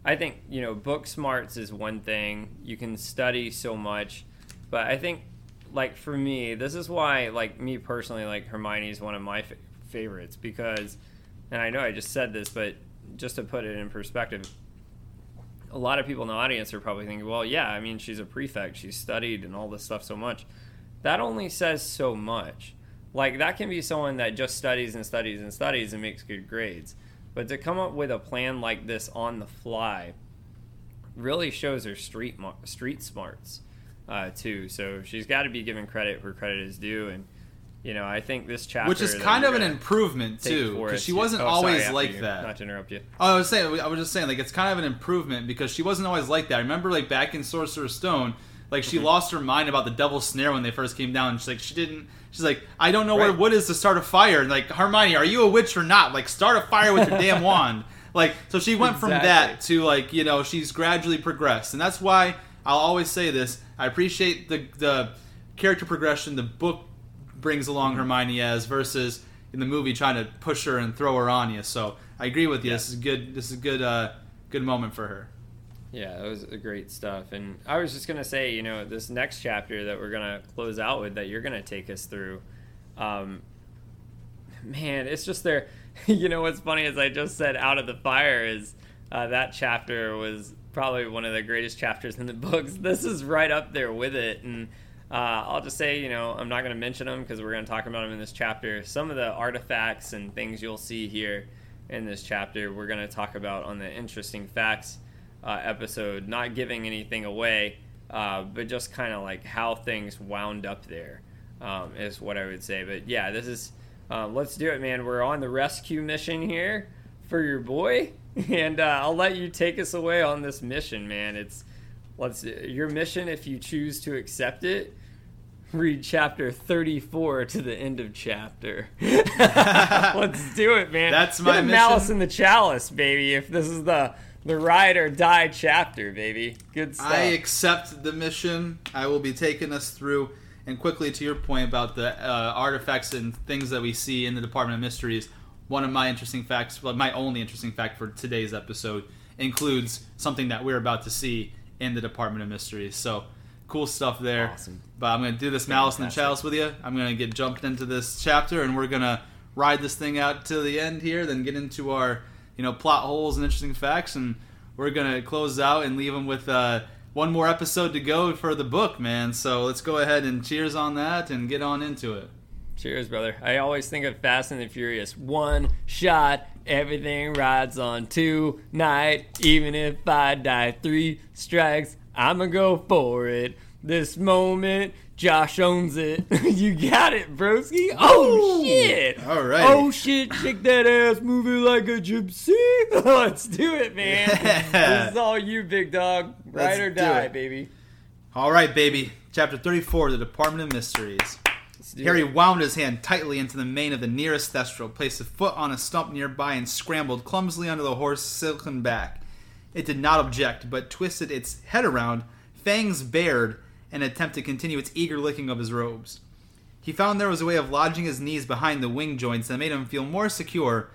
I think you know, book smarts is one thing. You can study so much, but I think, like for me, this is why, like me personally, like Hermione is one of my fa- favorites because, and I know I just said this, but just to put it in perspective, a lot of people in the audience are probably thinking, well, yeah, I mean, she's a prefect. She's studied and all this stuff so much. That only says so much. Like, that can be someone that just studies and studies and studies and makes good grades. But to come up with a plan like this on the fly really shows her street, street smarts, uh, too. So she's got to be given credit where credit is due. And, you know, I think this chapter. Which is kind of an improvement too, because she wasn't oh, always after like you, that. Not to interrupt you. Oh, I was saying, I was just saying, like it's kind of an improvement because she wasn't always like that. I remember, like back in Sorcerer's Stone, like she Mm-hmm. lost her mind about the Devil's Snare when they first came down. She's like, she didn't. She's like, I don't know where Right. wood is to start a fire. And like Hermione, are you a witch or not? Like, start a fire with your damn *laughs* wand. Like, so she went from that to like, you know, she's gradually progressed, and that's why I'll always say this. I appreciate the the character progression the book brings along. Hermione as versus in the movie trying to push her and throw her on you. So I agree with you. Yeah. This is good. This is a good. Uh, good moment for her. Yeah, that was great stuff. And I was just gonna say, you know, this next chapter that we're gonna close out with, that you're gonna take us through, um, man, it's just there. *laughs* You know, what's funny is I just said "Out of the Fire" is uh, that chapter was probably one of the greatest chapters in the *laughs* books. This is right up there with it, and uh, I'll just say, you know, I'm not going to mention them because we're going to talk about them in this chapter. Some of the artifacts and things you'll see here in this chapter, we're going to talk about on the interesting facts uh, episode, not giving anything away, uh, but just kind of like how things wound up there um, is what I would say. But yeah, this is uh, let's do it, man. We're on the rescue mission here for your boy, *laughs* and uh, I'll let you take us away on this mission, man. It's let's your mission if you choose to accept it. Read chapter 34 to the end of chapter. *laughs* Let's do it, man. That's my a Malice in the chalice, baby. If this is the the ride or die chapter, baby. Good stuff. I accept the mission. I will be taking us through. And quickly to your point about the uh, artifacts and things that we see in the Department of Mysteries, one of my interesting facts, well, my only interesting fact for today's episode, includes something that we're about to see in the Department of Mysteries. So cool stuff there. Awesome. But I'm going to do this Malice in the Chalice with you. I'm going to get jumped into this chapter, and we're going to ride this thing out to the end here, then get into our you know plot holes and interesting facts, and we're going to close out and leave them with uh, one more episode to go for the book, man. So let's go ahead and cheers on that and get on into it. Cheers, brother. I always think of Fast and the Furious. One shot, everything rides on tonight. Even if I die three strikes, I'ma go for it. This moment, Josh owns it. *laughs* you got it, broski. Oh Ooh. shit! All right. Oh shit! Shake that ass, move it like a gypsy. *laughs* Let's do it, man. *laughs* Yeah. This is all you, big dog. Ride Let's or do die, baby. All right, baby. Chapter 34, The Department of Mysteries. Harry wound his hand tightly into the mane of the nearest thestral, placed a foot on a stump nearby, and scrambled clumsily under the horse's silken back. It did not object, but twisted its head around, fangs bared, in an attempt to continue its eager licking of his robes. He found there was a way of lodging his knees behind the wing joints that made him feel more secure,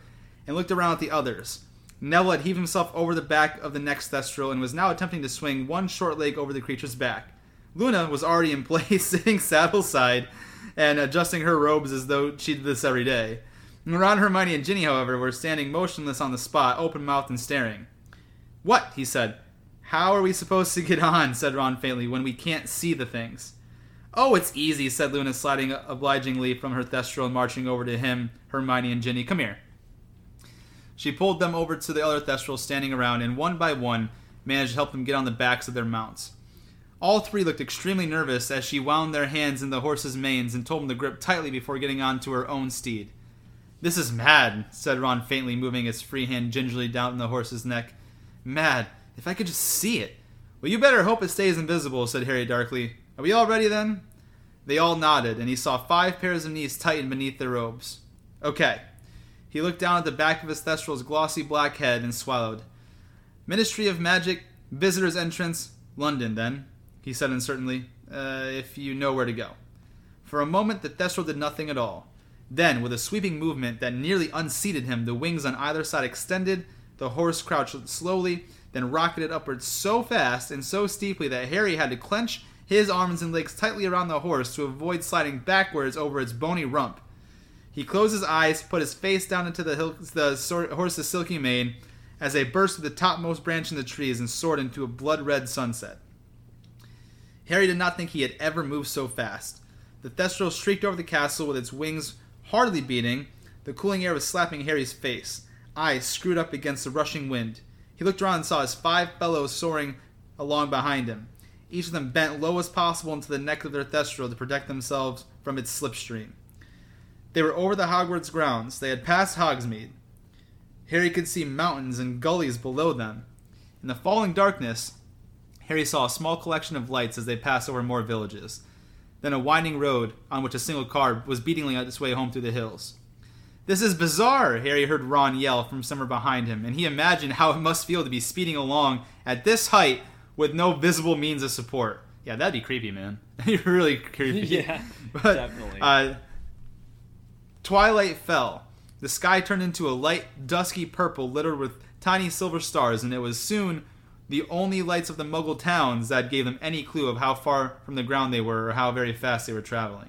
and looked around at the others. Neville had heaved himself over the back of the next thestral and was now attempting to swing one short leg over the creature's back. Luna was already in *laughs* place, sitting saddle side and adjusting her robes as though she did this every day. Ron, Hermione, and Ginny, however, were standing motionless on the spot, open mouthed and staring. What? he said. How are we supposed to get *laughs* on, said Ron faintly, when we can't see the things? Oh, it's easy, said Luna, sliding obligingly from her thestral and marching over to him, Hermione, and Ginny. Come here. She pulled them over to the other thestrals standing around, and one by one managed to help them get on the backs of their mounts. All three looked extremely nervous as she wound their hands in the horses' manes and told them to grip tightly before getting on to her own steed. This is mad, said Ron faintly, moving his free hand gingerly down the horse's neck. Mad. If I could just see it. Well, you better hope it stays invisible, said Harry darkly. Are we all ready then? They all nodded, and he saw five pairs of knees tighten beneath their robes. Okay. He looked down at the back of his thestral's glossy black head and swallowed. Ministry of Magic, Visitor's Entrance, London, then, he said uncertainly, uh, if you know where to go. For a moment, the thestral did nothing at all. Then, with a sweeping movement that nearly unseated him, the wings on either side extended, the horse crouched slowly, then rocketed upwards so fast and so steeply that Harry had to clench his arms and legs tightly around the horse to avoid sliding backwards over its bony rump. He closed his eyes, put his face down into the, hill, the horse's silky mane, as they burst to the topmost branch in the trees and soared into a blood red sunset. Harry did not think he had ever moved so fast. The Thestral streaked over the castle with its wings Hardly beating, the cooling air was slapping Harry's face, eyes screwed up against the rushing wind. He looked around and saw his five fellows soaring along behind him, each of them bent low as possible into the neck of their thestral to protect themselves from its slipstream. They were over the Hogwarts grounds. They had passed Hogsmeade. Harry could see mountains and gullies below them. In the falling darkness, Harry saw a small collection of lights as they passed over more villages then a winding road on which a single car was beating its way home through the hills. This is bizarre, Harry heard Ron yell from somewhere behind him, and he imagined how it must feel to be speeding along at this height with no visible means of support. Yeah, that'd be creepy, man. *laughs* really creepy. *laughs* yeah, but, definitely. Uh, twilight fell. The sky turned into a light, dusky purple littered with tiny silver stars, and it was soon the only lights of the Muggle towns that gave them any clue of how far from the ground they were or how very fast they were traveling.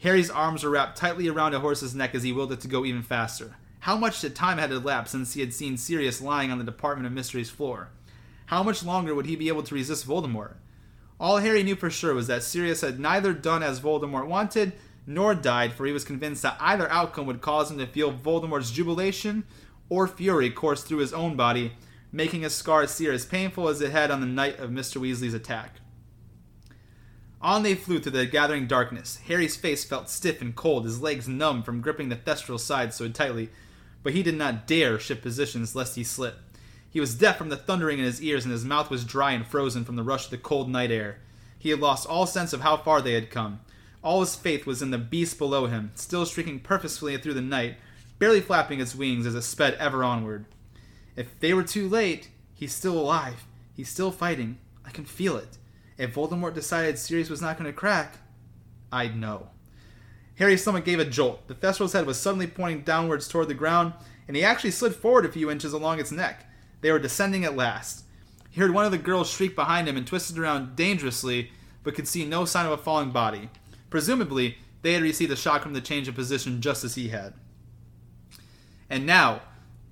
Harry's arms were wrapped tightly around a horse's neck as he willed it to go even faster. How much time had elapsed since he had seen Sirius lying on the Department of Mysteries floor? How much longer would he be able to resist Voldemort? All Harry knew for sure was that Sirius had neither done as Voldemort wanted nor died, for he was convinced that either outcome would cause him to feel Voldemort's jubilation or fury course through his own body making a scar sear as painful as it had on the night of Mr. Weasley's attack. On they flew through the gathering darkness. Harry's face felt stiff and cold, his legs numb from gripping the thestral side so tightly, but he did not dare shift positions lest he slip. He was deaf from the thundering in his ears, and his mouth was dry and frozen from the rush of the cold night air. He had lost all sense of how far they had come. All his faith was in the beast below him, still streaking purposefully through the night, barely flapping its wings as it sped ever onward. If they were too late, he's still alive. He's still fighting. I can feel it. If Voldemort decided Sirius was not going to crack, I'd know. Harry's stomach gave a jolt. The Thestral's head was suddenly pointing downwards toward the ground, and he actually slid forward a few inches along its neck. They were descending at last. He heard one of the girls shriek behind him and twisted around dangerously, but could see no sign of a falling body. Presumably, they had received a shock from the change of position just as he had. And now,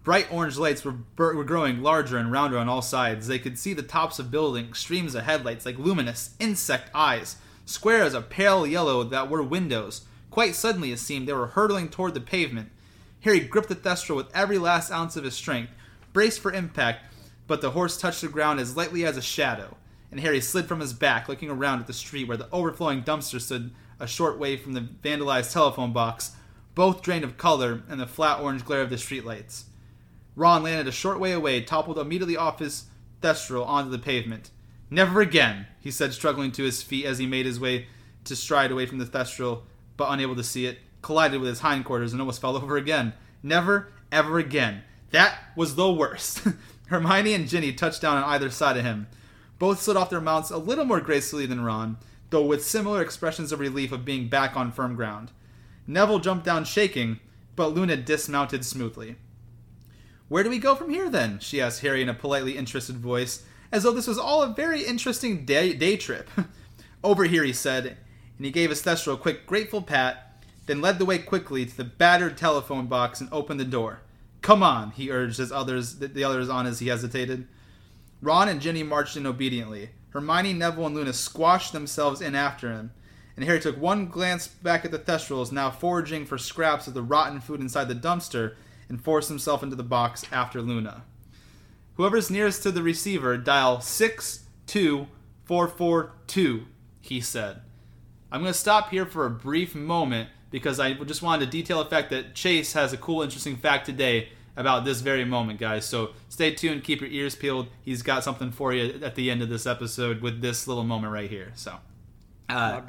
Bright orange lights were, were growing larger and rounder on all sides. They could see the tops of buildings, streams of headlights like luminous insect eyes, squares of pale yellow that were windows. Quite suddenly, it seemed, they were hurtling toward the pavement. Harry gripped the thestral with every last ounce of his strength, braced for impact, but the horse touched the ground as lightly as a shadow, and Harry slid from his back, looking around at the street where the overflowing dumpster stood a short way from the vandalized telephone box, both drained of color and the flat orange glare of the streetlights. Ron landed a short way away, toppled immediately off his thestral onto the pavement. Never again, he said, struggling to his feet as he made his way to stride away from the thestral, but unable to see it, collided with his hindquarters and almost fell *laughs* over again. Never, ever again. That was the worst. *laughs* Hermione and Ginny touched down on either side of him. Both slid off their mounts a little more gracefully than Ron, though with similar expressions of relief of being back on firm ground. Neville jumped down shaking, but Luna dismounted smoothly. Where do we go from here then? she asked Harry in a politely interested voice, as though this was all a very interesting day, day trip. *laughs* Over here, he said, and he gave his thestral a quick, grateful pat, then led the way quickly to the battered telephone box and opened the door. Come on, he urged as others the others on as he hesitated. Ron and Ginny marched in obediently. Hermione, Neville, and Luna squashed themselves in after him, and Harry took one glance back at the Thestrals now foraging for scraps of the rotten food inside the dumpster and forced himself into the box after Luna. Whoever's nearest to the receiver, dial 62442, he said. I'm going to stop here for a brief moment because I just wanted to detail the fact that Chase has a cool, interesting fact today about this very moment, guys. So stay tuned, keep your ears peeled. He's got something for you at the end of this episode with this little moment right here. So, uh.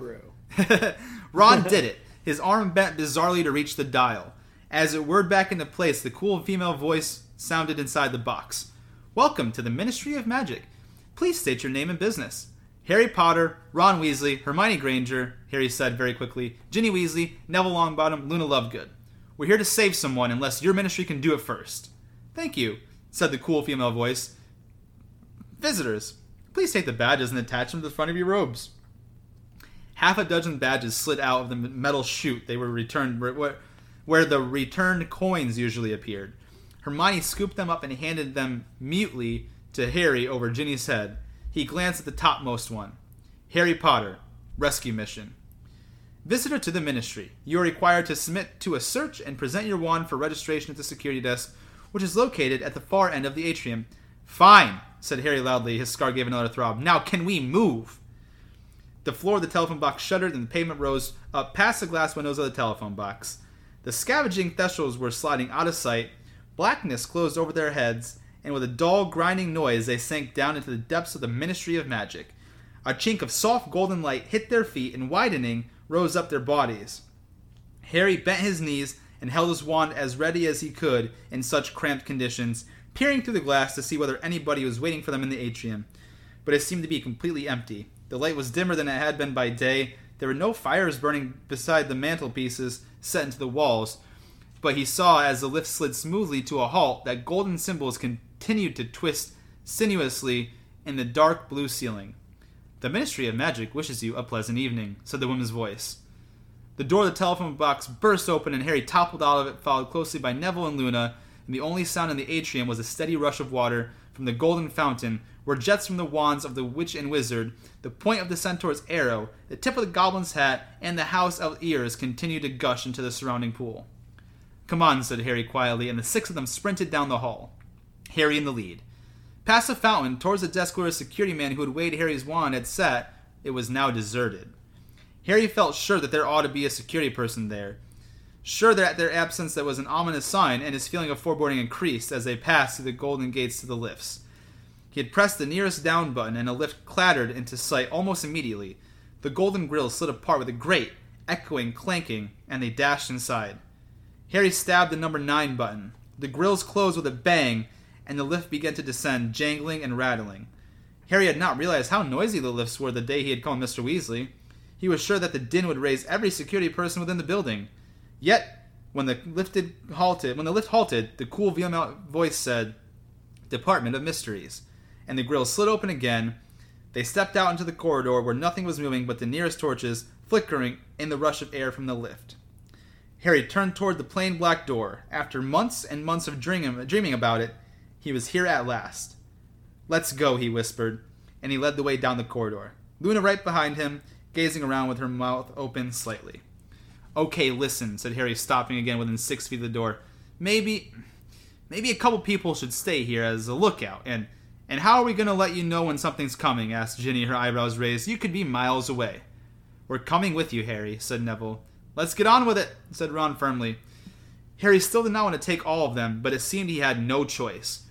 *laughs* Ron did it. His arm bent bizarrely to reach the dial. As it whirred back into place, the cool female voice sounded inside the box. Welcome to the Ministry of Magic. Please state your name and business. Harry Potter, Ron Weasley, Hermione Granger, Harry said very quickly, Ginny Weasley, Neville Longbottom, Luna Lovegood. We're here to save someone unless your ministry can do it first. Thank you, said the cool female voice. Visitors, please take the badges and attach them to the front of your robes. Half a dozen badges slid out of the metal chute they were returned where, the returned coins usually appeared. Hermione scooped them up and handed them mutely to Harry over Ginny's head. He glanced at the topmost one. Harry Potter, Rescue Mission. Visitor to the Ministry, you are required to submit to a search and present your wand for registration at the security desk, which is located at the far end of the atrium. Fine, said Harry loudly. His scar gave another throb. Now can we move? The floor of the telephone box shuddered and the pavement rose up past the glass windows of the telephone box. The scavenging Thestrals were sliding out of sight. Blackness closed over their heads, and with a dull, grinding noise, they sank down into the depths of the Ministry of Magic. A chink of soft golden light hit their feet and, widening, rose up their bodies. Harry bent his knees and held his wand as ready as he could in such cramped conditions, peering through the glass to see whether anybody was waiting for them in the atrium. But it seemed to be completely empty. The light was dimmer than it had been by day. There were no fires burning beside the mantelpieces set into the walls, but he saw as the lift slid smoothly to a halt that golden symbols continued to twist sinuously in the dark blue ceiling. The Ministry of Magic wishes you a pleasant evening, said the woman's voice. The door of the telephone box burst open and Harry toppled out of it, followed closely by Neville and Luna, and the only sound in the atrium was a steady rush of water from the golden fountain, where jets from the wands of the witch and wizard, the point of the centaur's arrow, the tip of the goblin's hat, and the house-elf's ears continued to gush into the surrounding pool. Come on, said Harry quietly, and the six of them sprinted down the hall. Harry in the lead. Past the fountain, towards the desk where a security man who had weighed Harry's wand had sat, it was now deserted. Harry felt sure that there ought to be a security person there. Sure that their absence that was an ominous sign, and his feeling of foreboding increased as they passed through the golden gates to the lifts. He had pressed the nearest down button, and a lift clattered into sight almost immediately. The golden grills slid apart with a great, echoing clanking, and they dashed inside. Harry stabbed the number 9 button. The grills closed with a bang, and the lift began to descend, jangling and rattling. Harry had not realized how noisy the lifts were the day he had called Mr. Weasley. He was sure that the din would raise every security person within the building. Yet, when the lifted halted, when the lift halted, the cool female voice said, "Department of Mysteries," and the grill slid open again. They stepped out into the corridor where nothing was moving but the nearest torches flickering in the rush of air from the lift. Harry turned toward the plain black door. After months and months of dreaming, dreaming about it, he was here at last. Let's go, he whispered, and he led the way down the corridor. Luna right behind him, gazing around with her mouth open slightly. Okay, listen, said Harry, stopping again within six feet of the door. Maybe, maybe a couple people should stay here as a lookout. And, and how are we going to let you know when something's coming? asked Ginny, her eyebrows raised. You could be miles away. We're coming with you, Harry, said Neville. Let's get on with it, said Ron firmly. Harry still did not want to take all of them, but it seemed he had no choice.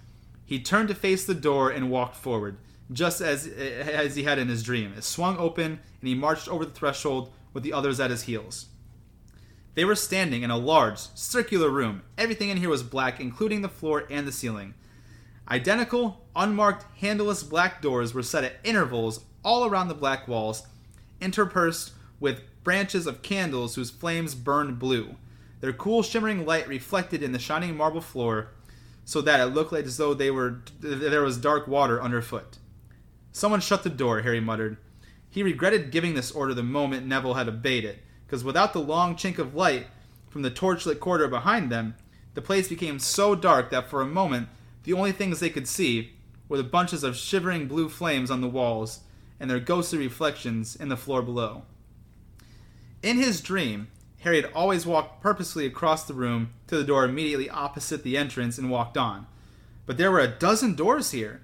He turned to face the door and walked forward, just as, eh, as he had in his dream. It swung open, and he marched over the threshold with the others at his heels. They were standing in a large, circular room. Everything in here was black, including the floor and the ceiling. Identical, unmarked, handleless black doors were set at intervals all around the black walls, interspersed with branches of candles whose flames burned blue. Their cool, shimmering light reflected in the shining marble floor so that it looked like as though they were there was dark water underfoot. Someone shut the door, Harry muttered. He regretted giving this order the moment Neville had obeyed it. because without the long chink of light from the torchlit corridor behind them, the place became so dark that for a moment the only things they could see were the bunches of shivering blue flames on the walls and their ghostly reflections in the floor below. In his dream, Harry had always walked purposely across the room to the door immediately opposite the entrance and walked on. But there were a dozen doors here,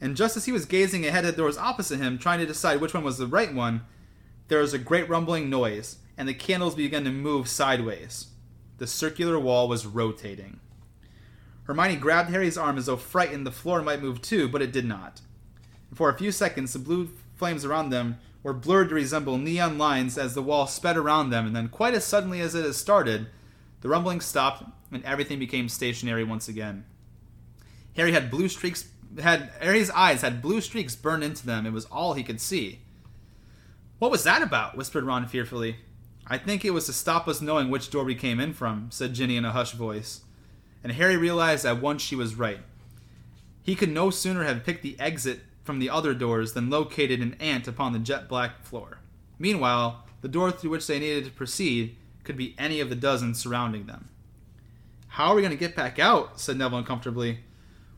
and just as he was gazing ahead at the doors opposite him, trying to decide which one was the right one, there was a great rumbling noise, and the candles began to move sideways. The circular wall was rotating. Hermione grabbed Harry's arm as though frightened the floor might move too, but it did not. For a few seconds, the blue flames around them were blurred to resemble neon lines as the wall sped around them, and then, quite as suddenly as it had started, the rumbling stopped and everything became stationary once again. Harry had blue streaks had Harry's eyes had blue streaks burned into them. It was all he could see. What was that about? whispered Ron fearfully. I think it was to stop us knowing which door we came in from, said Ginny in a hushed voice. And Harry realized at once she was right. He could no sooner have picked the exit from the other doors than located an ant upon the jet black floor. Meanwhile, the door through which they needed to proceed could be any of the dozens surrounding them. How are we going to get back out? said Neville uncomfortably.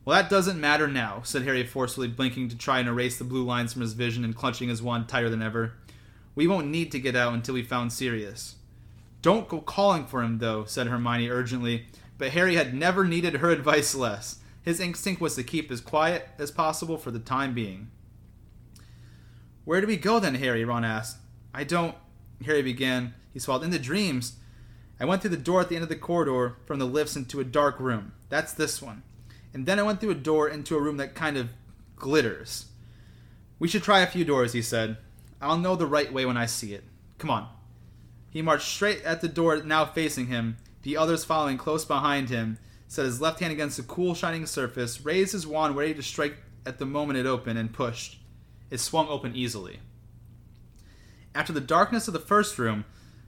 Well, that doesn't matter now, said Harry forcefully, blinking to try and erase the blue lines from his vision and clutching his wand tighter than ever. We won't need to get out until we found Sirius. Don't go calling for him, though, said Hermione urgently, but Harry had never needed her advice less. His instinct was to keep as quiet as possible for the time being. Where do we go then, Harry? Ron asked. I don't. Harry began. He swallowed. In the dreams, I went through the door at the end of the corridor from the lifts into a dark room. That's this one. And then I went through a door into a room that kind of glitters. We should try a few doors, he said. I'll know the right way when I see it. Come on. He marched straight at the door now facing him, the others following close behind him, set his left hand against the cool, shining surface, raised his wand ready to strike at the moment it opened, and pushed. It swung open easily. After the darkness of the first room,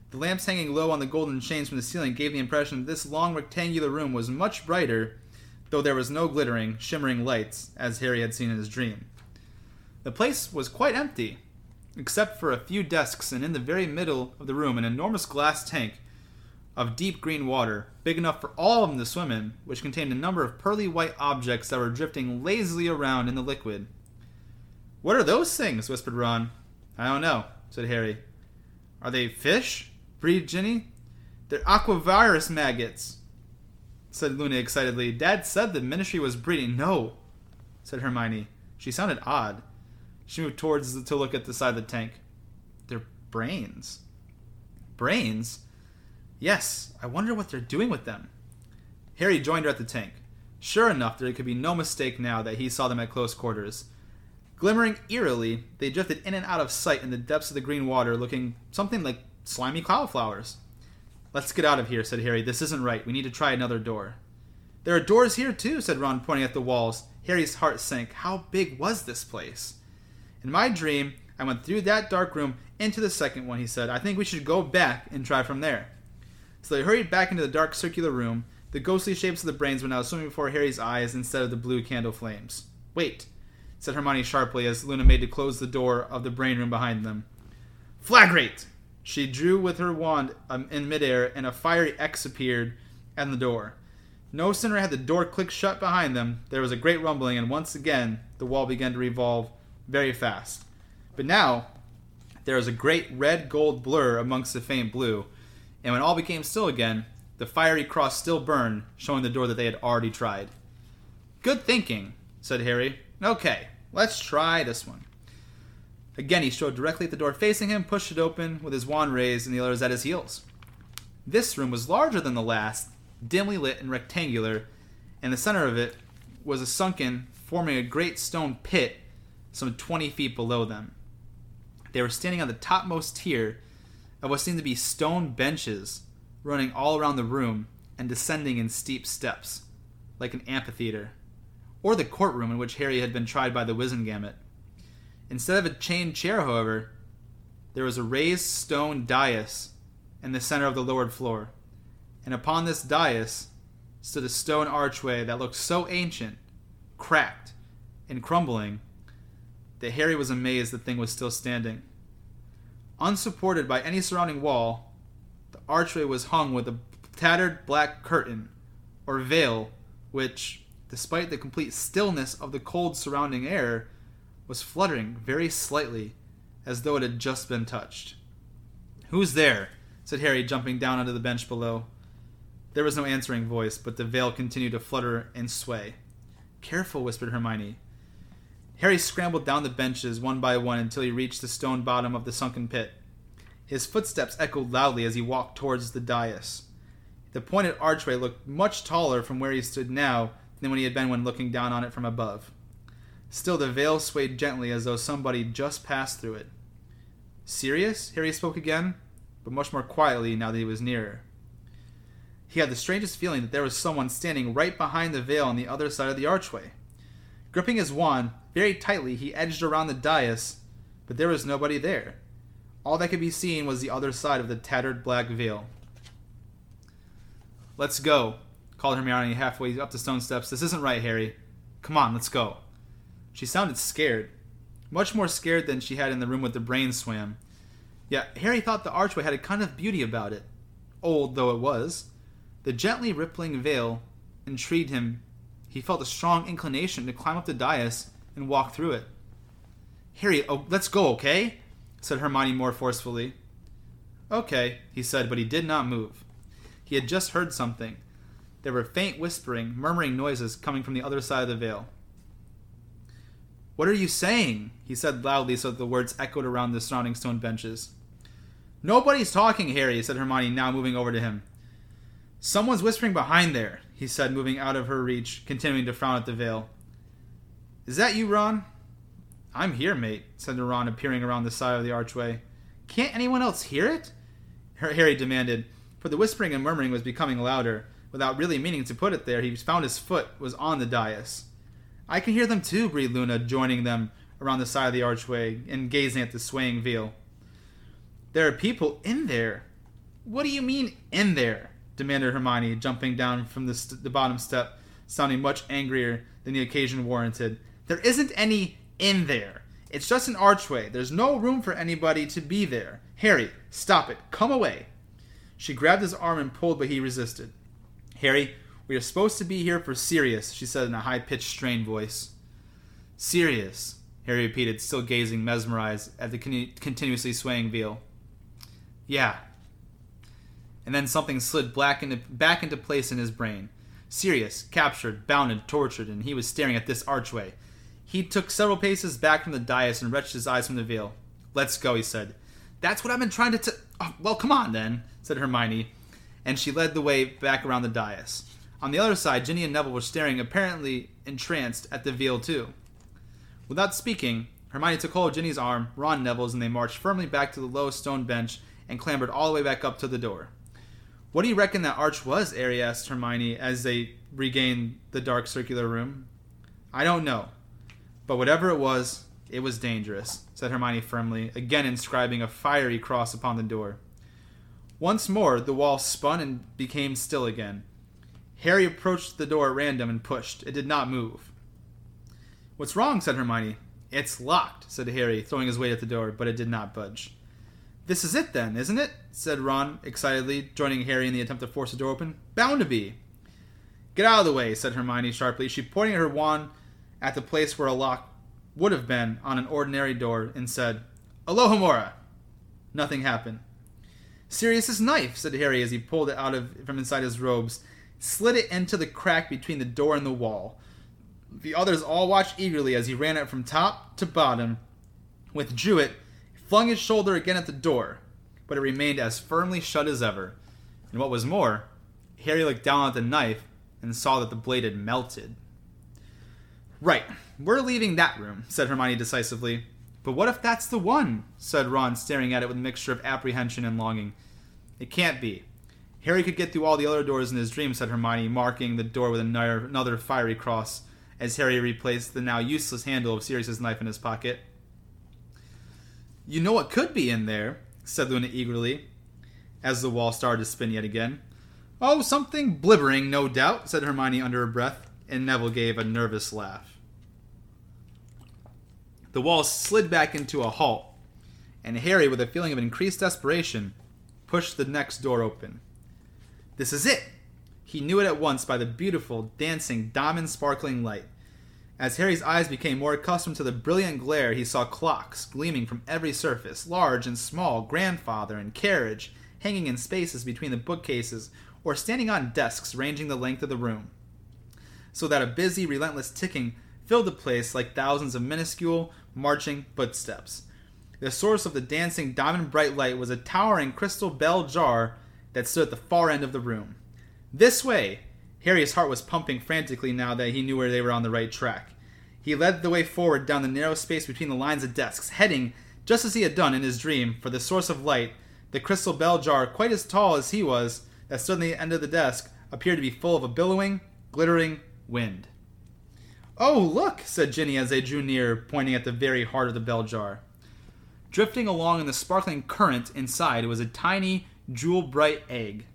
the lamps hanging low on the golden chains from the ceiling gave the impression that this long rectangular room was much brighter, though there was no glittering, shimmering lights, as Harry had seen in his dream. The place was quite empty, except for a few desks, and in the very middle of the room, an enormous glass tank of deep green water, big enough for all of them to swim in, which contained a number of pearly white objects that were drifting lazily around in the liquid. What are those things? whispered Ron. I don't know, said Harry. Are they fish? breathed Ginny. They're Aquavirius maggots, said Luna excitedly. Dad said the ministry was breeding. No, said Hermione. She sounded odd. She moved towards the, to look at the side of the tank. They're brains. Brains? Yes, I wonder what they're doing with them. Harry joined her at the tank. Sure enough, there could be no mistake now that he saw them at close quarters. Glimmering eerily, they drifted in and out of sight in the depths of the green water, looking something like slimy cloud flowers. Let's get out of here, said Harry. This isn't right. We need to try another door. There are doors here, too, said Ron, pointing at the walls. Harry's heart sank. How big was this place? In my dream, I went through that dark room into the second one, he said. I think we should go back and try from there. So they hurried back into the dark circular room. The ghostly shapes of the brains were now swimming before Harry's eyes instead of the blue candle flames. Wait, said Hermione sharply as Luna made to close the door of the brain room behind them. Flagrate! She drew with her wand um, in midair, and a fiery X appeared at the door. No sooner had the door clicked shut behind them, there was a great rumbling, and once again the wall began to revolve very fast. But now there was a great red gold blur amongst the faint blue, and when all became still again, the fiery cross still burned, showing the door that they had already tried. Good thinking, said Harry. Okay, let's try this one. Again, he strode directly at the door facing him, pushed it open with his wand raised, and the others at his heels. This room was larger than the last, dimly lit and rectangular, and the center of it was a sunken, forming a great stone pit some 20 feet below them. They were standing on the topmost tier of what seemed to be stone benches running all around the room and descending in steep steps, like an amphitheater, or the courtroom in which Harry had been tried by the Wizengamot. Instead of a chained chair, however, there was a raised stone dais in the center of the lowered floor, and upon this dais stood a stone archway that looked so ancient, cracked, and crumbling that Harry was amazed the thing was still standing. Unsupported by any surrounding wall, the archway was hung with a tattered black curtain, or veil, which, despite the complete stillness of the cold surrounding air, was fluttering very slightly, as though it had just been touched. Who's there? said Harry, jumping down onto the bench below. There was no answering voice, but the veil continued to flutter and sway. Careful, whispered Hermione. Harry scrambled down the benches one by one until he reached the stone bottom of the sunken pit. His footsteps echoed loudly as he walked towards the dais. The pointed archway looked much taller from where he stood now than when he had been when looking down on it from above. Still, the veil swayed gently as though somebody just passed through it. Sirius? Harry spoke again, but much more quietly now that he was nearer. He had the strangest feeling that there was someone standing right behind the veil on the other side of the archway. Gripping his wand very tightly, he edged around the dais, but there was nobody there. All that could be seen was the other side of the tattered black veil. Let's go, called Hermione halfway up the stone steps. This isn't right, Harry. Come on, let's go. She sounded scared, much more scared than she had in the room with the brain swam. Yet Harry thought the archway had a kind of beauty about it, old though it was. The gently rippling veil intrigued him. He felt a strong inclination to climb up the dais and walk through it. Harry, oh, let's go, okay? said Hermione more forcefully. Okay, he said, but he did not move. He had just heard something. There were faint whispering, murmuring noises coming from the other side of the veil. What are you saying? he said loudly so that the words echoed around the surrounding stone benches. Nobody's talking, Harry, said Hermione, now moving over to him. Someone's whispering behind there, he said, moving out of her reach, continuing to frown at the veil. Is that you, Ron? I'm here, mate, said Ron, appearing around the side of the archway. Can't anyone else hear it? Harry demanded, for the whispering and murmuring was becoming louder. Without really meaning to put it there, he found his foot was on the dais. I can hear them too, breathed Luna, joining them around the side of the archway and gazing at the swaying veil. There are people in there. What do you mean, in there? Demanded Hermione, jumping down from the, st- the bottom step, sounding much angrier than the occasion warranted. There isn't any in there. It's just an archway. There's no room for anybody to be there. Harry, stop it. Come away. She grabbed his arm and pulled, but he resisted. Harry, we are supposed to be here for Sirius, she said in a high pitched, strained voice. Sirius, Harry repeated, still gazing mesmerized at the con- continuously swaying veil. Yeah. And then something slid black into, back into place in his brain. Sirius, captured, bounded, tortured, and he was staring at this archway. He took several paces back from the dais and wrenched his eyes from the veil. Let's go, he said. That's what I've been trying to. T- oh, well, come on then, said Hermione, and she led the way back around the dais. On the other side, Ginny and Neville were staring, apparently entranced, at the veil too. Without speaking, Hermione took hold of Ginny's arm, Ron Neville's, and they marched firmly back to the low stone bench and clambered all the way back up to the door. What do you reckon that arch was? Harry asked Hermione as they regained the dark circular room. I don't know. But whatever it was, it was dangerous, said Hermione firmly, again inscribing a fiery cross upon the door. Once more, the wall spun and became still again. Harry approached the door at random and pushed. It did not move. What's wrong? said Hermione. It's locked, said Harry, throwing his weight at the door, but it did not budge. This is it then, isn't it? said Ron excitedly, joining Harry in the attempt to force the door open. Bound to be. Get out of the way, said Hermione sharply. She pointed her wand at the place where a lock would have been on an ordinary door and said, Alohomora! Nothing happened. Sirius's knife, said Harry as he pulled it out of from inside his robes, slid it into the crack between the door and the wall. The others all watched eagerly as he ran it from top to bottom, withdrew it, flung his shoulder again at the door, but it remained as firmly shut as ever. And what was more, Harry looked down at the knife and saw that the blade had melted. Right, we're leaving that room, said Hermione decisively. But what if that's the one? said Ron, staring at it with a mixture of apprehension and longing. It can't be. Harry could get through all the other doors in his dream, said Hermione, marking the door with another fiery cross as Harry replaced the now useless handle of Sirius's knife in his pocket. You know what could be in there, said Luna eagerly, as the wall started to spin yet again. Oh, something blibbering, no doubt, said Hermione under her breath, and Neville gave a nervous laugh. The wall slid back into a halt, and Harry, with a feeling of increased desperation, pushed the next door open. This is it! He knew it at once by the beautiful, dancing, diamond sparkling light. As Harry's eyes became more accustomed to the brilliant glare, he saw clocks gleaming from every surface, large and small, grandfather and carriage, hanging in spaces between the bookcases or standing on desks ranging the length of the room, so that a busy, relentless ticking filled the place like thousands of minuscule, marching footsteps. The source of the dancing, diamond bright light was a towering crystal bell jar that stood at the far end of the room. This way! Harry's heart was pumping frantically now that he knew where they were on the right track. He led the way forward down the narrow space between the lines of desks, heading, just as he had done in his dream, for the source of light. The crystal bell jar, quite as tall as he was, that stood on the end of the desk, appeared to be full of a billowing, glittering wind. Oh, look, said Ginny as they drew near, pointing at the very heart of the bell jar. Drifting along in the sparkling current inside was a tiny, jewel bright egg.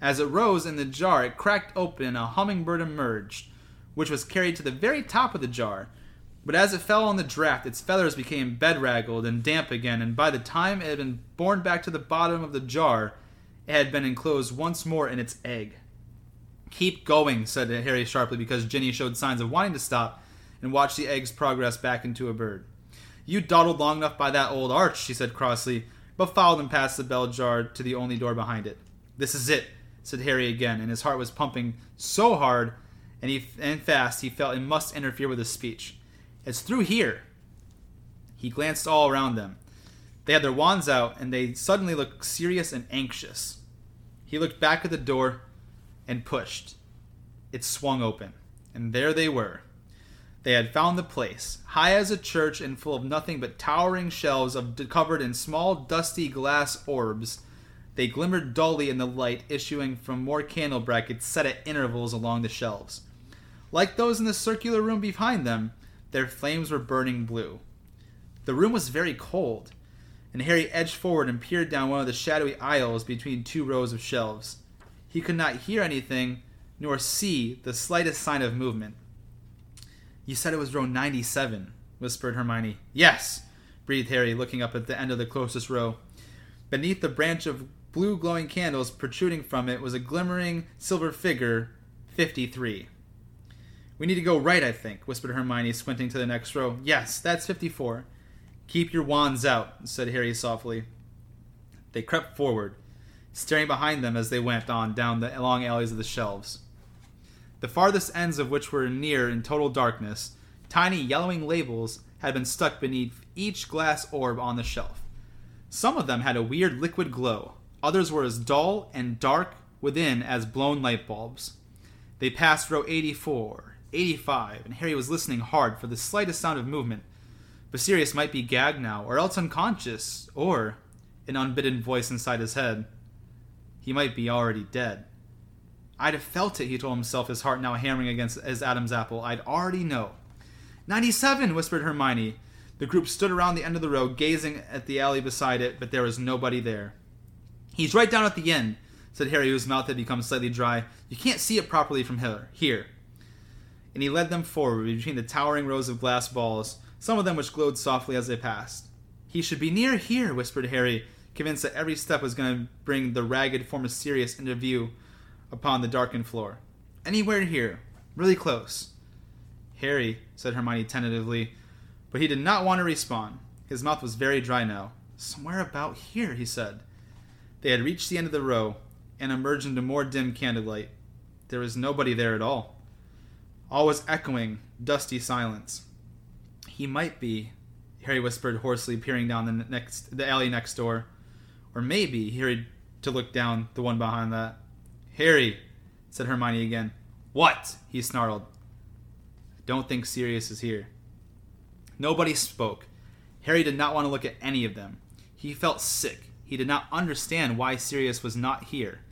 As it rose in the jar, it cracked open and a hummingbird emerged, which was carried to the very top of the jar. But as it fell on the draft, its feathers became bedraggled and damp again, and by the time it had been borne back to the bottom of the jar, it had been enclosed once more in its egg. Keep going, said Harry sharply, because Ginny showed signs of wanting to stop and watch the egg's progress back into a bird. You dawdled long enough by that old arch, she said crossly, but followed him past the bell jar to the only door behind it. This is it, said Harry again, and his heart was pumping so hard and he and fast he felt it must interfere with his speech. It's through here. He glanced all around them. They had their wands out, and they suddenly looked serious and anxious. He looked back at the door and pushed. It swung open, and there they were. They had found the place, high as a church and full of nothing but towering shelves of covered in small dusty glass orbs. They glimmered dully in the light issuing from more candle brackets set at intervals along the shelves. Like those in the circular room behind them, their flames were burning blue. The room was very cold, and Harry edged forward and peered down one of the shadowy aisles between two rows of shelves. He could not hear anything, nor see the slightest sign of movement. You said it was row 97, whispered Hermione. Yes, breathed Harry, looking up at the end of the closest row. Beneath the branch of blue glowing candles protruding from it was a glimmering silver figure 53. We need to go right, I think, whispered Hermione, squinting to the next row. Yes, that's 54. Keep your wands out, said Harry softly. They crept forward, staring behind them as they went on down the long alleys of the shelves. The farthest ends of which were near in total darkness, tiny yellowing labels had been stuck beneath each glass orb on the shelf. Some of them had a weird liquid glow, others were as dull and dark within as blown light bulbs. They passed row 84, 85, and Harry was listening hard for the slightest sound of movement. But Sirius might be gagged now, or else unconscious, or, an unbidden voice inside his head, he might be already dead. I'd have felt it, he told himself, his heart now hammering against his Adam's apple. I'd already know. 97, whispered Hermione. The group stood around the end of the row, gazing at the alley beside it, but there was nobody there. He's right down at the end, said Harry, whose mouth had become slightly dry. You can't see it properly from here. Here and he led them forward between the towering rows of glass balls, some of them which glowed softly as they passed. He should be near here, whispered Harry, convinced that every step was going to bring the ragged form of Sirius into view upon the darkened floor. Anywhere here, really close. Harry, said Hermione tentatively, but he did not want to respond. His mouth was very dry now. Somewhere about here, he said. They had reached the end of the row and emerged into more dim candlelight. There was nobody there at all. All was echoing, dusty silence. He might be, Harry whispered hoarsely, peering down the next the alley next door. Or maybe he hurried to look down the one behind that. Harry, said Hermione again. What? he snarled. Don't think Sirius is here. Nobody spoke. Harry did not want to look at any of them. He felt sick. He did not understand why Sirius was not here.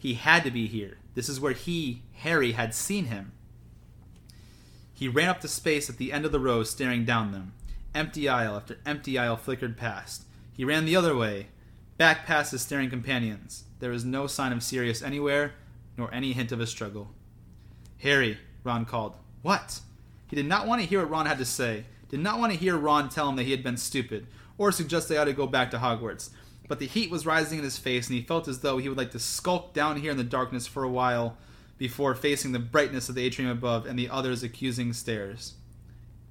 He had to be here. This is where he, Harry, had seen him. He ran up the space at the end of the row, staring down them. Empty aisle after empty aisle flickered past. He ran the other way, back past his staring companions. There was no sign of Sirius anywhere, nor any hint of a struggle. Harry, Ron called. What? He did not want to hear what Ron had to say, did not want to hear Ron tell him that he had been stupid, or suggest they ought to go back to Hogwarts. But the heat was rising in his face, and he felt as though he would like to skulk down here in the darkness for a while before facing the brightness of the atrium above and the others' accusing stares.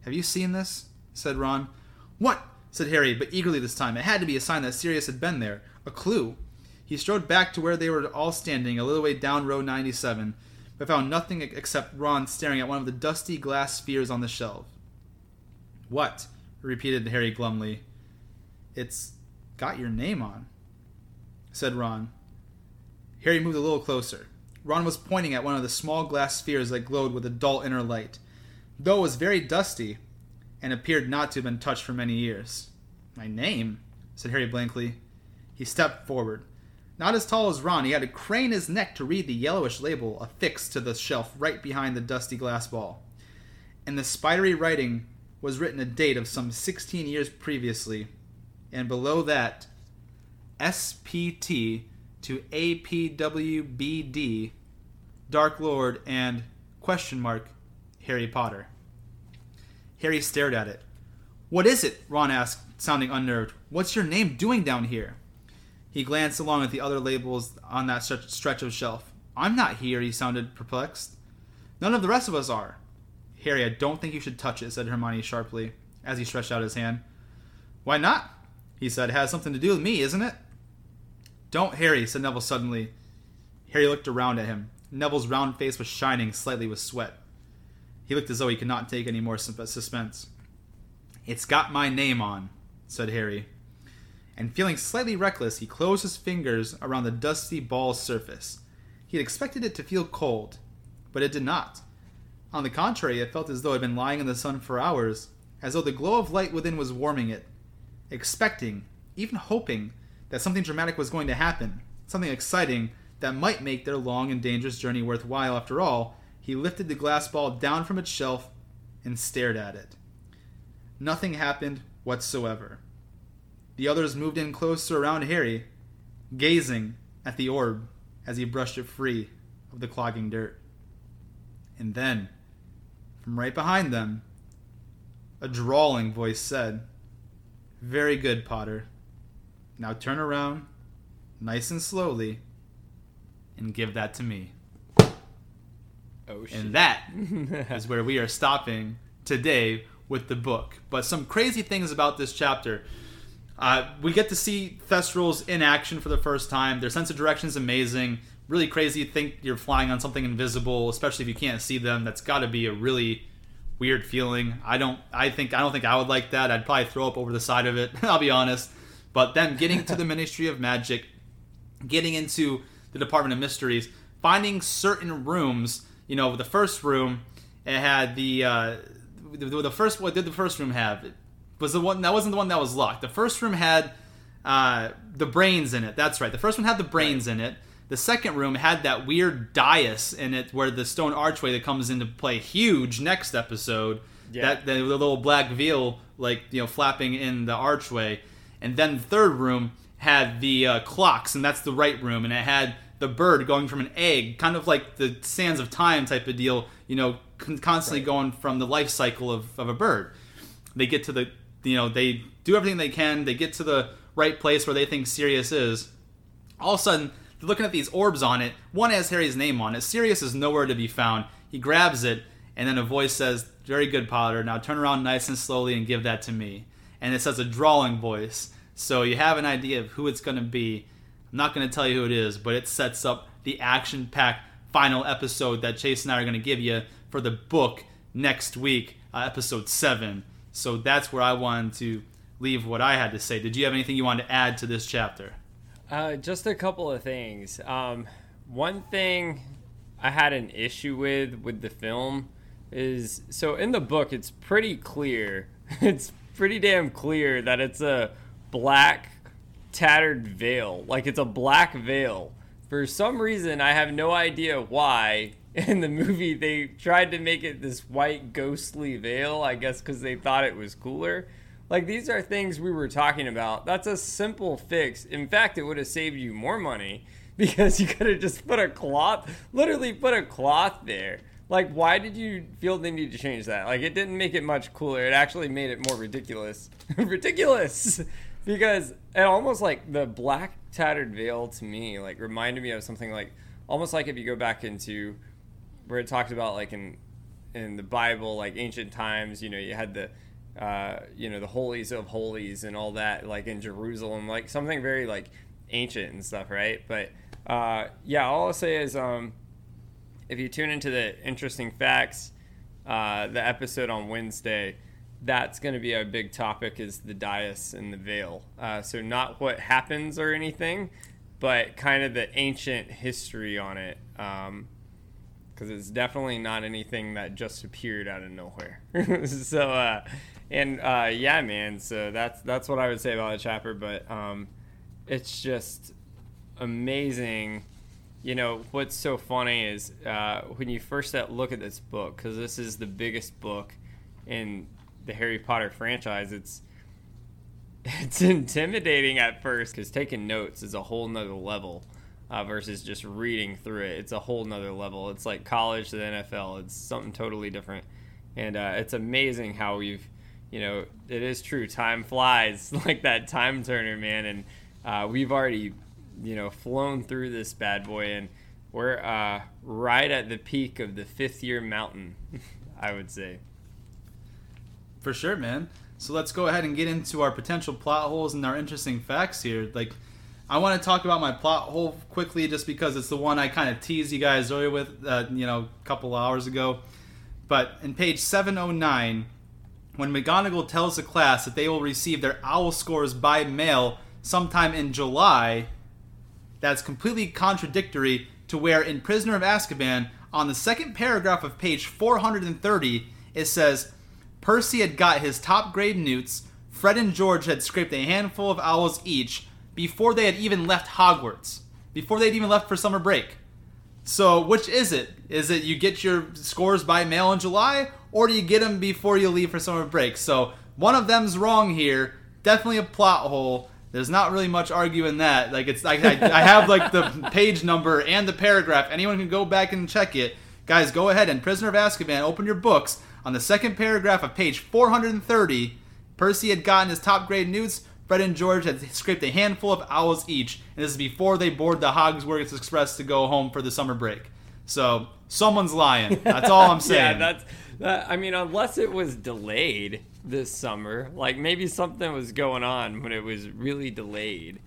Have you seen this? said Ron. What? said Harry, but eagerly this time. It had to be a sign that Sirius had been there, a clue. He strode back to where they were all standing, a little way down row 97, but found nothing except Ron staring at one of the dusty glass spheres on the shelf. What? repeated Harry glumly. It's got your name on, said Ron. Harry moved a little closer. Ron was pointing at one of the small glass spheres that glowed with a dull inner light, though it was very dusty and appeared not to have been touched for many years. My name? said Harry blankly. He stepped forward. Not as tall as Ron, he had to crane his neck to read the yellowish label affixed to the shelf right behind the dusty glass ball. In the spidery writing was written a date of some 16 years previously, and below that, SPT to APWBD, Dark Lord, and question mark Harry Potter. Harry stared at it. What is it? Ron asked, sounding unnerved. What's your name doing down here? He glanced along at the other labels on that stretch of shelf. I'm not here, he sounded perplexed. None of the rest of us are. Harry, I don't think you should touch it, said Hermione sharply, as he stretched out his hand. Why not? He said. It has something to do with me, isn't it? Don't, Harry, said Neville suddenly. Harry looked around at him. Neville's round face was shining slightly with sweat. He looked as though he could not take any more uh, suspense. It's got my name on, said Harry and feeling slightly reckless, he closed his fingers around the dusty ball's surface. He had expected it to feel cold, but it did not. On the contrary, it felt as though it had been lying in the sun for hours, as though the glow of light within was warming it. Expecting, even hoping, that something dramatic was going to happen, something exciting that might make their long and dangerous journey worthwhile after all, he lifted the glass ball down from its shelf and stared at it. Nothing happened whatsoever. The others moved in closer around Harry, gazing at the orb as he brushed it free of the clogging dirt. And then, from right behind them, a drawling voice said, Very good, Potter. Now turn around, nice and slowly, and give that to me. Oh, shit. And that *laughs* is where we are stopping today with the book. But some crazy things about this chapter. Uh, we get to see Thestrals in action for the first time. Their sense of direction is amazing. Really crazy. Think you're flying on something invisible, especially if you can't see them. That's got to be a really weird feeling. I don't. I think. I don't think I would like that. I'd probably throw up over the side of it. *laughs* I'll be honest. But then getting to the Ministry of Magic, getting into the Department of Mysteries, finding certain rooms. You know, the first room it had the uh, the, the first. What did the first room have? It was the one that wasn't the one that was locked. The first room had uh, the brains in it. That's right. The first one had the brains in it. The second room had that weird dais in it where the stone archway that comes into play huge next episode. Yeah. That the, the little black veil like you know flapping in the archway. And then the third room had the uh, clocks, and that's the right room, and it had the bird going from an egg, kind of like the sands of time type of deal, you know, constantly right. going from the life cycle of, of a bird. They get to the you know they do everything they can. They get to the right place where they think Sirius is. All of a sudden, looking at these orbs on it. One has Harry's name on it. Sirius is nowhere to be found. He grabs it, and then a voice says, "Very good, Potter. Now turn around nice and slowly and give that to me." And it says a drawling voice, so you have an idea of who it's going to be. I'm not going to tell you who it is, but it sets up the action-packed final episode that Chase and I are going to give you for the book next week, uh, episode seven. So that's where I wanted to leave what I had to say. Did you have anything you wanted to add to this chapter? Uh, just a couple of things. Um, one thing I had an issue with with the film is so in the book it's pretty clear. *laughs* It's pretty damn clear that it's a black tattered veil. Like it's a black veil. For some reason I have no idea why *laughs* in the movie they tried to make it this white ghostly veil i guess because they thought it was cooler like these are things we were talking about. That's a simple fix. In fact it would have saved you more money *laughs* because you could have just put a cloth literally put a cloth there. Like why did you feel the need to change that? Like it didn't make it much cooler. It actually made it more ridiculous. *laughs* Ridiculous! *laughs* Because it almost like the black tattered veil to me like reminded me of something like almost like if you go back into where it talked about like in in the Bible, like ancient times, you know, you had the uh, you know the holies of holies and all that, like in Jerusalem, like something very like ancient and stuff, right? But uh, yeah, all I'll say is um, if you tune into the interesting facts, uh, the episode on Wednesday, that's going to be a big topic is the dais and the veil. Uh, so not what happens or anything, but kind of the ancient history on it. Um, because it's definitely not anything that just appeared out of nowhere. *laughs* so, uh, and uh, yeah, man. So that's that's what I would say about the chapter. But um, it's just amazing. You know what's so funny is uh, when you first look at this book, because this is the biggest book in the Harry Potter franchise. It's *laughs* it's intimidating at first because taking notes is a whole nother level uh, versus just reading through it. It's a whole nother level. It's like college to the NFL. It's something totally different, and uh, it's amazing how we've, you know, it is true. Time flies *laughs* like that time turner, man, and uh, we've already, you know, flown through this bad boy, and we're uh, right at the peak of the fifth year mountain, *laughs* I would say. For sure, man. So let's go ahead and get into our potential plot holes and our interesting facts here. Like I want to talk about my plot hole quickly, just because it's the one I kind of teased you guys earlier with, uh, you know, a couple hours ago. But in page 709, when McGonagall tells the class that they will receive their OWL scores by mail sometime in July, that's completely contradictory to where in Prisoner of Azkaban, on the second paragraph of page 430, it says Percy had got his top grade NEWTs, Fred and George had scraped a handful of OWLs each, before they had even left Hogwarts, before they'd even left for summer break. So, which is it? Is it you get your scores by mail in July, or do you get them before you leave for summer break? So, one of them's wrong here. Definitely a plot hole. There's not really much arguing that. Like it's like I, I have like the *laughs* page number and the paragraph. Anyone can go back and check it. Guys, go ahead and Prisoner of Azkaban, open your books. On the second paragraph of page 430, Percy had gotten his top grade NEWTs Fred and George had scraped a handful of OWLs each, and this is before they board the Hogwarts Express to go home for the summer break. So someone's lying. That's all I'm *laughs* saying. yeah, that's. That, I mean, unless it was delayed this summer, like maybe something was going on when it was really delayed.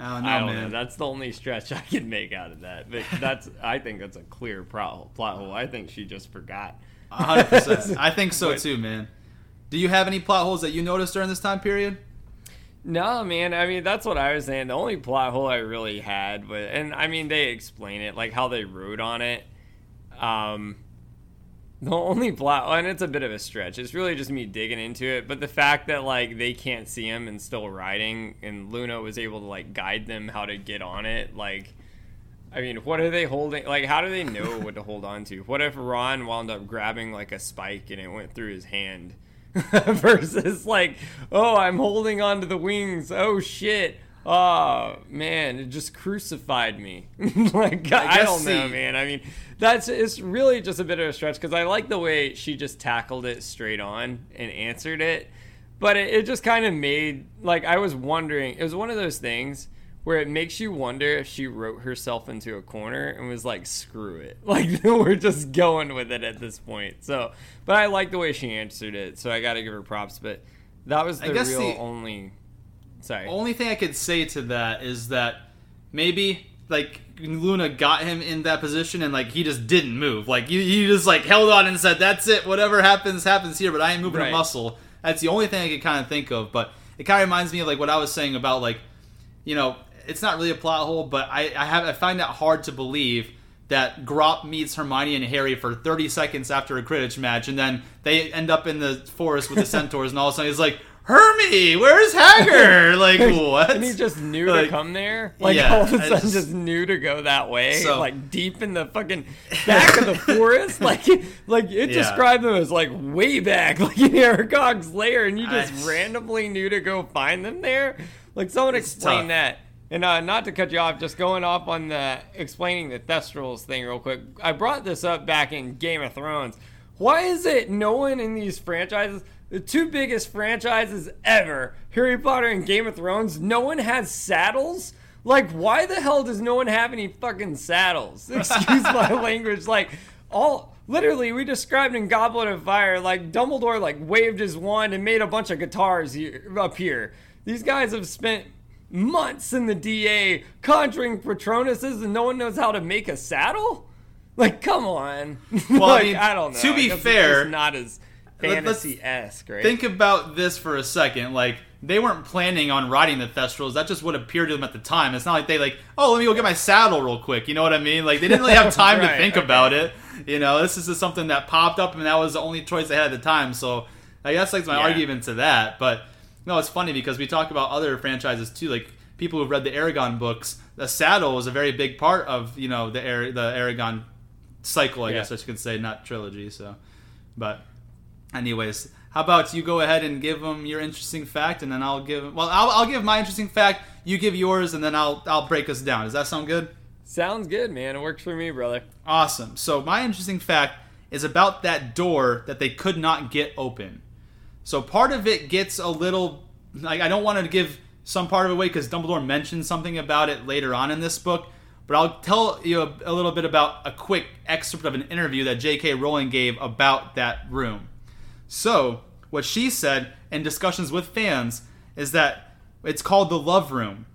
Oh, no, I don't man. know. That's the only stretch *laughs* I can make out of that. But that's. I think that's a clear plot hole. I think she just forgot. 100. percent *laughs* I think so too, man. Do you have any plot holes that you noticed during this time period? No, man. I mean, that's what I was saying. The only plot hole I really had, but and I mean, they explain it like how they wrote on it. Um, the only plot, and it's a bit of a stretch. It's really just me digging into it. But the fact that like they can't see him and still riding, and Luna was able to like guide them how to get on it, like. I mean, what are they holding? Like, how do they know what to hold on to? What if Ron wound up grabbing like a spike and it went through his hand? *laughs* versus like, oh, I'm holding onto the wings. Oh shit. Oh man, it just crucified me. *laughs* like I, I don't know, man. I mean, that's it's really just a bit of a stretch because I like the way she just tackled it straight on and answered it, but it, it just kind of made like I was wondering. It was one of those things where it makes you wonder if she wrote herself into a corner and was like, screw it. *laughs* Like, *laughs* we're just going with it at this point. So, but I like the way she answered it. So I got to give her props. But that was the real the only. Sorry. Only thing I could say to that is that maybe like Luna got him in that position and like he just didn't move. Like he, he just like held on and said, "That's it. Whatever happens, happens here." But I ain't moving right. a muscle. That's the only thing I could kind of think of. But it kind of reminds me of like what I was saying about like, you know, it's not really a plot hole, but I, I have I find it hard to believe that Grawp meets Hermione and Harry for 30 seconds after a Quidditch match, and then they end up in the forest with the *laughs* centaurs, and all of a sudden he's like, Hermy, where's Hagrid? *laughs* like what? And he just knew like, to come there. Like yeah, all of a sudden, just, just, knew to go that way. So, like deep in the fucking back of the forest. *laughs* Like, like it yeah. described them as like way back, like in Aragog's lair, and you just I, randomly knew to go find them there. Like someone explain that. And uh, not to cut you off, just going off on the explaining the Thestrals thing real quick. I brought this up back in Game of Thrones. Why is it no one in these franchises, the two biggest franchises ever, Harry Potter and Game of Thrones, no one has saddles? Like, why the hell does no one have any fucking saddles? *laughs* Excuse my *laughs* language. Like, all literally, we described in Goblet of Fire, like Dumbledore like waved his wand and made a bunch of guitars here, up here. These guys have spent months in the DA conjuring Patronuses, and no one knows how to make a saddle. Like, come on. *laughs* Well, like, I mean, I don't know. to be fair, not as fantasy esque, right? Think about this for a second. Like they weren't planning on riding the Thestrals. That just what appeared to them at the time. It's not like they like, oh, let me go get my saddle real quick. You know what I mean? Like they didn't really have *laughs* time to think okay. about it. You know, this is just something that popped up, and that was the only choice they had at the time. So I guess like my Yeah. argument to that. But no, it's funny because we talk about other franchises too, like people who've read the Eragon books. The saddle was a very big part of you know the Ar- the Eragon cycle, I Yeah. guess I could say, not trilogy. So, but anyways, how about you go ahead and give them your interesting fact, and then I'll give. Well, I'll, I'll give my interesting fact. You give yours, and then I'll I'll break us down. Does that sound good? Sounds good, man. It works for me, brother. Awesome. So my interesting fact is about that door that they could not get open. So part of it gets a little like I don't want to give some part of it away because Dumbledore mentioned something about it later on in this book. But I'll tell you a, a little bit about a quick excerpt of an interview that J.K. Rowling gave about that room. So, what she said in discussions with fans is that it's called the Love Room.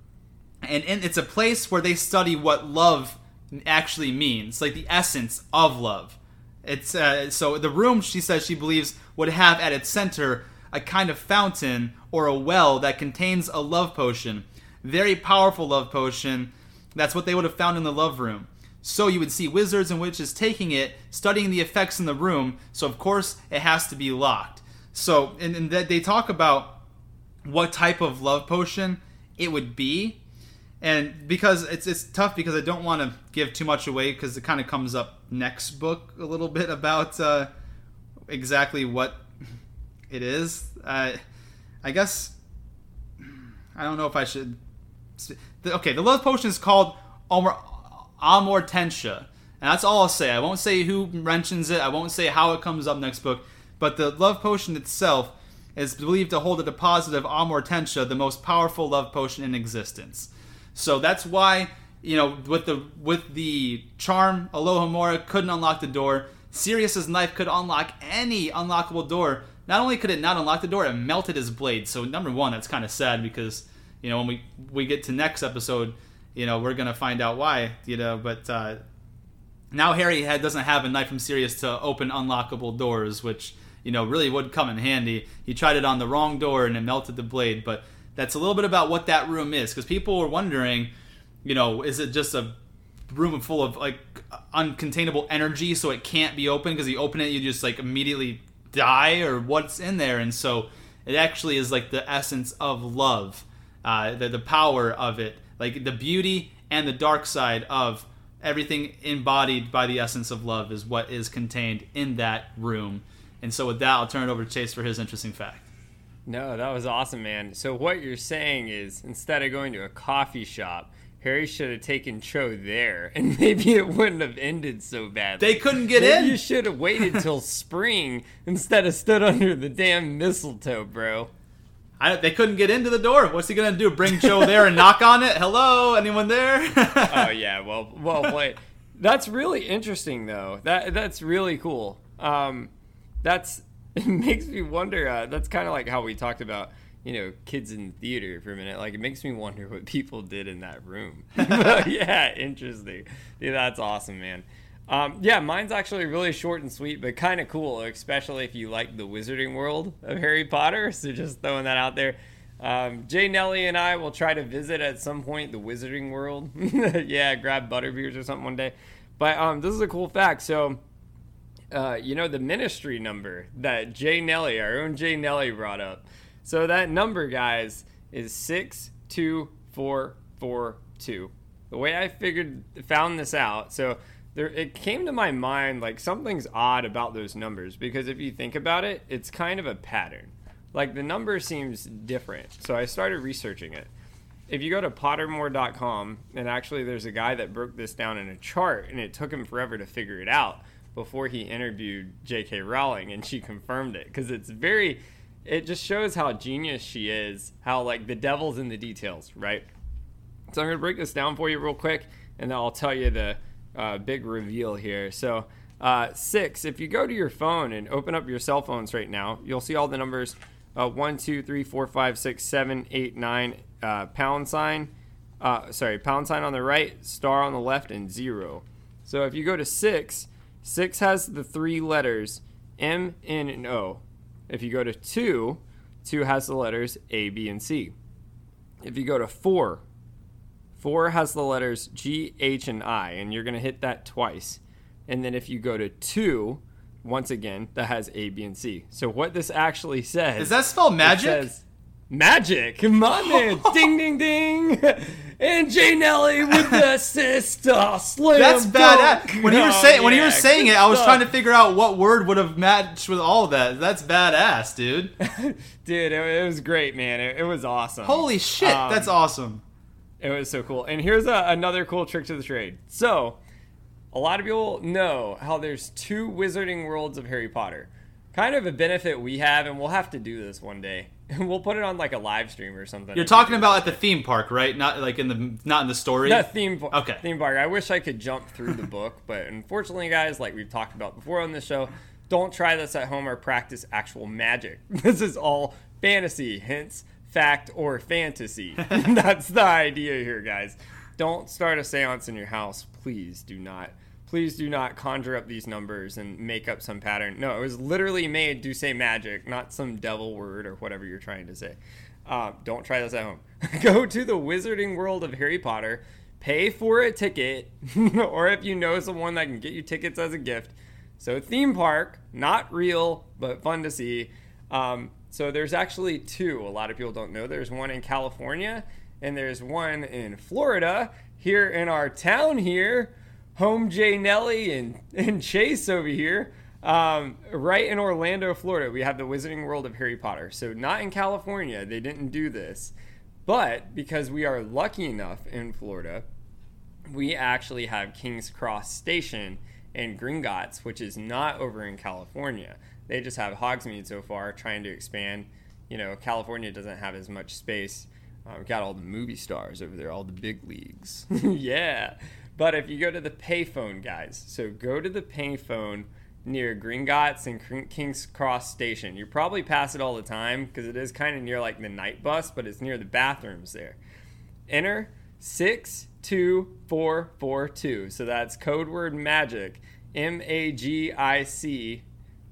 And in, it's a place where they study what love actually means, like the essence of love. It's uh, so the room she says she believes would have at its center a kind of fountain or a well that contains a love potion, very powerful love potion. That's what they would have found in the love room. So you would see wizards and witches taking it, studying the effects in the room. So of course it has to be locked. So and, and they talk about what type of love potion it would be and because it's it's tough because I don't want to give too much away because it kind of comes up next book a little bit about uh, exactly what it is. I guess I don't know if I should. Okay, the love potion is called Amor Amortentia, and that's all I'll say. I won't say who mentions it. I won't say how it comes up next book. But the love potion itself is believed to hold a deposit of Amortentia, the most powerful love potion in existence. So that's why you know with the with the charm, Alohomora couldn't unlock the door. Sirius's knife could unlock any unlockable door. Not only could it not unlock the door, it melted his blade. So number one, that's kind of sad because you know when we we get to next episode, you know we're gonna find out why. You know, but uh, now Harry had, doesn't have a knife from Sirius to open unlockable doors, which you know really would come in handy. He tried it on the wrong door and it melted the blade. But that's a little bit about what that room is, because people were wondering, you know, is it just a room full of like uncontainable energy, so it can't be open? Because you open it, you just like immediately die, or what's in there? And so it actually is like the essence of love, uh, the the power of it, like the beauty and the dark side of everything embodied by the essence of love is what is contained in that room. And so with that, I'll turn it over to Chase for his interesting fact. No, that was awesome, man. So what you're saying is instead of going to a coffee shop, Harry should have taken Cho there, *laughs* and maybe it wouldn't have ended so bad. They couldn't get Maybe in. You should have waited till *laughs* spring instead of stood under the damn mistletoe, bro. I, they couldn't get into the door. What's he gonna do? Bring Cho there and knock on it? Hello, anyone there? oh yeah, *laughs* well, well played. That's really interesting, though. That that's really cool. Um, that's it makes me wonder. Uh, that's kind of like how we talked about, you know, kids in theater for a minute. Like it makes me wonder what people did in that room. *laughs* *laughs* yeah, interesting. Dude, that's awesome, man. Um, yeah, mine's actually really short and sweet, but kind of cool, especially if you like the wizarding world of Harry Potter. *laughs* So just throwing that out there. Um, Jay Nelly and I will try to visit at some point the Wizarding World. yeah, grab butterbeers or something one day. But um, this is a cool fact. So, uh, you know, the ministry number that Jay Nelly, our own Jay Nelly, brought up. So that number, guys, is six two four four two. The way I figured found this out, so there it came to my mind like something's odd about those numbers because if you think about it, it's kind of a pattern. Like the number seems different. So I started researching it. If you go to pottermore.com, and actually there's a guy that broke this down in a chart, and it took him forever to figure it out before he interviewed J.K. Rowling, and she confirmed it because it's very, it just shows how genius she is, how like the devil's in the details, right? So I'm gonna break this down for you real quick, and then I'll tell you the uh, big reveal here. So uh, six, if you go to your phone and open up your cell phones right now, you'll see all the numbers uh, one, two, three, four, five, six, seven, eight, nine, uh, pound sign. Uh, sorry, pound sign on the right, star on the left, and zero. So if you go to six, six has the three letters M, N, and O. If you go to two, two has the letters A, B, and C. If you go to four, four has the letters G, H, and I, and you're going to hit that twice. And then if you go to two, once again, that has A, B, and C. So what this actually says Is that spell magic? says magic. Come on, man. *laughs* ding, ding, ding. *laughs* And Jay Nelly with the *laughs* sister slam That's dunk. badass. When you were Oh, saying when you yeah, were saying it, I was trying to figure out what word would have matched with all of that. That's badass, dude. *laughs* Dude, it, it was great, man. It, it was awesome. Holy shit, Um, that's awesome. It was so cool. And here's a, another cool trick to the trade. So, a lot of people know how there's two wizarding worlds of Harry Potter. Kind of a benefit we have, and we'll have to do this one day. *laughs* we'll put it on like a live stream or something. You're talking about at the theme park, right? Not like in the not in the story. That theme park. Okay. Theme park. I wish I could jump through the book, *laughs* but unfortunately, guys, like we've talked about before on this show, don't try this at home or practice actual magic. *laughs* This is all fantasy, hence fact or fantasy. That's the idea here, guys. Don't start a séance in your house, please. Do not. Please do not conjure up these numbers and make up some pattern. No, it was literally made to say magic, not some devil word or whatever you're trying to say. Uh, don't try this at home. *laughs* Go to the Wizarding World of Harry Potter, pay for a ticket, *laughs* or if you know someone that can get you tickets as a gift. So, theme park, not real, but fun to see. Um, so, there's actually two. A lot of people don't know. There's one in California, and there's one in Florida, here in our town here. Home J Nelly and, and Chase over here. Um, right in Orlando, Florida, we have the Wizarding World of Harry Potter. So, not in California, they didn't do this. But because we are lucky enough in Florida, we actually have King's Cross Station and Gringotts, which is not over in California. They just have Hogsmeade so far, trying to expand. You know, California doesn't have as much space. Uh, we got all the movie stars over there, all the big leagues. *laughs* yeah. But if you go to the payphone, guys, so go to the payphone near Gringotts and King's Cross Station. You probably pass it all the time because it is kind of near like the night bus, but it's near the bathrooms there. Enter 62442. So that's code word magic. M A G I C.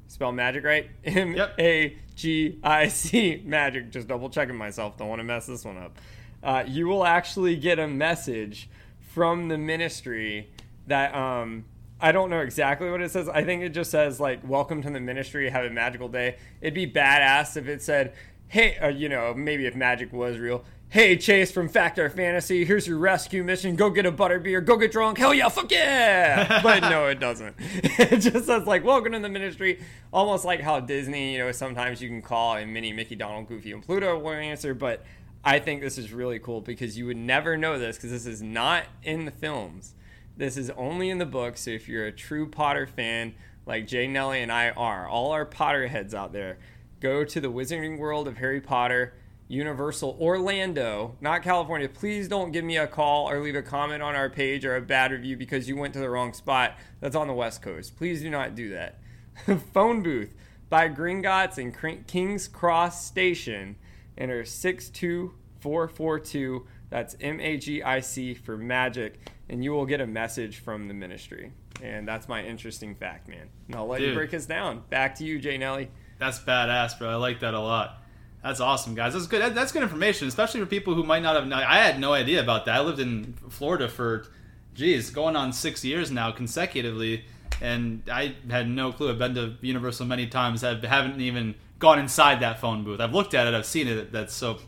Spell magic right? M A G I C. Magic. Just double checking myself. Don't want to mess this one up. Uh, you will actually get a message from the ministry that um, I don't know exactly what it says. I think it just says like "Welcome to the ministry. Have a magical day." It'd be badass if it said, "Hey, uh, you know, maybe if magic was real." Hey Chase from Factor Fantasy, here's your rescue mission. Go get a butterbeer, go get drunk. Hell yeah, fuck yeah! *laughs* But no, it doesn't. *laughs* It just says like "Welcome to the ministry," almost like how Disney, you know, sometimes you can call and Minnie, Mickey, Donald, Goofy, and Pluto will answer. But I think this is really cool because you would never know this because this is not in the films. This is only in the book. So if you're a true Potter fan, like Jay Nelly and I are, all our Potterheads out there, go to the Wizarding World of Harry Potter, Universal Orlando, not California. Please don't give me a call or leave a comment on our page or a bad review because you went to the wrong spot. That's on the West Coast. Please do not do that. *laughs* Phone booth by Gringotts and King's Cross Station. Enter 62442. That's M A G I C for magic. And you will get a message from the ministry. And that's my interesting fact, man. And I'll let you break us down. Back to you, Jay Nelly. That's badass, bro. I like that a lot. That's awesome, guys. That's good. That's good information, especially for people who might not have. I had no idea about that. I lived in Florida for, geez, going on six years now consecutively, and I had no clue. I've been to Universal many times. I haven't even gone inside that phone booth. I've looked at it. I've seen it. That's so.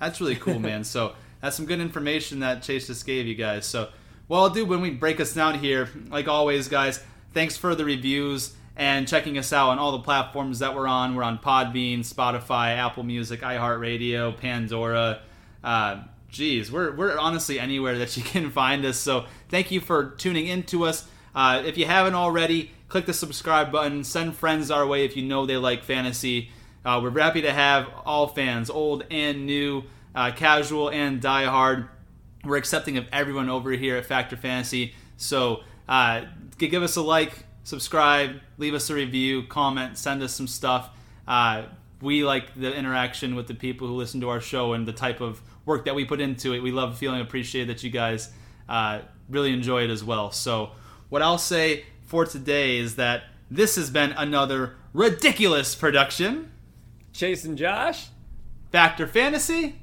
That's really cool, man. So *laughs* that's some good information that Chase just gave you guys. So, what I'll do when we break us down here, like always, guys, thanks for the reviews and checking us out on all the platforms that we're on. We're on Podbean, Spotify, Apple Music, iHeartRadio, Pandora. Uh, geez, we're, we're honestly anywhere that you can find us. So thank you for tuning in to us. Uh, if you haven't already, click the subscribe button. Send friends our way if you know they like fantasy. Uh, we're happy to have all fans, old and new, uh, casual and diehard. We're accepting of everyone over here at Factor Fantasy. So uh, give us a like, subscribe, leave us a review, comment, send us some stuff. Uh, we like the interaction with the people who listen to our show and the type of work that we put into it. We love feeling appreciated that you guys uh, really enjoy it as well. So, what I'll say for today is that this has been another ridiculous production. Chase and Josh, Factor Fantasy,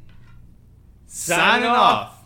signing, off.